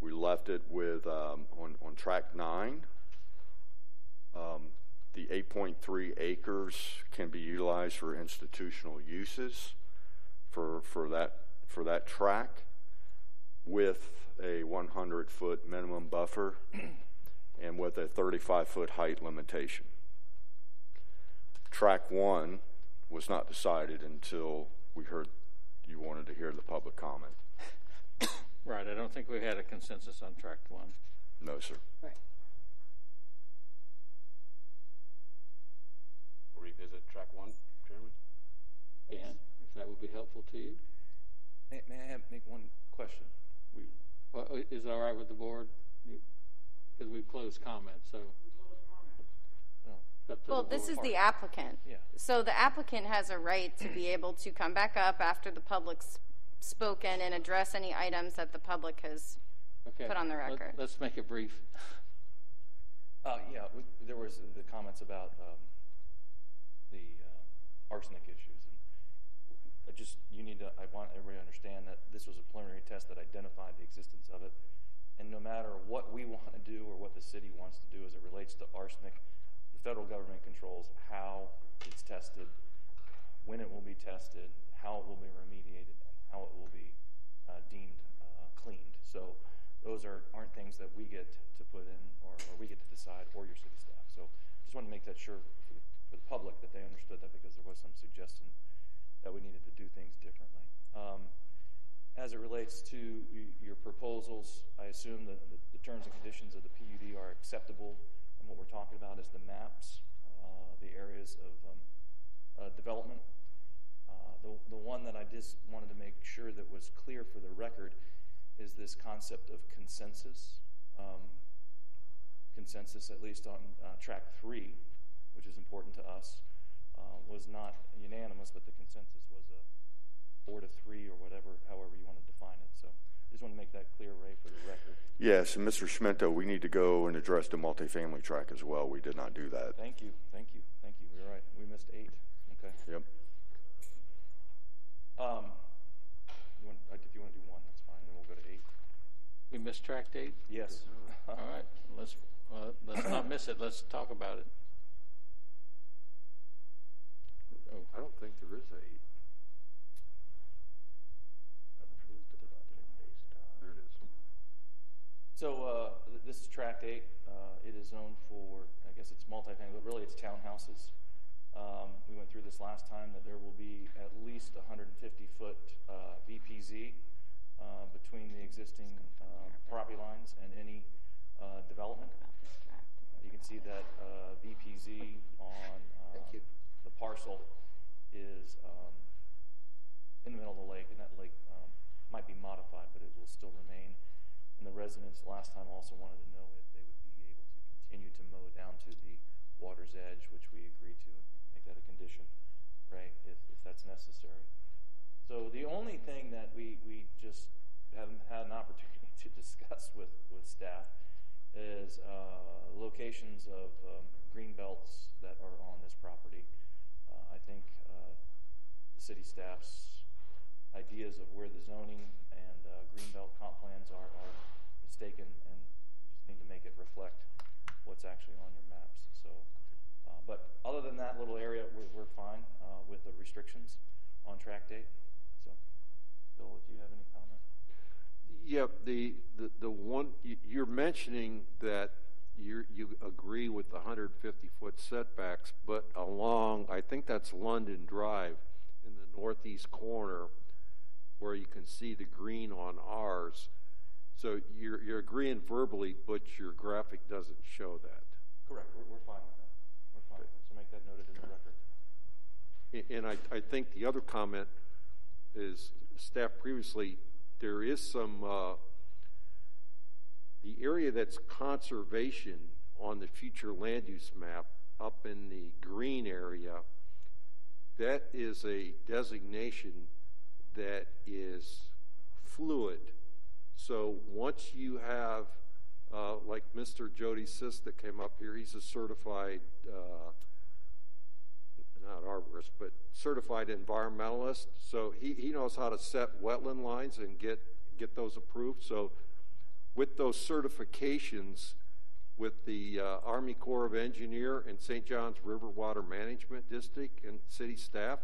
we left it with, um, on, on track 9, um, the 8.3 acres can be utilized for institutional uses for, for, that, for that track with a 100 foot minimum buffer *clears throat* and with a 35 foot height limitation. Track 1 was not decided until we heard you wanted to hear the public comment. *coughs* Right, I don't think we had a consensus on track one. No, sir. Right. Revisit track one, Chairman? Dan, if that would be helpful to you? May, may I have, make one question? We, Well, is it all right with the board? Because we've closed comments, so. no. it's up to Well, this is board. the applicant. Yeah. So the applicant has a right to be able to come back up after the public's spoken and address any items that the public has Okay, put on the record. Let's make it brief. Uh, yeah, we, there was the comments about um, the uh, arsenic issues, and I just you need to. I want everybody to understand that this was a preliminary test that identified the existence of it, and no matter what we *laughs* want to do or what the city wants to do as it relates to arsenic, the federal government controls how it's tested, when it will be tested, how it will be remediated, and how it will be uh, deemed uh, cleaned. So those are, aren't things that we get to put in or, or we get to decide or your city staff. So just want to make that sure for the, for the public that they understood that because there was some suggestion that we needed to do things differently. Um, as it relates to your proposals, I assume the, the, terms and conditions of the PUD are acceptable. And what we're talking about is the maps, uh, the areas of um, uh, development. Uh, the, the one that I just wanted to make sure that was clear for the record is this concept of consensus. Um, consensus, at least on uh, track three, which is important to us, uh, was not unanimous, but the consensus was a four to three or whatever, however you want to define it. So I just want to make that clear, Ray, for the record. Yes, and Mr. Chiumento, we need to go and address the multifamily track as well. We did not do that. Thank you, thank you, thank you. You're right. We missed eight. Okay. Yep. Um, you want, uh, if you want to do one, that's fine. Then we'll go to eight. We missed track eight. Yes. All right, let's, uh, let's not miss it. Let's talk about it. Oh, I don't think there is eight. There it is. So uh, th- this is tract eight. Uh, it is zoned for, I guess it's multifamily, but really it's townhouses. Um, we went through this last time that there will be at least 150 foot uh, VPZ uh, between the existing uh, property lines and any uh, development. you can see that uh, VPZ on uh, the parcel is um, in the middle of the lake, and that lake um, might be modified, but it will still remain. And the residents last time also wanted to know if they would be able to continue to mow down to the water's edge, which we agreed to, make that a condition, right, if, if that's necessary. So the only thing that we, we just haven't had an *laughs* opportunity to discuss with, with staff is uh, locations of um, green belts that are on this property. Uh, I think uh, the city staff's ideas of where the zoning and uh, green comp plans are, are mistaken, and just need to make it reflect what's actually on your maps. So, but other than that little area, we're, we're fine with the restrictions on track date. So, Bill, do you have any comment? Yeah, the, the, the one, you're mentioning that you you agree with the 150-foot setbacks, but along, I think that's London Drive in the northeast corner where you can see the green on ours. So you're, you're agreeing verbally, but your graphic doesn't show that. Correct, we're, we're fine with that. We're fine with that, so make that noted in the record. And I, I think the other comment is staff previously, there is some, uh, area that's conservation on the future land use map up in the green area, that is a designation that is fluid. So once you have, uh, like Mr. Jody Sis that came up here, he's a certified, uh, not arborist, but certified environmentalist. So he, he knows how to set wetland lines and get, get those approved. So with those certifications, with the uh, Army Corps of Engineer and St. John's River Water Management District and city staff,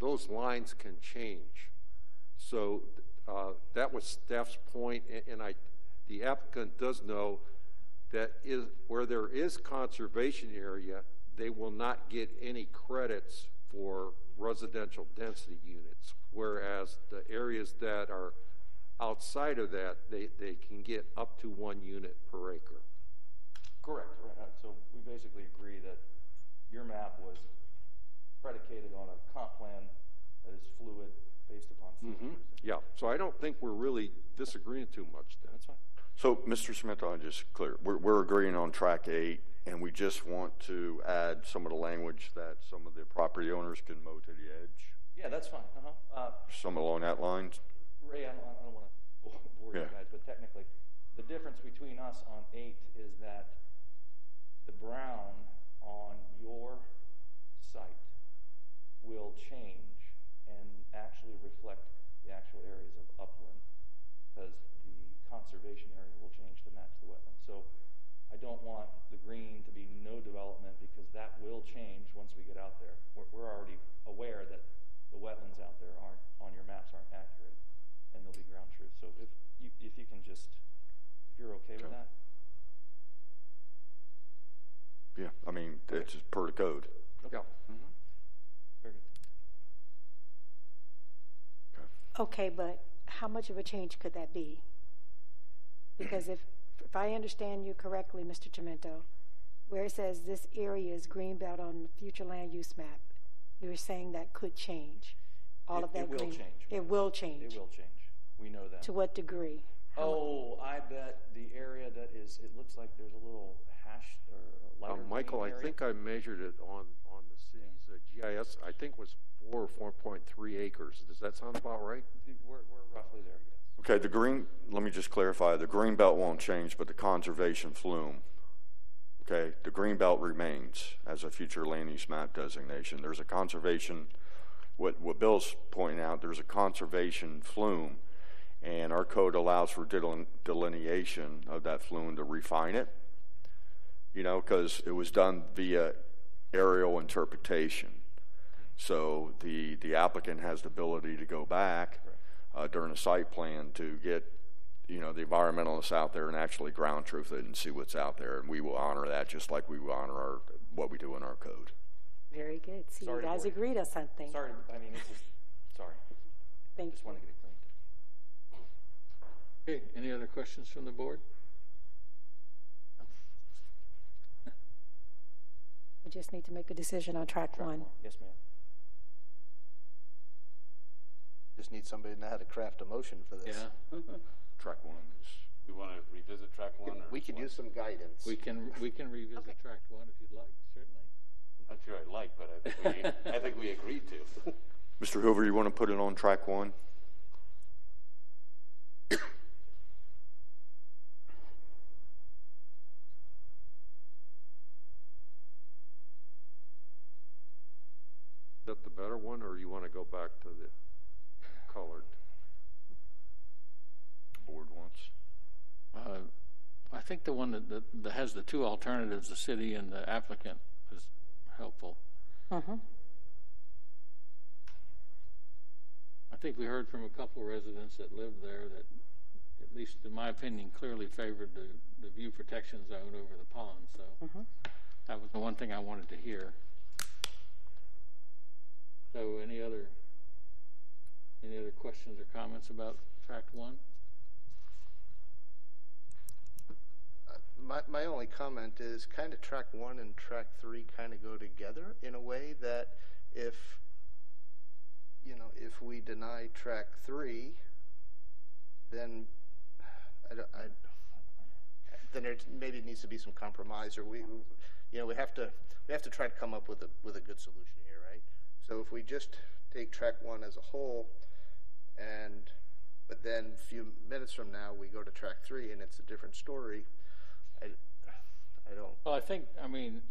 those lines can change. So uh, that was staff's point, and, and I, the applicant does know that is where there is conservation area, they will not get any credits for residential density units, whereas the areas that are outside of that, they, they can get up to one unit per acre. Correct, right, uh, so we basically agree that your map was predicated on a comp plan that is fluid based upon. Mm-hmm. Yeah, so I don't think we're really disagreeing too much then. That's fine. So, Mr. Smith, I'll just clear, we're, we're agreeing on track eight, and we just want to add some of the language that some of the property owners can mow to the edge, Yeah, that's fine, uh-huh. Uh, some along that lines. Ray, I don't, I don't want to bore you Yeah. guys, but technically, the difference between us on eight is that the brown on your site will change and actually reflect the actual areas of upland because the conservation area will change to match the wetland. So I don't want the green to be no development because that will change once we get out there. We're, we're already aware that the wetlands out there aren't, on your maps aren't accurate and they'll be ground truth. So if you, if you can just, if you're okay with that, Yeah, I mean, it's just per the code. Yeah. Mm-hmm. very good. Okay, but how much of a change could that be? Because if, if I understand you correctly, Mr. Chiumento, where it says this area is greenbelt on the future land use map, you're saying that could change? All It- of that it will green- change. It will change? It will change. We know that. To what degree? How Oh, I bet the area that is, it looks like there's a little hash or a Uh, Michael, green I area. think I measured it on, on the city's uh, GIS, I think was four or four point three acres. Does that sound about right? We're, we're roughly there, yes. Okay, the green, let me just clarify, the green belt won't change, but the conservation FLUM, okay, the green belt remains as a future land use map designation. There's a conservation, what, what Bill's pointing out, there's a conservation FLUM, and our code allows for delineation of that FLUM to refine it, you know, because it was done via aerial interpretation. So the, the applicant has the ability to go back uh, during a site plan to get, you know, the environmentalists out there and actually ground truth it and see what's out there. And we will honor that just like we will honor our, what we do in our code. Very good. See, Sorry you to guys agreed on something. Sorry, I mean, it's just, sorry. Thank Just want to get it cleaned. Okay, any other questions from the board? We just need to make a decision on track one. Yes, ma'am. Just need somebody to know how to craft a motion for this. Yeah. *laughs* Track one is. We want to revisit track one? Or We could use some guidance. We can, we can revisit track one if you'd like, certainly. Not sure I'd like, but I think we, I think we agreed to. *laughs* Mr. Hoover, you want to put it on track one? *coughs* Is that the better one, or you want to go back to the colored? Board wants. Uh, I think the one that, that, that has the two alternatives, the city and the applicant, is helpful. Mm-hmm. I think we heard from a couple residents that lived there that, at least in my opinion, clearly favored the, the view protection zone over the pond. So Mhm. that was the one thing I wanted to hear. So any other any other questions or comments about tract one? My, my only comment is kind of track one and track three kind of go together in a way that if, you know, if we deny track three, then I, I, then there maybe needs to be some compromise or we, you know, we have to, we have to try to come up with a, with a good solution here, right? So if we just take track one as a whole and, but then a few minutes from now, we go to track three and it's a different story, I, I don't, Well, I think, I mean,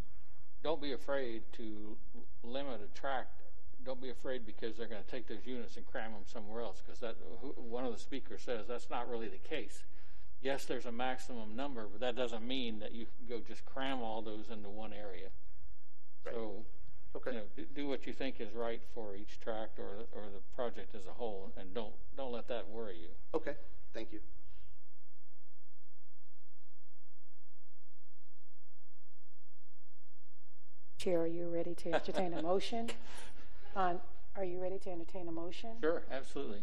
don't be afraid to limit a tract. Don't be afraid because they're going to take those units and cram them somewhere else. Because that who- one of the speakers says that's not really the case. Yes, there's a maximum number, but that doesn't mean that you can go just cram all those into one area. So, okay. you know, do, do what you think is right for each tract or or the project as a whole, and don't don't let that worry you. okay, thank you. Chair, are you ready to entertain a motion? *laughs* On, are you ready to entertain a motion? Sure, absolutely.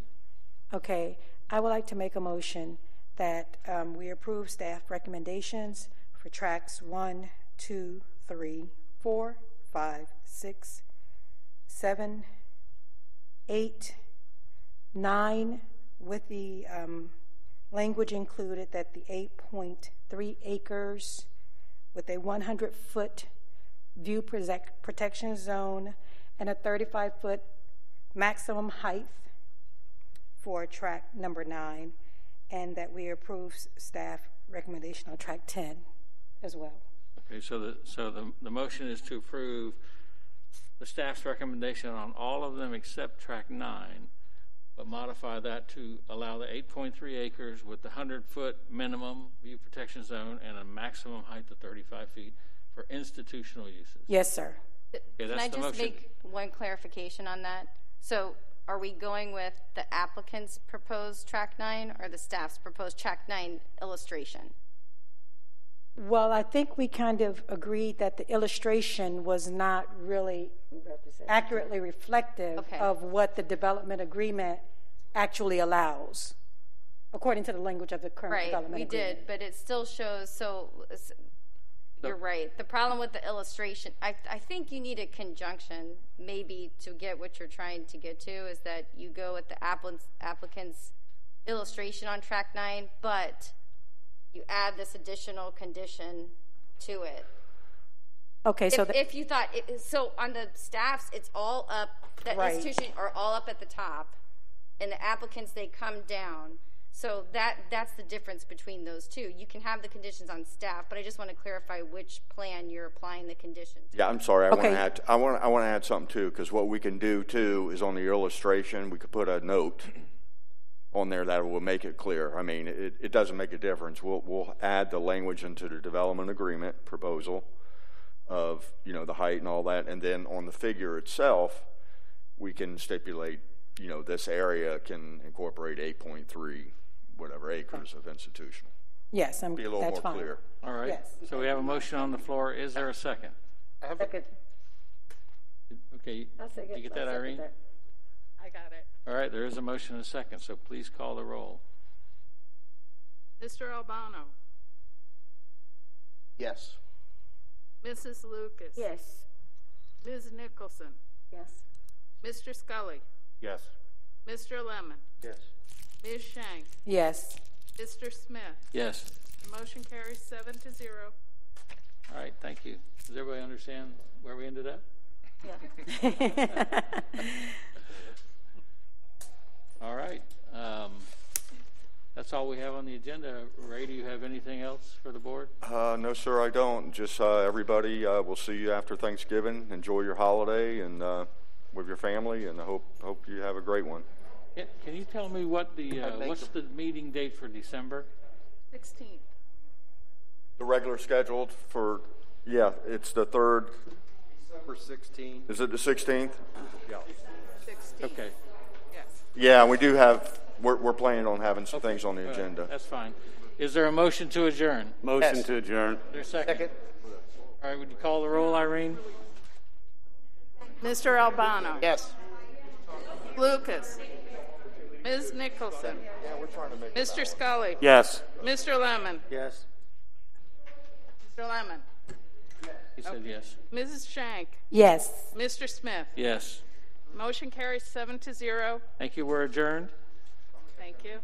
Okay, I would like to make a motion that um, we approve staff recommendations for tracks one, two, three, four, five, six, seven, eight, nine, with the um, language included that the 8.3 acres with a 100 foot view protection zone and a 35 foot maximum height for track number nine, and that we approve staff recommendation on track 10 as well. Okay, so the so the the motion is to approve the staff's recommendation on all of them except track nine, but modify that to allow the 8.3 acres with the 100 foot minimum view protection zone and a maximum height of 35 feet for institutional uses. Yes, sir. Okay, Can that's I the just motion. make one clarification on that? So are we going with the applicant's proposed track nine or the staff's proposed track nine illustration? Well, I think we kind of agreed that the illustration was not really accurately reflective Okay. of what the development agreement actually allows, according to the language of the current Right, development we agreement. did, but it still shows, so, s- you're right. The problem with the illustration, I, I think you need a conjunction, maybe to get what you're trying to get to, is that you go with the applicant's, applicant's illustration on track nine, but you add this additional condition to it. Okay, so if, the- if you thought it, so on the staffs it's all up the Right. institution are all up at the top and the applicants they come down so that that's the difference between those two you can have the conditions on staff but i just want to clarify which plan you're applying the conditions. Yeah, I'm sorry. I want to add. I want. I want to add something too, because what we can do too is on the illustration, we could put a note on there that will make it clear. I mean, it, it doesn't make a difference. We'll we'll add the language into the development agreement proposal of you know the height and all that, and then on the figure itself, we can stipulate you know this area can incorporate 8.3 whatever acres of institutional. yes, I'm, Be a little that's more fine. clear. All right. Yes. So we have a motion on the floor. Is there a second? Second. Okay. I'll Did you get that, Irene? I got it. All right. There is a motion and a second. So please call the roll. Mr. Albano, Yes. Mrs. Lucas. Yes. Ms. Nicholson, Yes. Mr. Scully, Yes. Mr. Lemon, Yes. Ms. Shank, Yes. Mr. Smith. Yes. The motion carries seven to zero. All right. Thank you. Does everybody understand where we ended up? Yeah. All right. Um, that's all we have on the agenda. Ray, do you have anything else for the board? Uh, no, sir, I don't. Just uh, everybody, uh, we'll see you after Thanksgiving. Enjoy your holiday and uh, with your family, and I hope hope you have a great one. Can, can you tell me what the uh, what's the meeting date for December? Sixteenth. The regular scheduled for, yeah, it's the third. December 16. Is it the 16th? Yeah. Sixteenth. Okay. Yes. Yeah, we do have. We're, we're planning on having some things on the All right, agenda. That's fine. Is there a motion to adjourn? Motion Yes. to adjourn. Is there a second? Second. All right. Would you call the roll, Irene? Mr. Albano. Yes. Lucas. Ms. Nicholson. Yeah, we're trying to make. Mr. Scully. Yes. Mr. Lemon. Yes. Mr. Lemon? He said yes. Mrs. Shank? Yes. Mr. Smith? Yes. Motion carries seven to zero. Thank you. We're adjourned. Thank you.